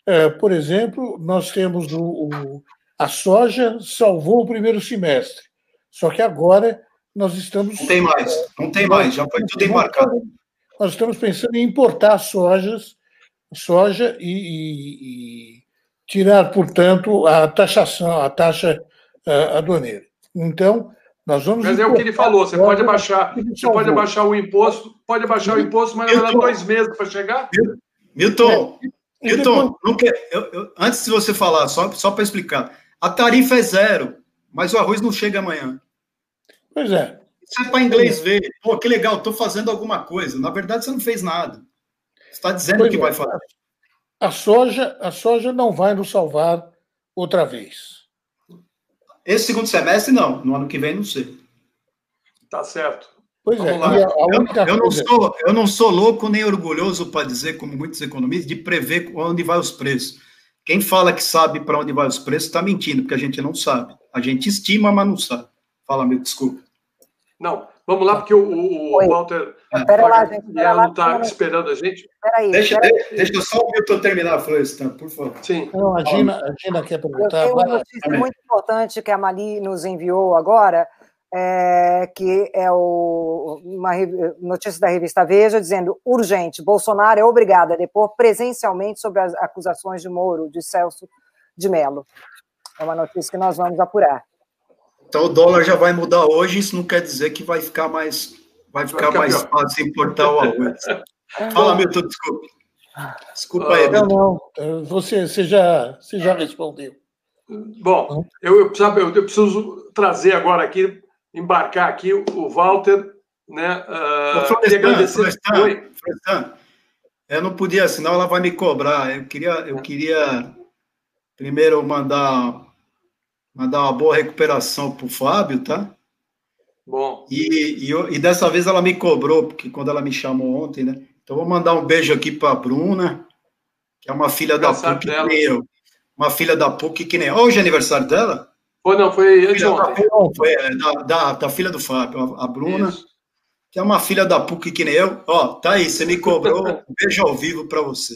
Uh, por exemplo, nós temos o, o a soja salvou o primeiro semestre. Só que agora nós estamos.
Não tem mais, não tem mais, já foi tudo embarcado.
Nós estamos pensando em importar sojas, soja e, e, e tirar, portanto, a taxação, a taxa uh, aduaneira. Então, nós vamos.
Mas é o que ele falou: você pode abaixar, você pode abaixar o imposto, pode abaixar o imposto, mas vai dar dois meses para chegar.
Milton, é, Milton, não quer, eu, eu, antes de você falar, só, só para explicar, a tarifa é zero, mas o arroz não chega amanhã.
Pois é.
Isso é para inglês ver. Pô, que legal, estou fazendo alguma coisa. Na verdade, você não fez nada. Você está dizendo pois que é. vai fazer.
A soja, a soja não vai nos salvar outra vez.
Esse segundo semestre, não. No ano que vem, não sei.
Tá certo.
Pois é.
Eu, eu, não sou, eu não sou louco nem orgulhoso para dizer, como muitos economistas, de prever onde vai os preços. Quem fala que sabe para onde vai os preços está mentindo, porque a gente não sabe. A gente estima, mas não sabe. Fala, meu, desculpa.
Não, vamos lá, porque o, o Walter
Espera lá, gente.
Não está esperando a gente.
Peraí, deixa, deixa, deixa só o Milton terminar, Florestan, por favor.
Sim.
Não, a, Gina, a Gina quer perguntar.
Eu tenho uma notícia muito importante que a Mali nos enviou agora, é, que é o, uma notícia da revista Veja, dizendo urgente, Bolsonaro é obrigado a depor presencialmente sobre as acusações de Moro, de Celso de Mello. É uma notícia que nós vamos apurar.
Então o dólar já vai mudar hoje, isso não quer dizer que vai ficar mais, vai ficar, vai mais fácil importar o arroz. Fala, Milton, desculpa. Desculpa aí,
Milton. Não, não, você, você, já, você já respondeu.
Bom, eu, eu, eu, eu preciso trazer agora aqui embarcar aqui o Walter, né? Uh,
Florestan, Florestan, Florestan, eu não podia, senão ela vai me cobrar. Eu queria, eu queria primeiro mandar mandar uma boa recuperação para o Fábio, tá?
Bom.
E, e, e, dessa vez ela me cobrou, porque quando ela me chamou ontem, né? Então vou mandar um beijo aqui para a Bruna, que é uma filha da PUC dela. que nem eu. Uma filha da PUC que nem. Hoje é aniversário dela?
Foi, não, foi anteontem.
Foi, é, da, da, da, filha do Fábio, a, a Bruna, Isso. que é uma filha da PUC que nem eu. Ó, tá aí, você me cobrou. um beijo ao vivo para você.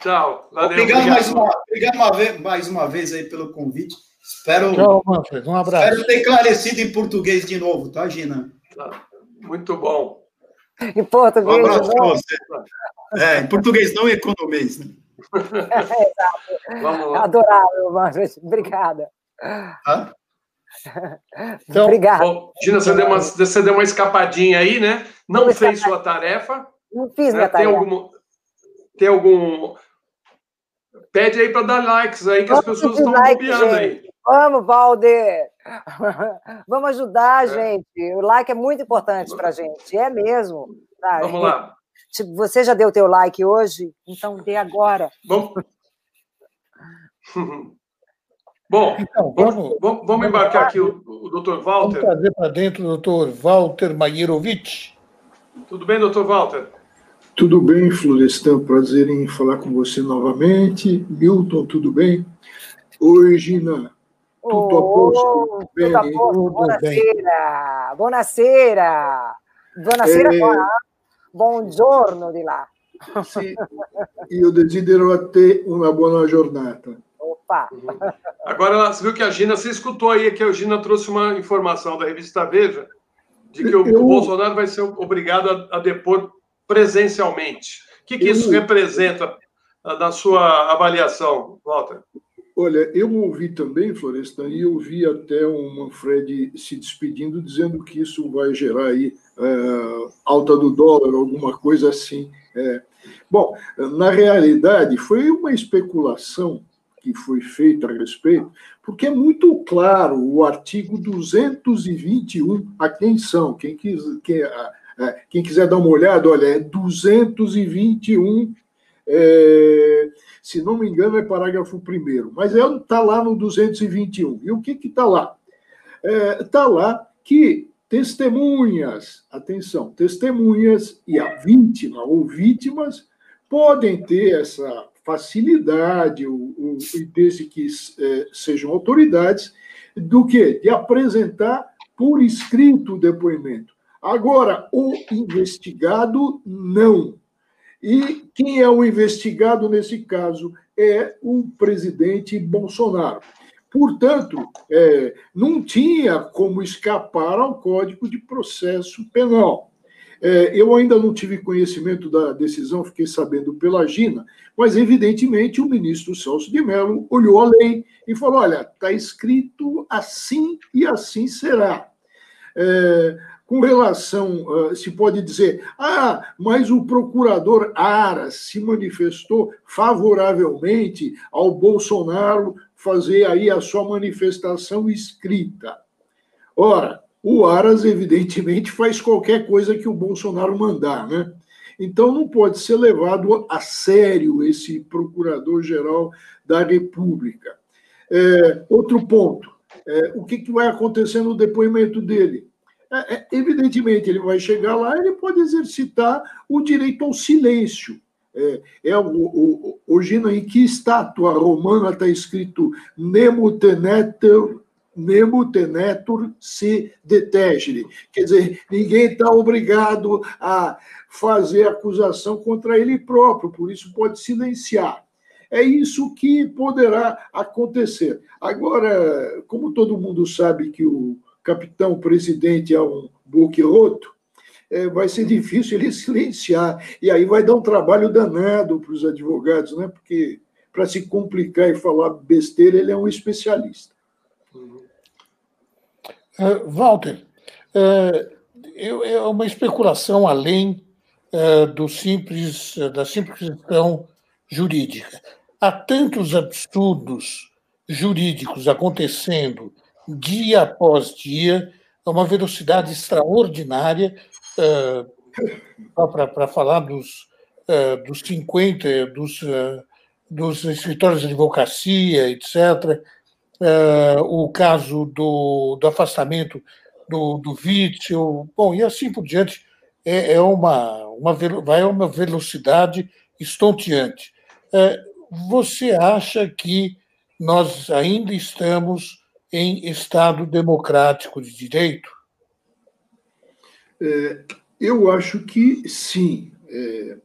Tchau.
Valeu, obrigado, obrigado, Mais, uma, obrigado uma vez, mais uma vez aí pelo convite. Espero,
Tchau, Manfred. Um abraço.
Espero ter esclarecido em português de novo, tá, Gina?
Tá. Muito bom.
Em português.
Um abraço para você. É, em português não economês, né? *laughs*
É, exato. Vamos lá. Adorável, Manfred. Obrigada. *laughs*
Então, Obrigado. Bom, Gina, você deu, uma, você deu uma escapadinha aí, né? Não Vamos fez sua tarefa.
Não fiz minha tarefa.
Tem algum, tem algum. Pede aí para dar likes aí, que Vamos as pessoas estão like, copiando aí.
Vamos, Valder! *laughs* Vamos ajudar, é. gente. O like é muito importante para gente, é mesmo.
Tá? Vamos lá.
Você já deu teu like hoje? Então dê agora.
Vamos. *laughs* Bom, então, vamos, vamos, vamos embarcar aqui o, o doutor Walter.
Vamos trazer para dentro o doutor Walter Mairovich.
Tudo bem, doutor Walter?
Tudo bem, Florestan. Prazer em falar com você novamente. Milton, tudo bem? Oi, Gina.
Tudo a posto? Tudo bem? Tudo Buonasera. Buonasera. Buonasera é... qua. Buongiorno di là.
Sì, io desidero a te una buona giornata.
Opa!
Agora, você viu que a Gina, você escutou aí que a Gina trouxe uma informação da revista Veja de que o, eu... Bolsonaro vai ser obrigado a, a depor presencialmente. O que, que eu... isso representa na sua avaliação, Walter?
Olha, eu ouvi também, Florestan, e eu vi até o Manfred se despedindo, dizendo que isso vai gerar aí é, alta do dólar, alguma coisa assim. É. Bom, na realidade, foi uma especulação que foi feita a respeito, porque é muito claro o artigo 221, atenção, quem, quem, quem quiser dar uma olhada, olha, é 221, é, se não me engano, é parágrafo primeiro, mas está lá no 221. E o que está lá? Está é, lá que testemunhas, atenção, testemunhas e a vítima ou vítimas podem ter essa facilidade, o, o, desde que é, sejam autoridades, do que? De apresentar por escrito o depoimento. Agora, o investigado, não. E quem é o investigado nesse caso? É o presidente Bolsonaro. Portanto, é, não tinha como escapar ao Código de Processo Penal. É, eu ainda não tive conhecimento da decisão, fiquei sabendo pela Gina, mas evidentemente o ministro Celso de Mello olhou a lei e falou: olha, está escrito assim e assim será. É, com relação, uh, se pode dizer, ah, mas o procurador Aras se manifestou favoravelmente ao Bolsonaro fazer aí a sua manifestação escrita. Ora, o Aras, evidentemente, faz qualquer coisa que o Bolsonaro mandar, né? Então, não pode ser levado a sério esse procurador-geral da República. É, outro ponto: é, o que, que vai acontecer no depoimento dele? É, é, evidentemente, ele vai chegar lá ele pode exercitar o direito ao silêncio. É, é o, o, hoje, em que estátua romana está escrito Nemo tenetur, Nemo tenetur se detegere. Quer dizer, ninguém está obrigado a fazer acusação contra ele próprio, por isso pode silenciar. É isso que poderá acontecer. Agora, como todo mundo sabe que o capitão presidente é um boquiroto, é, vai ser difícil ele *laughs* silenciar. E aí vai dar um trabalho danado para os advogados, né? porque para se complicar e falar besteira, ele é um especialista.
Uh, Walter, uh, é uma especulação além uh, do simples, da simples questão jurídica. Há tantos absurdos jurídicos acontecendo dia após dia, a uma velocidade extraordinária, para falar dos, dos 50, dos, dos escritórios de advocacia, etc., o caso do, do afastamento do, do bom, e assim por diante, é, é uma, uma, vai a uma velocidade estonteante. Você acha que nós ainda estamos em Estado democrático de direito?
É, eu acho que sim. É,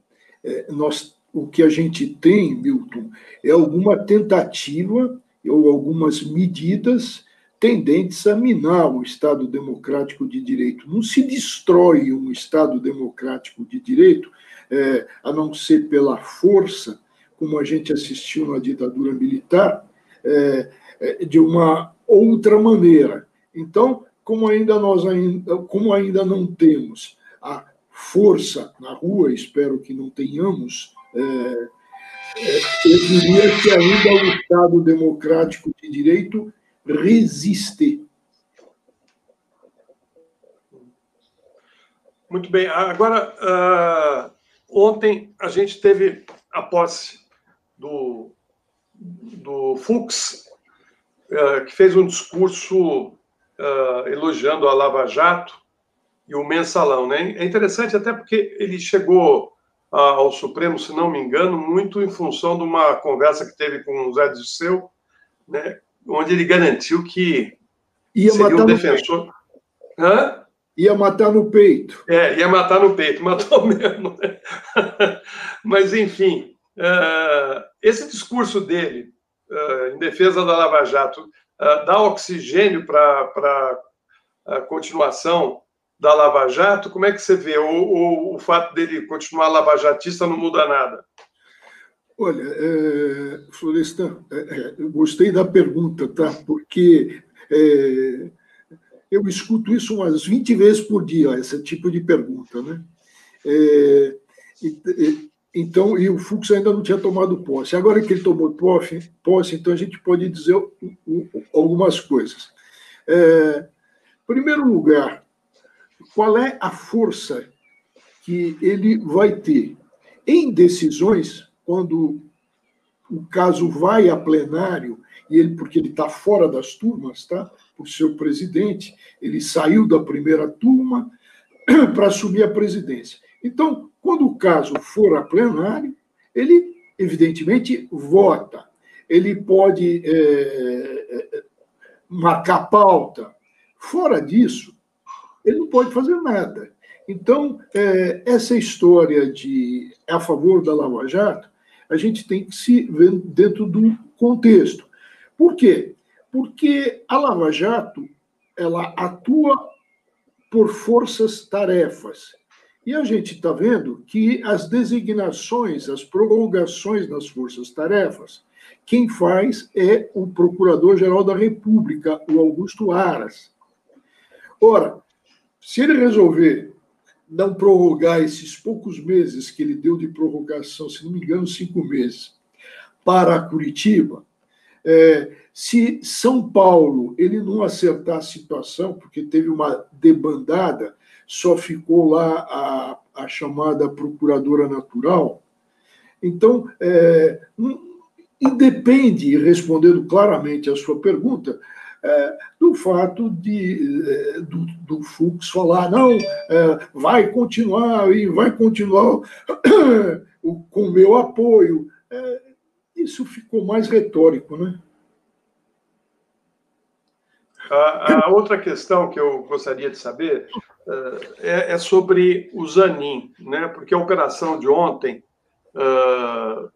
é, nós, o que a gente tem, Milton, é alguma tentativa ou algumas medidas tendentes a minar o Estado democrático de direito. Não se destrói um Estado democrático de direito, é, a não ser pela força como a gente assistiu na ditadura militar, é, é, de uma outra maneira. Então, como ainda nós ainda, como ainda não temos a força na rua, espero que não tenhamos, é, eu diria que ainda o Estado democrático de direito resiste.
Muito bem. Agora, uh, ontem a gente teve a posse do, do Fux, uh, que fez um discurso uh, elogiando a Lava Jato e o mensalão. Né? É interessante até porque ele chegou ao Supremo, se não me engano, muito em função de uma conversa que teve com o Zé Disseu, né? onde ele garantiu que
ia seria um defensor. Hã? Ia matar no peito.
É, ia matar no peito, *laughs* matou mesmo. Né? Mas, enfim, Uh, esse discurso dele, uh, em defesa da Lava Jato, uh, dá oxigênio para a continuação da Lava Jato? Como é que você vê? Ou, ou o fato dele continuar lavajatista não muda nada?
Olha, é, Florestan, é, é, gostei da pergunta, tá? Porque é, eu escuto isso umas 20 vezes por dia, esse tipo de pergunta, né? É, e, então, e o Fux ainda não tinha tomado posse. Agora que ele tomou posse, posse então a gente pode dizer algumas coisas. É, em primeiro lugar, qual é a força que ele vai ter em decisões quando o caso vai a plenário e ele porque ele está fora das turmas, tá? Por seu presidente, ele saiu da primeira turma *clears throat* para assumir a presidência. Então, quando o caso for a plenário, ele, evidentemente, vota. Ele pode é, marcar pauta. Fora disso, ele não pode fazer nada. Então, é, essa história de a favor da Lava Jato, a gente tem que se ver dentro do contexto. Por quê? Porque a Lava Jato ela atua por forças-tarefas. E a gente está vendo que as designações, as prolongações nas forças-tarefas, quem faz é o Procurador-Geral da República, o Augusto Aras. Ora, se ele resolver não prorrogar esses poucos meses que ele deu de prorrogação, se não me engano, cinco meses, para Curitiba, é, se São Paulo ele não acertar a situação, porque teve uma debandada, só ficou lá a, a chamada procuradora natural, então, é, independe, respondendo claramente a sua pergunta, é, do fato de, é, do, do Fux falar, não, é, vai continuar e vai continuar com o meu apoio. É, isso ficou mais retórico, né?
A, a, outra questão que eu gostaria de saber uh, é, é, sobre o Zanin, né? porque a operação de ontem uh,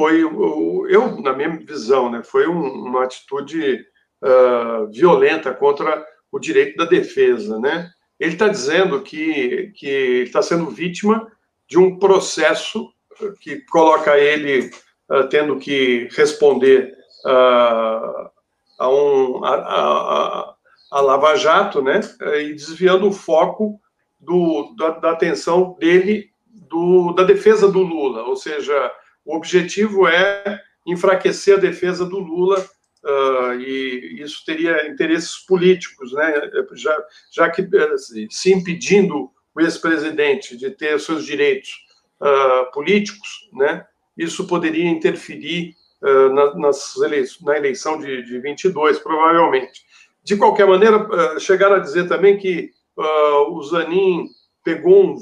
foi, eu, na minha visão, né, foi um, uma atitude uh, violenta contra o direito da defesa. Né? Ele está dizendo que, que está sendo vítima de um processo que coloca ele uh, tendo que responder uh, a, um, a, a, a, Lava Jato, né? E desviando o foco do, da, da atenção dele do, da defesa do Lula, ou seja, o objetivo é enfraquecer a defesa do Lula uh, e isso teria interesses políticos, né? já, já que se impedindo o ex-presidente de ter seus direitos uh, políticos, né? isso poderia interferir uh, na, nas eleições, na eleição de, de 22, provavelmente. De qualquer maneira, chegaram a dizer também que o Zanin pegou um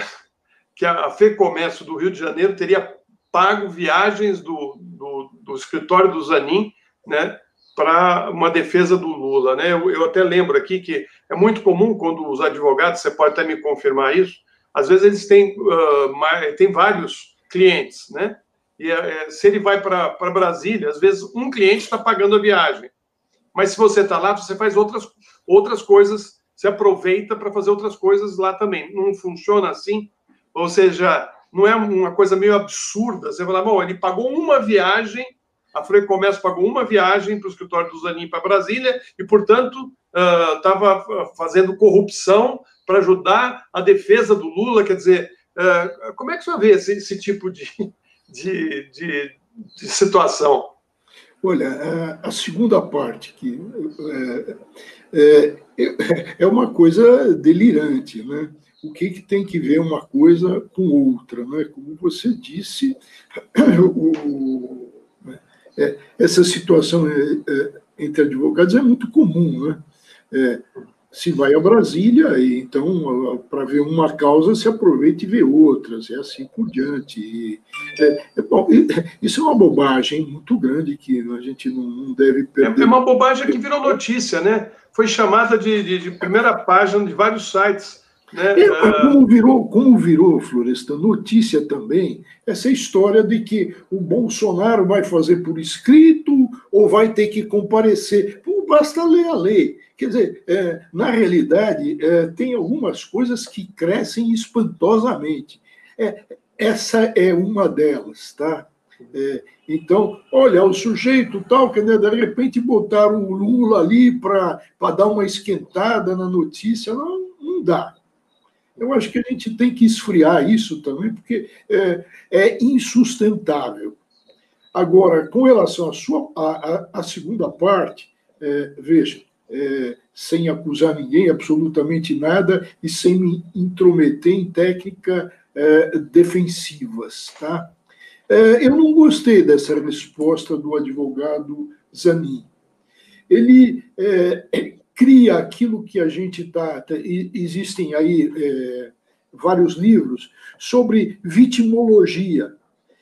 *laughs* que a FEComércio do Rio de Janeiro teria pago viagens do, do, do escritório do Zanin, né, para uma defesa do Lula, né? Eu, eu, até lembro aqui que é muito comum quando os advogados, você pode até me confirmar isso, às vezes eles têm, uh, mais, têm vários clientes, né? E uh, se ele vai para Brasília, às vezes um cliente está pagando a viagem, mas se você está lá, você faz outras, outras coisas, você aproveita para fazer outras coisas lá também. Não funciona assim ou seja, não é uma coisa meio absurda. Você falar, bom, ele pagou uma viagem, a Freio Comércio pagou uma viagem para o escritório do Zanin para Brasília e, portanto, estava uh, fazendo corrupção para ajudar a defesa do Lula. Quer dizer, uh, como é que você vê esse, esse tipo de, de, de, de, situação?
Olha, a segunda parte, que é, é, é uma coisa delirante, né? O que, que tem que ver uma coisa com outra. Né? Como você disse, *clears throat* o, é, essa situação é, é, entre advogados é muito comum. Né? É, se vai a Brasília, e então, para ver uma causa, se aproveita e vê outras, e assim por diante. E, é, é bom, *clears throat* isso é uma bobagem muito grande que a gente não, não deve perder.
É uma bobagem que virou notícia, né? Foi chamada de, de, de primeira página de vários sites
né? É, ah. como, virou, como virou, Floresta, notícia também, essa história de que o Bolsonaro vai fazer por escrito ou vai ter que comparecer. Pô, basta ler a lei. Quer dizer, é, na realidade, é, tem algumas coisas que crescem espantosamente. É, essa é uma delas, tá? É, então, olha, o sujeito tal, que né, de repente botaram o Lula ali para dar uma esquentada na notícia, não, não dá. Eu acho que a gente tem que esfriar isso também, porque é, é insustentável. Agora, com relação à sua a, a, segunda parte, é, veja, é, sem acusar ninguém, absolutamente nada, e sem me intrometer em técnica é, defensivas, tá? É, eu não gostei dessa resposta do advogado Zanin. Ele é, cria aquilo que a gente está. Tá, existem aí é, vários livros sobre vitimologia.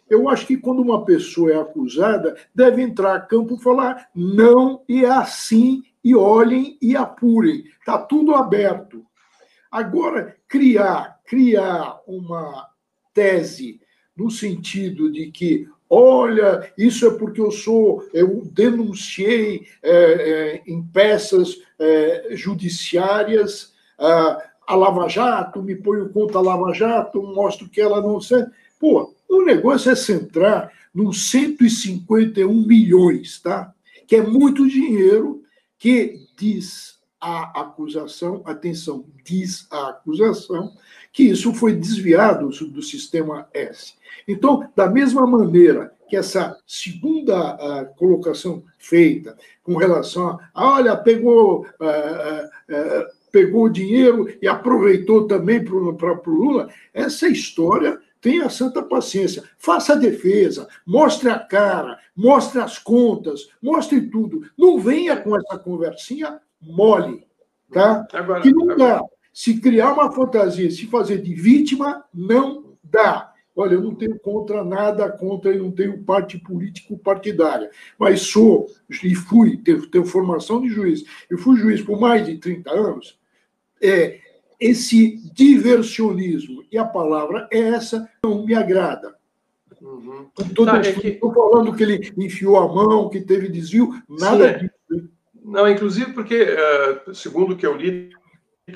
Eu acho que quando uma pessoa é acusada, deve entrar a campo e falar não e é assim, e olhem e apurem. Está tudo aberto. Agora, criar, criar uma tese no sentido de que Olha, isso é porque eu sou, eu denunciei é, é, em peças é, judiciárias a, Lava Jato, me ponho contra a Lava Jato, mostro que ela não serve. Pô, o negócio é centrar nos 151 milhões, tá? Que é muito dinheiro que diz a acusação, atenção, diz a acusação, que isso foi desviado do sistema S. Então, da mesma maneira que essa segunda uh, colocação feita com relação a, olha, pegou, uh, uh, pegou dinheiro e aproveitou também para o Lula, essa história tenha santa paciência, faça a defesa, mostre a cara, mostre as contas, mostre tudo. Não venha com essa conversinha mole, tá? Agora, que não agora. Se criar uma fantasia, se fazer de vítima, não dá. Olha, eu não tenho contra nada contra, eu não tenho parte político partidária, mas sou e fui, tenho, tenho formação de juiz, e fui juiz por mais de 30 anos. É, esse diversionismo, e a palavra é essa, não me agrada. Uhum. Estou tá, é que... falando que ele enfiou a mão, que teve desvio, nada Sim, é. disso.
Não, inclusive porque, eh, segundo o que eu li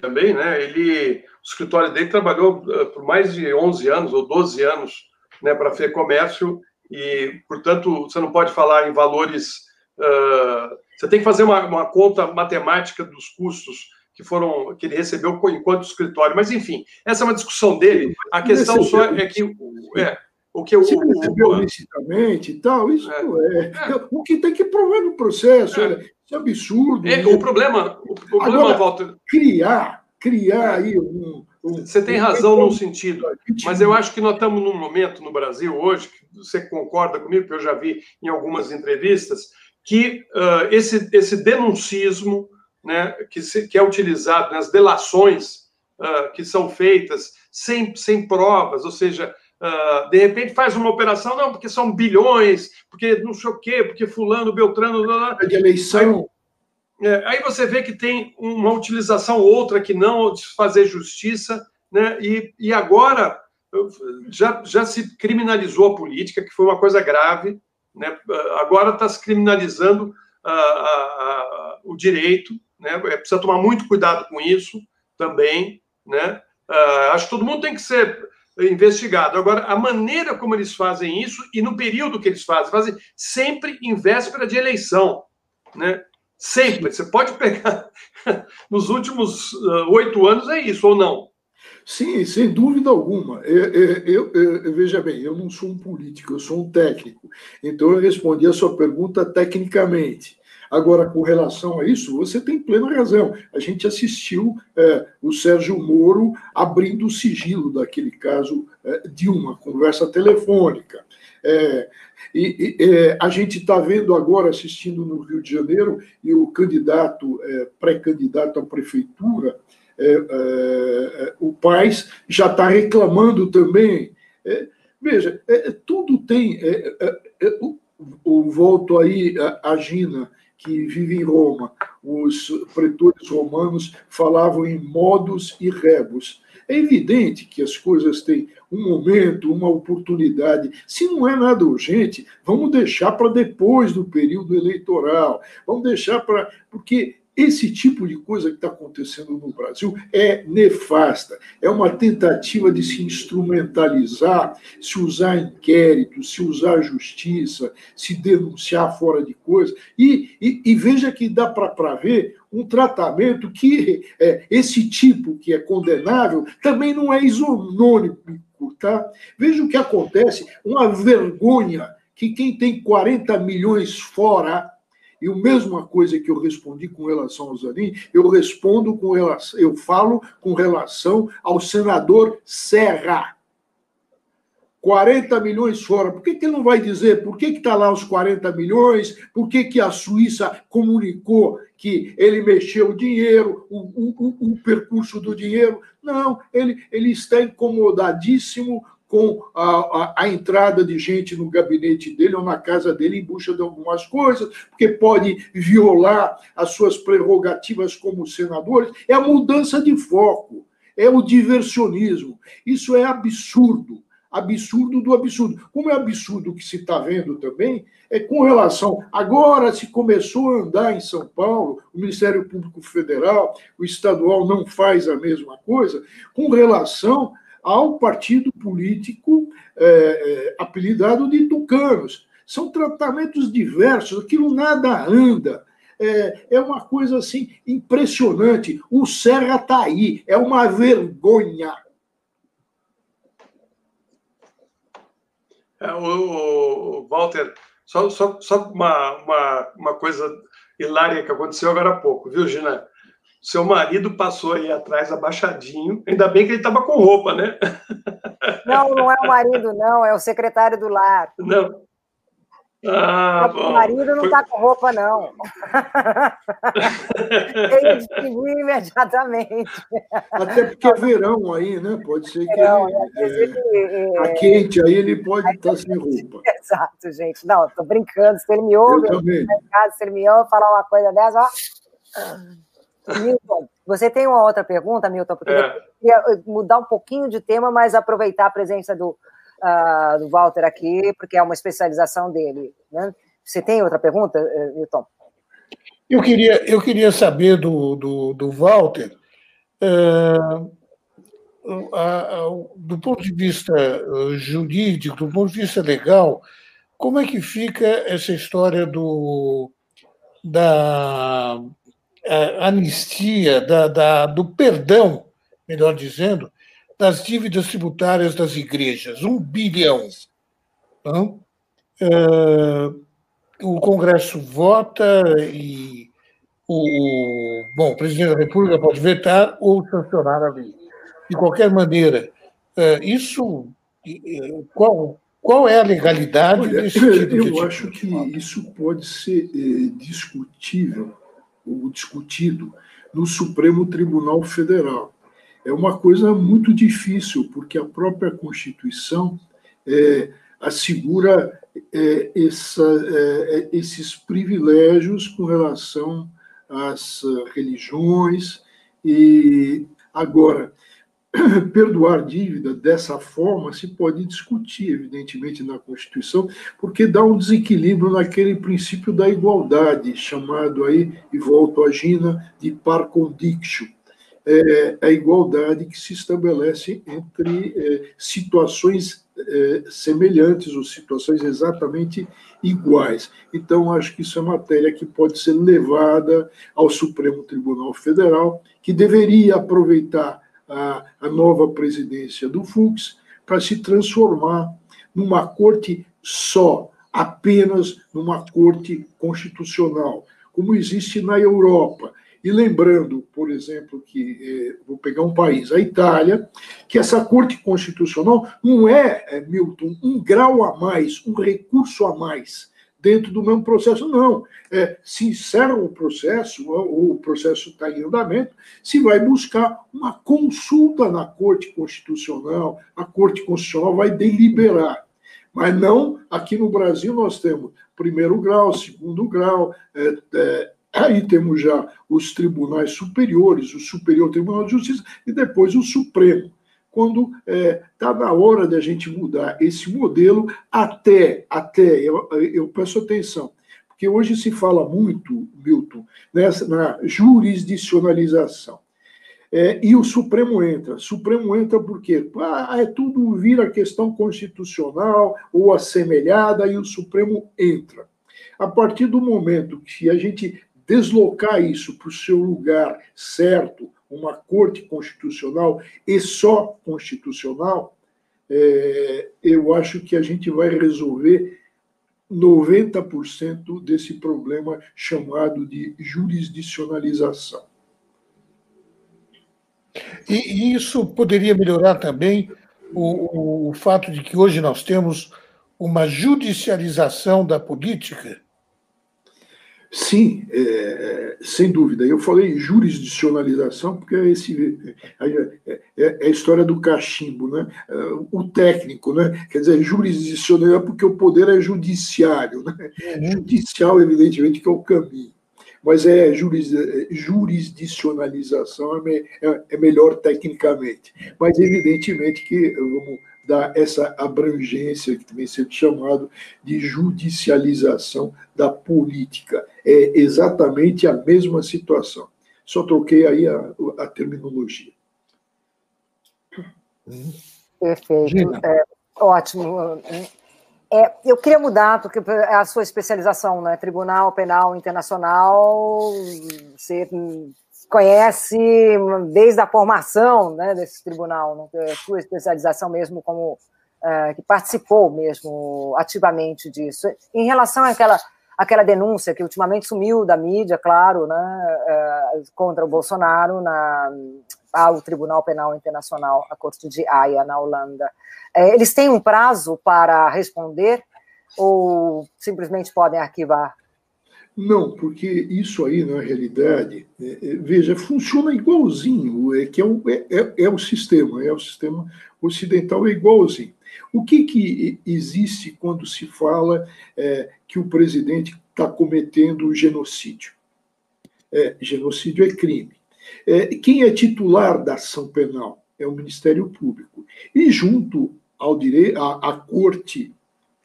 também, né, ele o escritório dele trabalhou uh, por mais de 11 anos ou 12 anos né, para a Comércio e, portanto, você não pode falar em valores. Uh, você tem que fazer uma, uma, conta matemática dos custos que foram que ele recebeu enquanto escritório. Mas, enfim, essa é uma discussão dele. A questão só é que é, o que
o, Se recebeu licitamente e tal, isso é. é. é. O que tem que provar no processo. É. Isso é absurdo.
É, o problema, o problema
Agora, volta... criar criar aí um.
Você tem razão num sentido, mas eu acho que nós estamos num momento no Brasil hoje, que você concorda comigo, que eu já vi em algumas entrevistas, que uh, esse, esse denuncismo né, que, se, que é utilizado nas delações uh, que são feitas sem, sem provas, ou seja, Uh, de repente faz uma operação, não, porque são bilhões, porque não sei o quê, porque fulano, Beltrano... Blá,
blá. De eleição.
É, aí você vê que tem uma utilização outra que não fazer justiça, né? E, e agora já, já se criminalizou a política, que foi uma coisa grave, né? Agora está se criminalizando a, a, a, o direito, né? É, precisa tomar muito cuidado com isso também, né? Uh, acho que todo mundo tem que ser investigado. Agora, a maneira como eles fazem isso e no período que eles fazem, fazem sempre em véspera de eleição, né? Sempre. Você pode pegar *laughs* nos últimos uh, oito anos, é isso ou não?
Sim, sem dúvida alguma. Eu, eu, eu, veja bem, eu não sou um político, eu sou um técnico. Então eu respondi a sua pergunta tecnicamente. Agora, com relação a isso, você tem plena razão. A gente assistiu é, o Sérgio Moro abrindo o sigilo daquele caso é, de uma conversa telefônica. É, e, e é, a gente está vendo agora, assistindo no Rio de Janeiro, e o candidato, é, pré-candidato à prefeitura, é, o Paz, já está reclamando também. Veja, tudo tem. o, volto aí a Gina, que vive em Roma. Os pretores romanos falavam em modos e rebus. É evidente que as coisas têm um momento, uma oportunidade. Se não é nada urgente, vamos deixar para depois do período eleitoral. Vamos deixar para. Porque esse tipo de coisa que está acontecendo no Brasil é nefasta. É uma tentativa de se instrumentalizar, se usar inquérito, se usar justiça, se denunciar fora de coisa. E, e, e veja que dá para ver um tratamento que é, esse tipo que é condenável também não é isonômico. Tá? Veja o que acontece, uma vergonha que quem tem 40 milhões fora e a mesma coisa que eu respondi com relação ao Zanin, eu respondo com relação, eu falo com relação ao senador Serra. 40 milhões fora. Por que, que ele não vai dizer por que está lá os 40 milhões? Por que, que a Suíça comunicou que ele mexeu o dinheiro, o, o, o percurso do dinheiro? Não, ele, ele está incomodadíssimo com a, a, a, entrada de gente no gabinete dele ou na casa dele em busca de algumas coisas, porque pode violar as suas prerrogativas como senadores. É a mudança de foco, é o diversionismo. Isso é absurdo. Absurdo do absurdo. Como é absurdo o que se está vendo também, é com relação. Agora se começou a andar em São Paulo, o Ministério Público Federal, o estadual não faz a mesma coisa, com relação ao partido político é, é, apelidado de tucanos. São tratamentos diversos, aquilo nada anda. É, é uma coisa assim impressionante. O Serra está aí, é uma vergonha.
É, o, o, Walter, só, só, só uma, uma, uma coisa hilária que aconteceu agora há pouco, viu, Gina? Seu marido passou aí atrás abaixadinho, ainda bem que ele estava com roupa, né?
Não, não é o marido, não, é o secretário do lar.
Não. Ah,
o marido não está com roupa, não. *laughs* Ele distinguiu imediatamente.
Até porque é verão aí, né? Pode ser que verão, é, é, tá quente, aí ele pode estar tá sem *laughs* roupa.
Exato, gente. Não, estou brincando. Se ele me ouve, eu se ele me ouve falar uma coisa dessa, ó. Milton, você tem uma outra pergunta, Milton? Porque é. eu queria mudar um pouquinho de tema, mas aproveitar a presença do, uh, do Walter aqui, porque é uma especialização dele. Né? Você tem outra pergunta, eh, Milton?
Eu queria, eu queria saber do, do, do Walter, uh, do ponto de vista eh, jurídico, do ponto de vista legal, como é que fica essa história do, da anistia, da, da, do perdão, melhor dizendo, das dívidas tributárias das igrejas, um bilhão. Então, o Congresso vota e o, bom, o presidente da República pode vetar ou sancionar a lei. De qualquer maneira, é, isso qual, qual é a legalidade
Olha,
desse
tipo Eu de acho que isso pode ser é, discutível ou discutido no Supremo Tribunal Federal é uma coisa muito difícil, porque a própria Constituição é, assegura é, essa, é, esses privilégios com relação às religiões. E agora, *coughs* perdoar dívida dessa forma se pode discutir, evidentemente, na Constituição, porque dá um desequilíbrio naquele princípio da igualdade, chamado aí, e volto a Gina, de par condicio é, a igualdade que se estabelece entre é, situações é, semelhantes ou situações exatamente iguais. Então, acho que isso é matéria que pode ser levada ao Supremo Tribunal Federal, que deveria aproveitar a, a nova presidência do Fux para se transformar numa corte só, apenas numa corte constitucional, como existe na Europa. E lembrando, por exemplo, que eh, vou pegar um país, a Itália, que essa Corte Constitucional não é, é, Milton, um grau a mais, um recurso a mais dentro do mesmo processo, não. É, se encerra o processo, ou o processo está em andamento, se vai buscar uma consulta na Corte Constitucional, a Corte Constitucional vai deliberar. Mas não, aqui no Brasil nós temos primeiro grau, segundo grau, é, é, Aí temos já os tribunais superiores, o Superior Tribunal de Justiça e depois o Supremo. Quando está é, na hora de a gente mudar esse modelo, até, até eu, eu peço atenção, porque hoje se fala muito, Milton, nessa, na jurisdicionalização. É, e o Supremo entra. Supremo entra porque ah, é tudo vira questão constitucional ou assemelhada, e o Supremo entra. A partir do momento que a gente deslocar isso para o seu lugar certo, uma corte constitucional e só constitucional, é, eu acho que a gente vai resolver 90% desse problema chamado de jurisdicionalização.
E, isso poderia melhorar também o, o fato de que hoje nós temos uma judicialização da política
Sim, é, é, sem dúvida. Eu falei jurisdicionalização porque é, esse, é, é, é, a história do cachimbo, né? o técnico, né? quer dizer, jurisdicional porque o poder é judiciário. Né? Uhum. Judicial, evidentemente, que é o caminho. Mas é juris, jurisdicionalização é, é, melhor tecnicamente. Mas, evidentemente, que vamos dá essa abrangência, que também sempre chamado de judicialização da política. É exatamente a mesma situação. Só troquei aí a, a terminologia.
Perfeito. É, ótimo. É, eu queria mudar, porque a sua especialização, né? Tribunal Penal Internacional, você conhece desde a formação né, desse tribunal, né, a sua especialização mesmo como é, que participou mesmo ativamente disso. Em relação àquela, àquela denúncia que ultimamente sumiu da mídia, claro, né, é, contra o Bolsonaro na, ao Tribunal Penal Internacional, a Corte de Haia, na Holanda. É, eles têm um prazo para responder ou simplesmente podem arquivar?
Não, porque isso aí, na realidade, é, é, veja, funciona igualzinho, é que é o, é, é, é, o sistema, é o sistema ocidental é igualzinho. O que, que existe quando se fala é, que o presidente está cometendo genocídio? É, genocídio é crime. quem é titular da ação penal? É o Ministério Público. E junto ao direito, à, à corte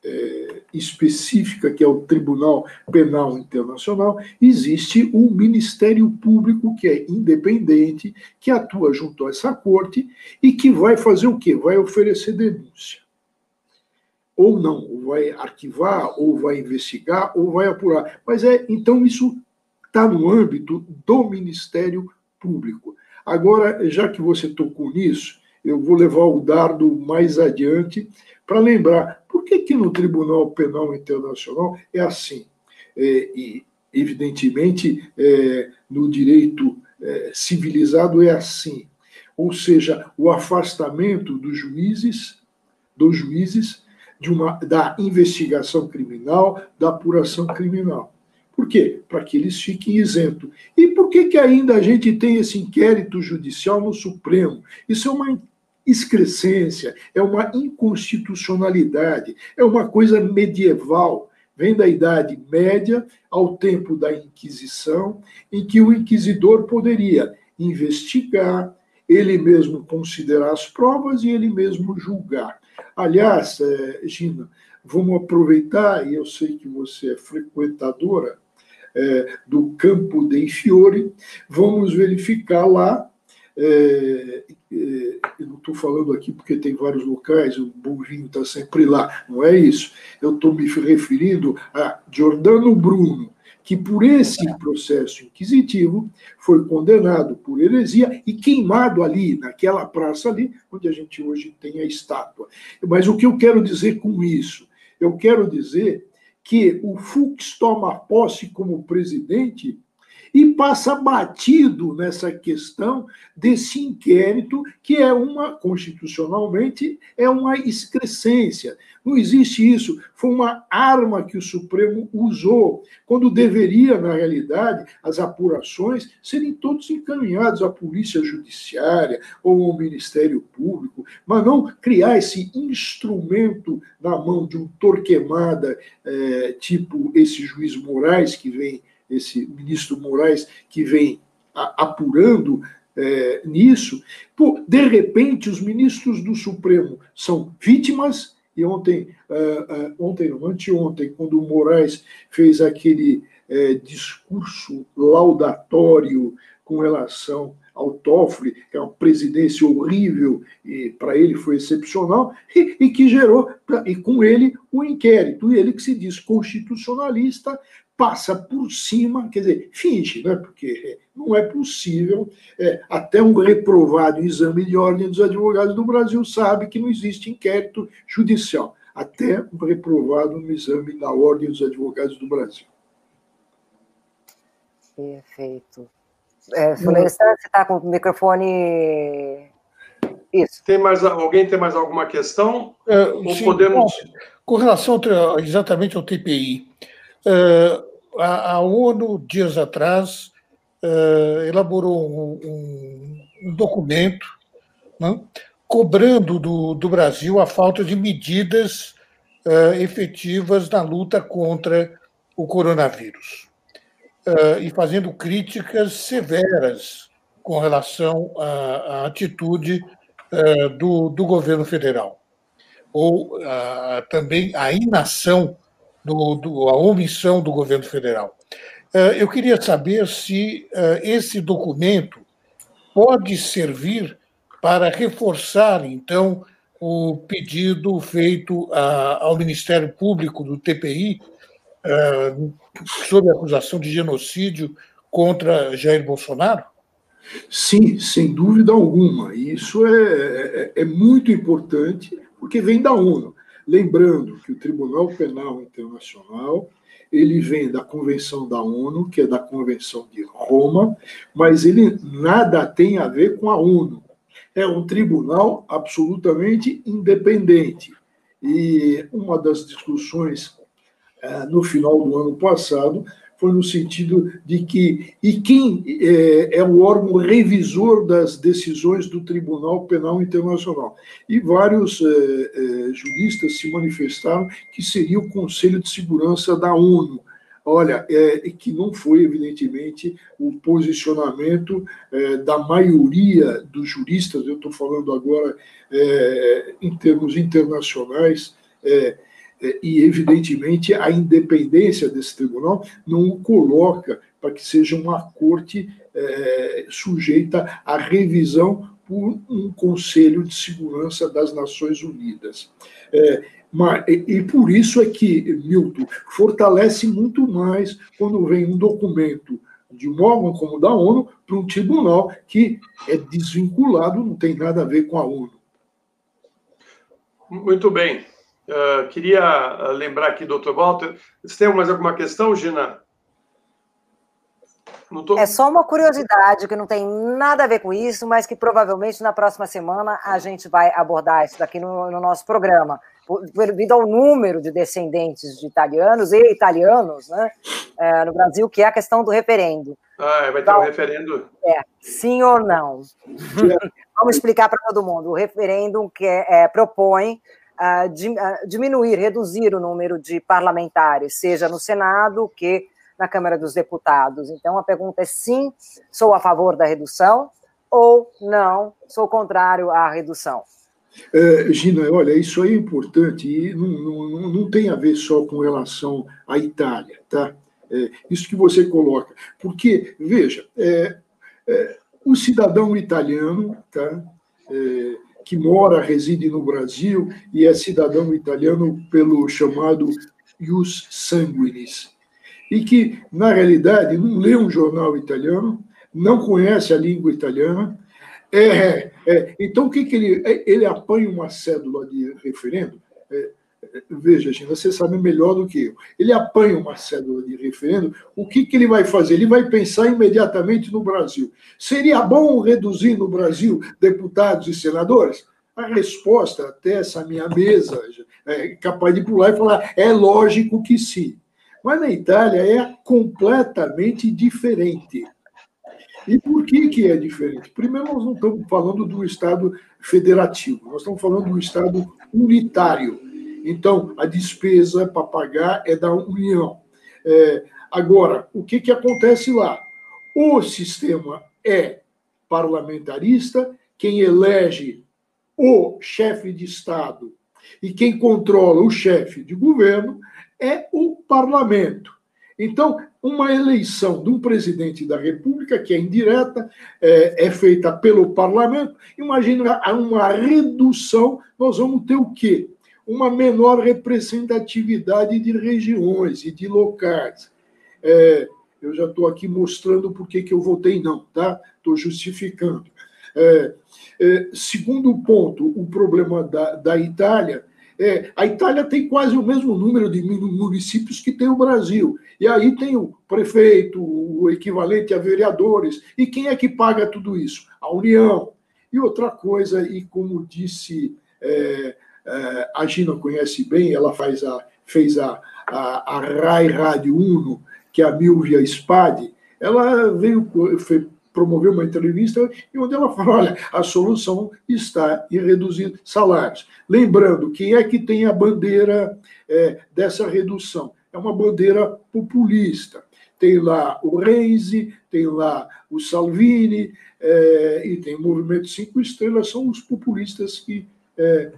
é, específica, que é o Tribunal Penal Internacional, existe um Ministério Público que é independente, que atua junto a essa corte e que vai fazer o quê? Vai oferecer denúncia. Ou não, ou vai arquivar, ou vai investigar, ou vai apurar. Mas é, então isso está no âmbito do Ministério Público. Agora, já que você tocou nisso, eu vou levar o dardo mais adiante para lembrar por que, que no Tribunal Penal Internacional é assim. É, e, evidentemente, é, no direito é, civilizado é assim. Ou seja, o afastamento dos juízes, dos juízes de uma, da investigação criminal, da apuração criminal. Por quê? Para que eles fiquem isentos. E por que, que ainda a gente tem esse inquérito judicial no Supremo? Isso é uma excrescência, é uma inconstitucionalidade, é uma coisa medieval. Vem da Idade Média ao tempo da Inquisição, em que o inquisidor poderia investigar, ele mesmo considerar as provas e ele mesmo julgar. Aliás, eh, Gina, vamos aproveitar, e eu sei que você é frequentadora é, do campo de Fiore, vamos verificar lá é, é, eu não estou falando aqui porque tem vários locais, o bom vinho está sempre lá, não é isso. Eu estou me referindo a Giordano Bruno, que por esse processo inquisitivo foi condenado por heresia e queimado ali, naquela praça ali, onde a gente hoje tem a estátua. Mas o que eu quero dizer com isso? Eu quero dizer que o Fux toma posse como presidente e passa batido nessa questão desse inquérito, que é uma, constitucionalmente, é uma excrescência. Não existe isso. Foi uma arma que o Supremo usou, quando deveria, na realidade, as apurações serem todos encaminhados à Polícia Judiciária ou ao Ministério Público, mas não criar esse instrumento na mão de um torquemada, é, tipo esse juiz Moraes que vem esse ministro Moraes que vem apurando é, nisso, pô, de repente os ministros do Supremo são vítimas, e ontem, uh, uh, ontem não, anteontem, quando o Moraes fez aquele uh, discurso laudatório com relação ao Toffoli, que é uma presidência horrível, e para ele foi excepcional, e, e, que gerou, e com ele, o inquérito. E ele que se diz constitucionalista, passa por cima, quer dizer, finge, né? porque não é possível. É, até um reprovado em exame de ordem dos advogados do Brasil sabe que não existe inquérito judicial. Até um reprovado no exame da ordem dos advogados do Brasil.
Perfeito. É, Florestan, você está com o microfone.
Isso. Tem mais, alguém tem mais alguma questão?
É, Ou sim, podemos. Com relação exatamente ao TPI, é, a, a ONU, dias atrás, uh, elaborou um, um, um documento né, cobrando do, do Brasil a falta de medidas uh, efetivas na luta contra o coronavírus e fazendo críticas severas com relação à, à atitude do, do governo federal ou também a inação do, do, a omissão do governo federal. Eh, eu queria saber se eh, esse documento pode servir para reforçar, então, o pedido feito ao Ministério Público do TPI sob a acusação de genocídio contra Jair Bolsonaro?
Sim, sem dúvida alguma. Isso é, é, é muito importante, porque vem da ONU. Lembrando que o Tribunal Penal Internacional ele vem da Convenção da ONU, que é da Convenção de Roma, mas ele nada tem a ver com a ONU. É um tribunal absolutamente independente. E uma das discussões no final do ano passado foi no sentido de que e quem é, é, o órgão revisor das decisões do Tribunal Penal Internacional. E vários é, é, juristas se manifestaram que seria o Conselho de Segurança da ONU. Olha, é, que não foi, evidentemente, o posicionamento é, da maioria dos juristas, eu estou falando agora é, em termos internacionais, é, é, e, evidentemente, a independência desse tribunal não o coloca para que seja uma corte é, sujeita à revisão por um Conselho de Segurança das Nações Unidas. É, mas, e, e por isso é que, Milton, fortalece muito mais quando vem um documento de um órgão como o da ONU para um tribunal que é desvinculado, não tem nada a ver com a ONU.
Muito bem. Uh, queria ah, lembrar aqui, doutor Walter, você tem mais alguma questão, Gina?
Tô... É só uma curiosidade que não tem nada a ver com isso, mas que provavelmente na próxima semana a gente vai abordar isso daqui no, no nosso programa. Devido ao número de descendentes de italianos e italianos né, é, no Brasil, que é a questão do referendo.
Ah, é, vai ter então, um referendo?
É, sim ou não? *laughs* Vamos explicar para todo mundo. O referendo que é, propõe diminuir, reduzir o número de parlamentares, seja no Senado que na Câmara dos Deputados. Então, a pergunta é sim, sou a favor da redução ou não, sou contrário à redução.
É, Gina, olha, isso aí é importante e não, não, não tem a ver só com relação à Itália, tá? É, isso que você coloca. Porque, veja, é, é o cidadão italiano, tá? Que mora, reside no Brasil e é cidadão italiano pelo chamado ius sanguinis. E que, na realidade, não lê um jornal italiano, não conhece a língua italiana. É, é, então, o que, que ele. É, ele apanha uma cédula de referendo. É, veja, gente, você sabe melhor do que eu. Ele apanha uma cédula de referendo, o que, que ele vai fazer? Ele vai pensar imediatamente no Brasil. Seria bom reduzir no Brasil deputados e senadores? A resposta, até essa minha mesa, *laughs* é capaz de pular e falar: é lógico que sim. Mas na Itália é completamente diferente. E por que, que é diferente? Primeiro, nós não estamos falando do Estado federativo, nós estamos falando do Estado unitário então, a despesa para pagar é da União. É, agora, o que, que acontece lá? O sistema é parlamentarista, quem elege o chefe de Estado e quem controla o chefe de governo é o parlamento. Então, uma eleição de um presidente da República, que é indireta, é, é feita pelo parlamento. Imagina uma redução, nós vamos ter o quê? Uma menor representatividade de regiões e de locais. É, eu já estou aqui mostrando por que eu votei não, tá? Estou justificando. É, é, segundo ponto, o problema da, da Itália é a Itália tem quase o mesmo número de municípios que tem o Brasil. E aí tem o prefeito, o equivalente a vereadores. E quem é que paga tudo isso? A União. E outra coisa, e como disse é, é, a Gina conhece bem, ela faz a, fez a, a, a RAI Rádio Uno, que é a Milvia Spade, ela veio foi, promoveu uma entrevista e onde ela fala, olha, a solução está em reduzir salários. Lembrando, quem é que tem a bandeira é, dessa redução? É uma bandeira populista. Tem lá o Reise, tem lá o Salvini, é, e tem o Movimento Cinco Estrelas, são os populistas que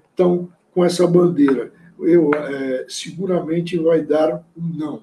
estão é, com essa bandeira. Eu é, seguramente vai dar um não.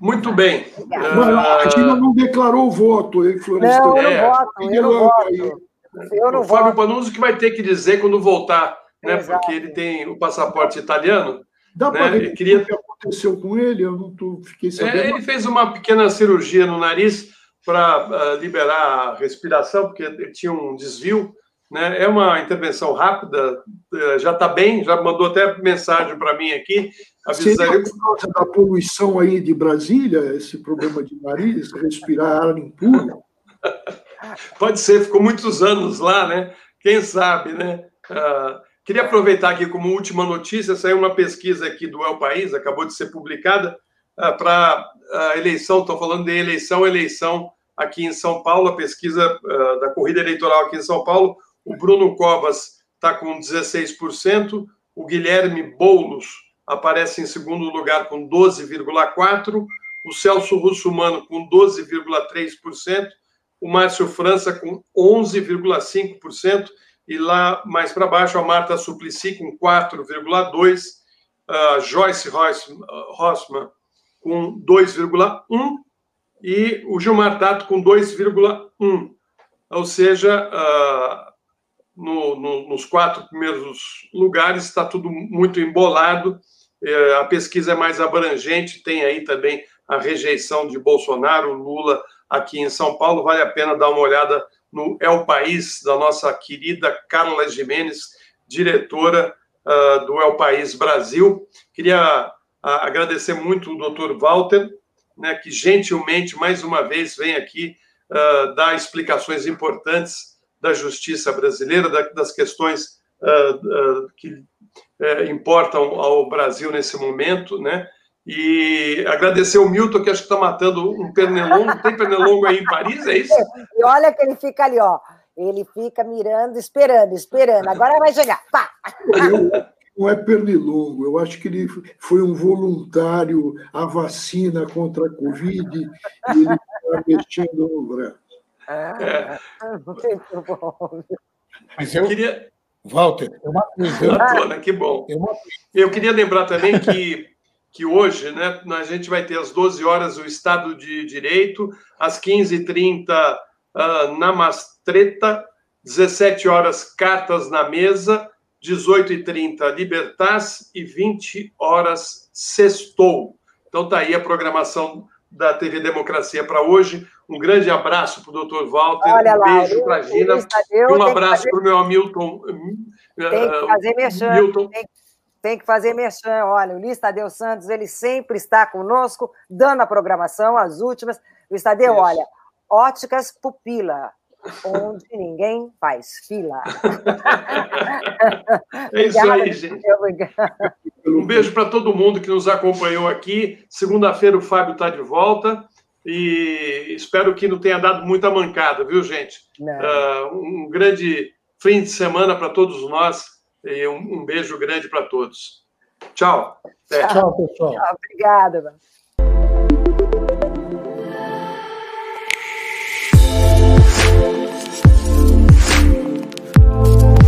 Muito bem.
Mas a China não declarou o voto, hein,
Florestan? Não, eu não é. voto, eu não voto. Eu não
o Fábio Panunzio que vai ter que dizer quando voltar, né? Exato. Porque ele tem o passaporte italiano.
Dá né? para ver queria... o que aconteceu com ele? Eu não tô, fiquei sabendo.
É, ele fez uma pequena cirurgia no nariz para uh, liberar a respiração, porque ele tinha um desvio. Né? É uma intervenção rápida, uh, já está bem, já mandou até mensagem para mim aqui.
Avisaria... por causa da poluição aí de Brasília, esse problema de nariz, respirar ar impuro? *laughs*
Pode ser, ficou muitos anos lá, né? Quem sabe, né? Uh, Queria aproveitar aqui como última notícia, saiu uma pesquisa aqui do El País, acabou de ser publicada, uh, para a eleição, estou falando de eleição, eleição aqui em São Paulo, a pesquisa uh, da corrida eleitoral aqui em São Paulo, o Bruno Covas está com 16%, o Guilherme Boulos aparece em segundo lugar com 12,4%, o Celso Russumano com 12,3%, o Márcio França com 11,5%, e lá mais para baixo a Marta Suplicy com 4,2, a Joyce Rossman com 2,1 e o Gilmar Tato com 2,1. Ou seja, no, no, nos quatro primeiros lugares está tudo muito embolado. É, a pesquisa é mais abrangente, tem aí também a rejeição de Bolsonaro, Lula aqui em São Paulo. Vale a pena dar uma olhada no El País, da nossa querida Carla Jimenez, diretora uh, do El País Brasil. Queria uh, agradecer muito o doutor Walter, né, que gentilmente, mais uma vez, vem aqui uh, dar explicações importantes da justiça brasileira, da, das questões que eh, importam ao Brasil nesse momento, né? E agradecer o Milton, que acho que está matando um pernilongo. Tem pernilongo aí em Paris, é isso? *laughs*
E olha que ele fica ali, ó. Ele fica mirando, esperando, esperando. Agora vai chegar. Pá!
não é pernilongo, eu acho que ele foi um voluntário à vacina contra a Covid e ele está mexendo no braço. *laughs*
É. Muito bom.
Mas eu queria. Walter,
eu uma coisa. Né? Que bom. Eu queria lembrar também que que hoje né, a gente vai ter às 12 horas o Estado de Direito, às 15h30 uh, na Mastreta, 17 horas Cartas na Mesa, 18h30 Libertas e 20 horas Sextou. Então tá aí a programação da TV Democracia para hoje. Um grande abraço para o doutor Walter, Olha um lá, beijo para a Gina, e um abraço para o meu Hamilton.
Tem que fazer mexendo. Milton. Tem tem que fazer merchan. Olha, o Luiz Tadeu Santos, ele sempre está conosco, dando a programação, as últimas. Luiz Tadeu, isso. olha, óticas pupila, onde ninguém faz fila. *laughs*
É isso aí, gente. Um beijo para todo mundo que nos acompanhou aqui. Segunda-feira o Fábio está de volta e espero que não tenha dado muita mancada, viu, gente? Uh, um grande fim de semana para todos nós e um, um beijo grande para todos. Tchau.
Tchau, pessoal. Tchau, obrigada.